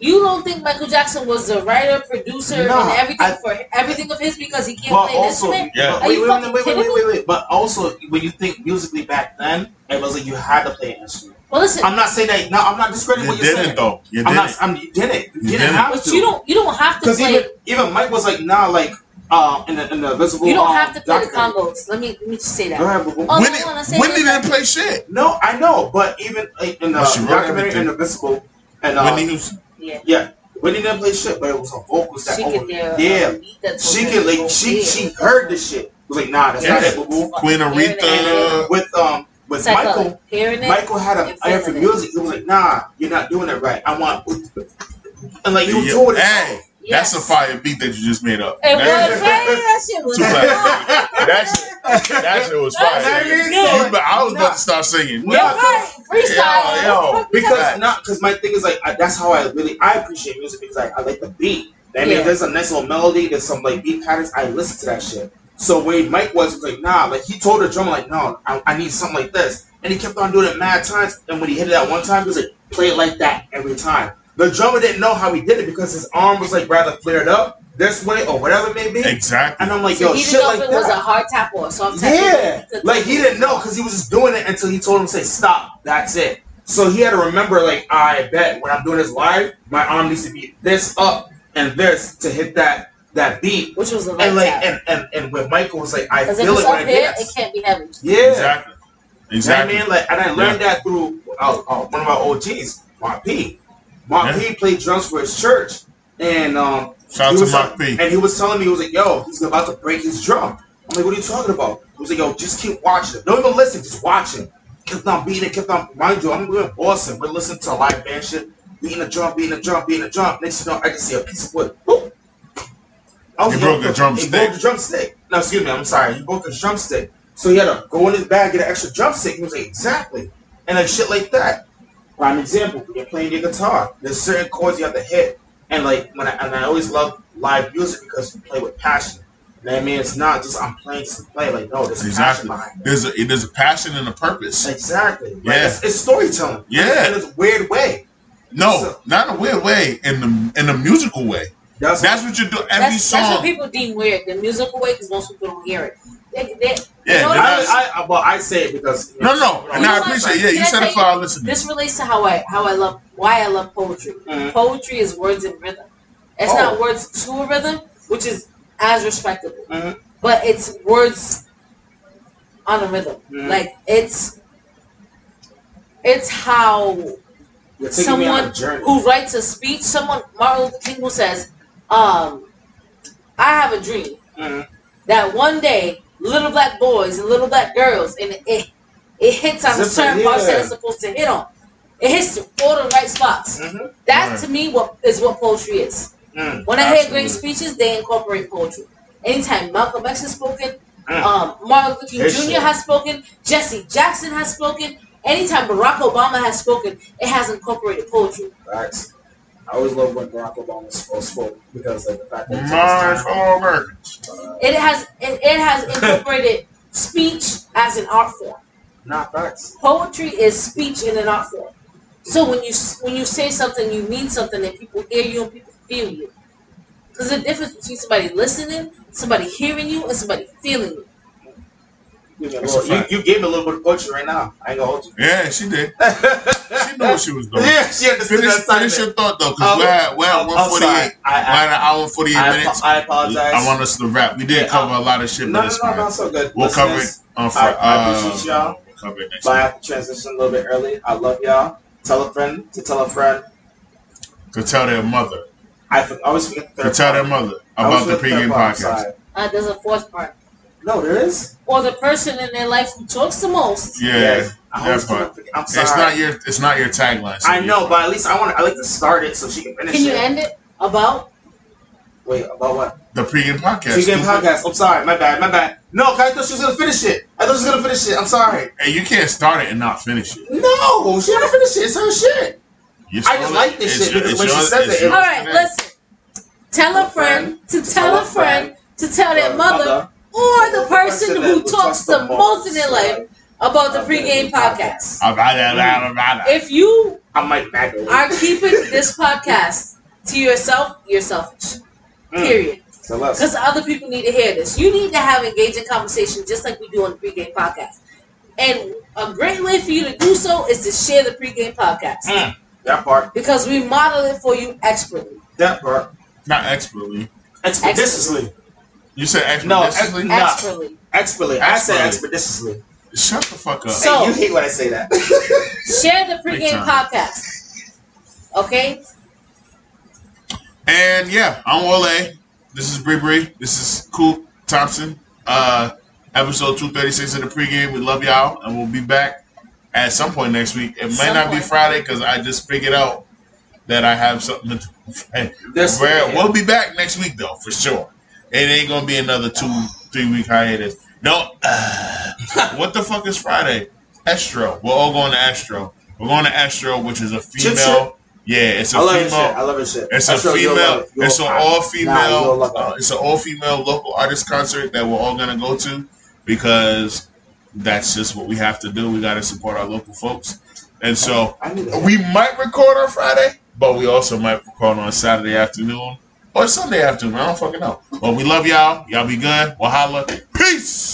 You don't think Michael Jackson was the writer, producer, No, and everything I- for everything of his because he can't But play an instrument? Yeah. Are wait, you wait, wait, wait, wait, wait, wait. But also, when you think musically back then, it was like you had to play an instrument. Well, listen, I'm not saying that. No, I'm not discrediting You what you're didn't saying. though. You I'm didn't. not. I'm, you didn't. You, You didn't, didn't. have but to. you don't. You don't have to Because play. even even Mike was like, nah, like uh, in the in the visible. you don't um, have to play the congos. Let me let me just say Go that. ahead, boo boo. Oh, Whitney, no, no, say Whitney didn't play shit. No, I know, but even like, in the Well, documentary in the visible, and uh, Whitney Houston. Yeah, yeah, Whitney didn't play shit, but it was her vocals that she over. could hear. yeah, uh, she could her to go like she there. she heard the shit. Was like, nah, that's not Yeah. it, boo boo. Queen Hearing it. Aretha. With um with It's like, Michael, hearing. Michael had an and eye for feeling it. music. He was like, nah, you're not doing it right. I want and like you Yeah. told it. Hey, Yes. that's a fire beat that you just made up. It was That- right. That shit was Too good. That shit, that shit was fire. That shit You good. I was about to start singing. No, You're right. Freestyle. Yo, yo, What the fuck you because not because my thing is like I, that's how I really I appreciate music because I, I like the beat. I mean, Yeah. if there's a nice little melody, there's some like beat patterns. I listen to that shit. So where Mike was, was like, nah, like he told the drummer like, no, I, I need something like this, and he kept on doing it mad times. And when he hit it that one time, he was like, play it like that every time. The drummer didn't know how he did it because his arm was like rather flared up this way or whatever it may be. Exactly. And I'm like, So yo, he shit didn't know like if it was a hard tap or a soft tap. Yeah, could- like he didn't know because he was just doing it until he told him to say stop. That's it. So he had to remember, like, I bet when I'm doing this live, my arm needs to be this up and this to hit that that beat. Which was the right And like, tap. and and and when Michael was like, I feel it's it when up I here, dance. it can't be heavy. Yeah, Exactly. You know Exactly. what I mean? Like, and I learned that through uh, uh, one of our OGs, Mark P. Mark Yeah. P. played drums for his church, and um, Shout out he to was Mark P. and he was telling me, he was like, yo, he's about to break his drum. I'm like, what are you talking about? He was like, yo, just keep watching. Don't even listen, just watch it. Kept on beating it, kept on, mind you, I'm in Boston. We're listening to live band shit, beating a drum, beating a drum, beating a drum. Next thing you know, I can see a piece of wood. Boop. I was He broke the drumstick. He broke the drumstick. No, excuse me, I'm sorry. He broke the drumstick. So he had to go in his bag, get an extra drumstick. He was like, exactly. And like shit like that. Prime example, when you're playing your guitar, there's certain chords you have to hit. And like when I and I always love live music because you play with passion. You know what I mean? It's not just I'm playing just to play. Like no, there's Exactly. passion behind There's a there's a passion and a purpose. Exactly. Like, Yeah. it's, it's storytelling. Yeah. In this weird way. No, not in a weird way. In the in a musical way. That's, That's what you do. Every That's, that's what people deem weird, the musical way, because most people don't hear it. They, they, Yeah, you know they're what not- I? I, I, well, I say it because No, no, you and I know what? appreciate. Yeah, you Can said it for our listeners. This relates to how I how I love why I love poetry. Mhm. Poetry is words and rhythm. It's Oh. not words to a rhythm, which is as respectable, Mhm. but it's words on a rhythm. Mhm. Like it's it's how You're taking me on a someone who writes a speech. Someone Martin Luther King who says, um, "I have a dream Mhm. that one day little black boys and little black girls and it it hits on the Zip it, certain parts that yeah. it's supposed to hit on. It hits all the right spots. Mhm. That Right. to me what is what poetry is. Mm. When I hear great speeches, they incorporate poetry. Anytime Malcolm X has spoken, Mm. um, Martin Luther King His Jr. shit. has spoken, Jesse Jackson has spoken. Anytime Barack Obama has spoken, it has incorporated poetry. Facts. I always love when Barack Obama spoke, spoke because like the fact that My his time. fellow Americans. Uh, It has it, it has incorporated speech as an art form. not facts. Poetry is speech in an art form. So when you when you say something, you mean something, and people hear you and people feel you. There's a difference between somebody listening, somebody hearing you, and somebody feeling you. You, gave me a That's a little- you, you gave me a little bit of poetry right now. I ain't gonna hold you. Yeah, she did. She knew what she was doing. Yeah, she understood Finish, that finish your thought though, Um, because we're at, we're at I'm- I'm 148. I- I- we're at an hour and 48 I, minutes. I apologize. I want us to wrap. We did Yeah, cover um, a lot of shit, no, but no, no, fine. no, so good. We'll cover it Listeners, on fr- I, I appreciate uh, y'all. We'll cover it next But I have to transition a little bit early. I love y'all. Tell a friend to tell a friend. To tell their mother. I for- always forget the To tell their mother about the forget pregame podcast. Uh, there's a fourth part. No, there is. Or the person in their life who talks the most. Yeah, Yes. I that always part. forget- I'm sorry. It's not your it's not your tagline. so I know, but at least I want. I like to start it so she can finish it. Can you it. end it about? Wait, about what? the pregame podcast. She game stupid. podcast. I'm sorry. My bad. My bad. No, I thought she was gonna finish it. I thought she was gonna finish it. I'm sorry. Hey, you can't start it and not finish it. No, she gotta finish it. It's her shit. You I just stole like this It's shit your- because it's when she says it's it, All right, listen. Tell a friend to tell a friend to tell their mother or the person who talks the most in their life about the pregame podcast. If you I might are keeping this podcast to yourself, you're selfish. Mm. Period. Because other people need to hear this. You need to have engaging conversation just like we do on the pregame podcast. And a great way for you to do so is to share the pregame podcast. Mm. That part. Because we model it for you expertly. That part. Not expertly. Expeditiously. You said No, expeditiously? Nah. Expertly. Expertly. I said expeditiously. Shut the fuck up. So- hey, you hate when I say that. Share the pregame podcast. Okay? And yeah, I'm Wole. This is Bre Bre. This is Koot Thompson. Uh, episode 236 of the pregame. We love y'all, and we'll be back at some point next week. It might Some not be. Friday because I just figured out that I have something to do. This- We'll be back next week though, for sure. It ain't gonna be another two, three week hiatus. No, what the fuck is Friday? Astro. We're all going to Astro. We're going to Astro, which is a female. Yeah, it's a I love this shit. female. I love shit. It's I'm a female. it. It's an all female. it. uh, it's an all female local artist concert that we're all gonna go to because that's just what we have to do. We got to support our local folks, and so we might record on Friday, but we also might record on Saturday afternoon or Sunday afternoon. I don't fucking know. But we love y'all. Y'all be good. We'll holla. Peace.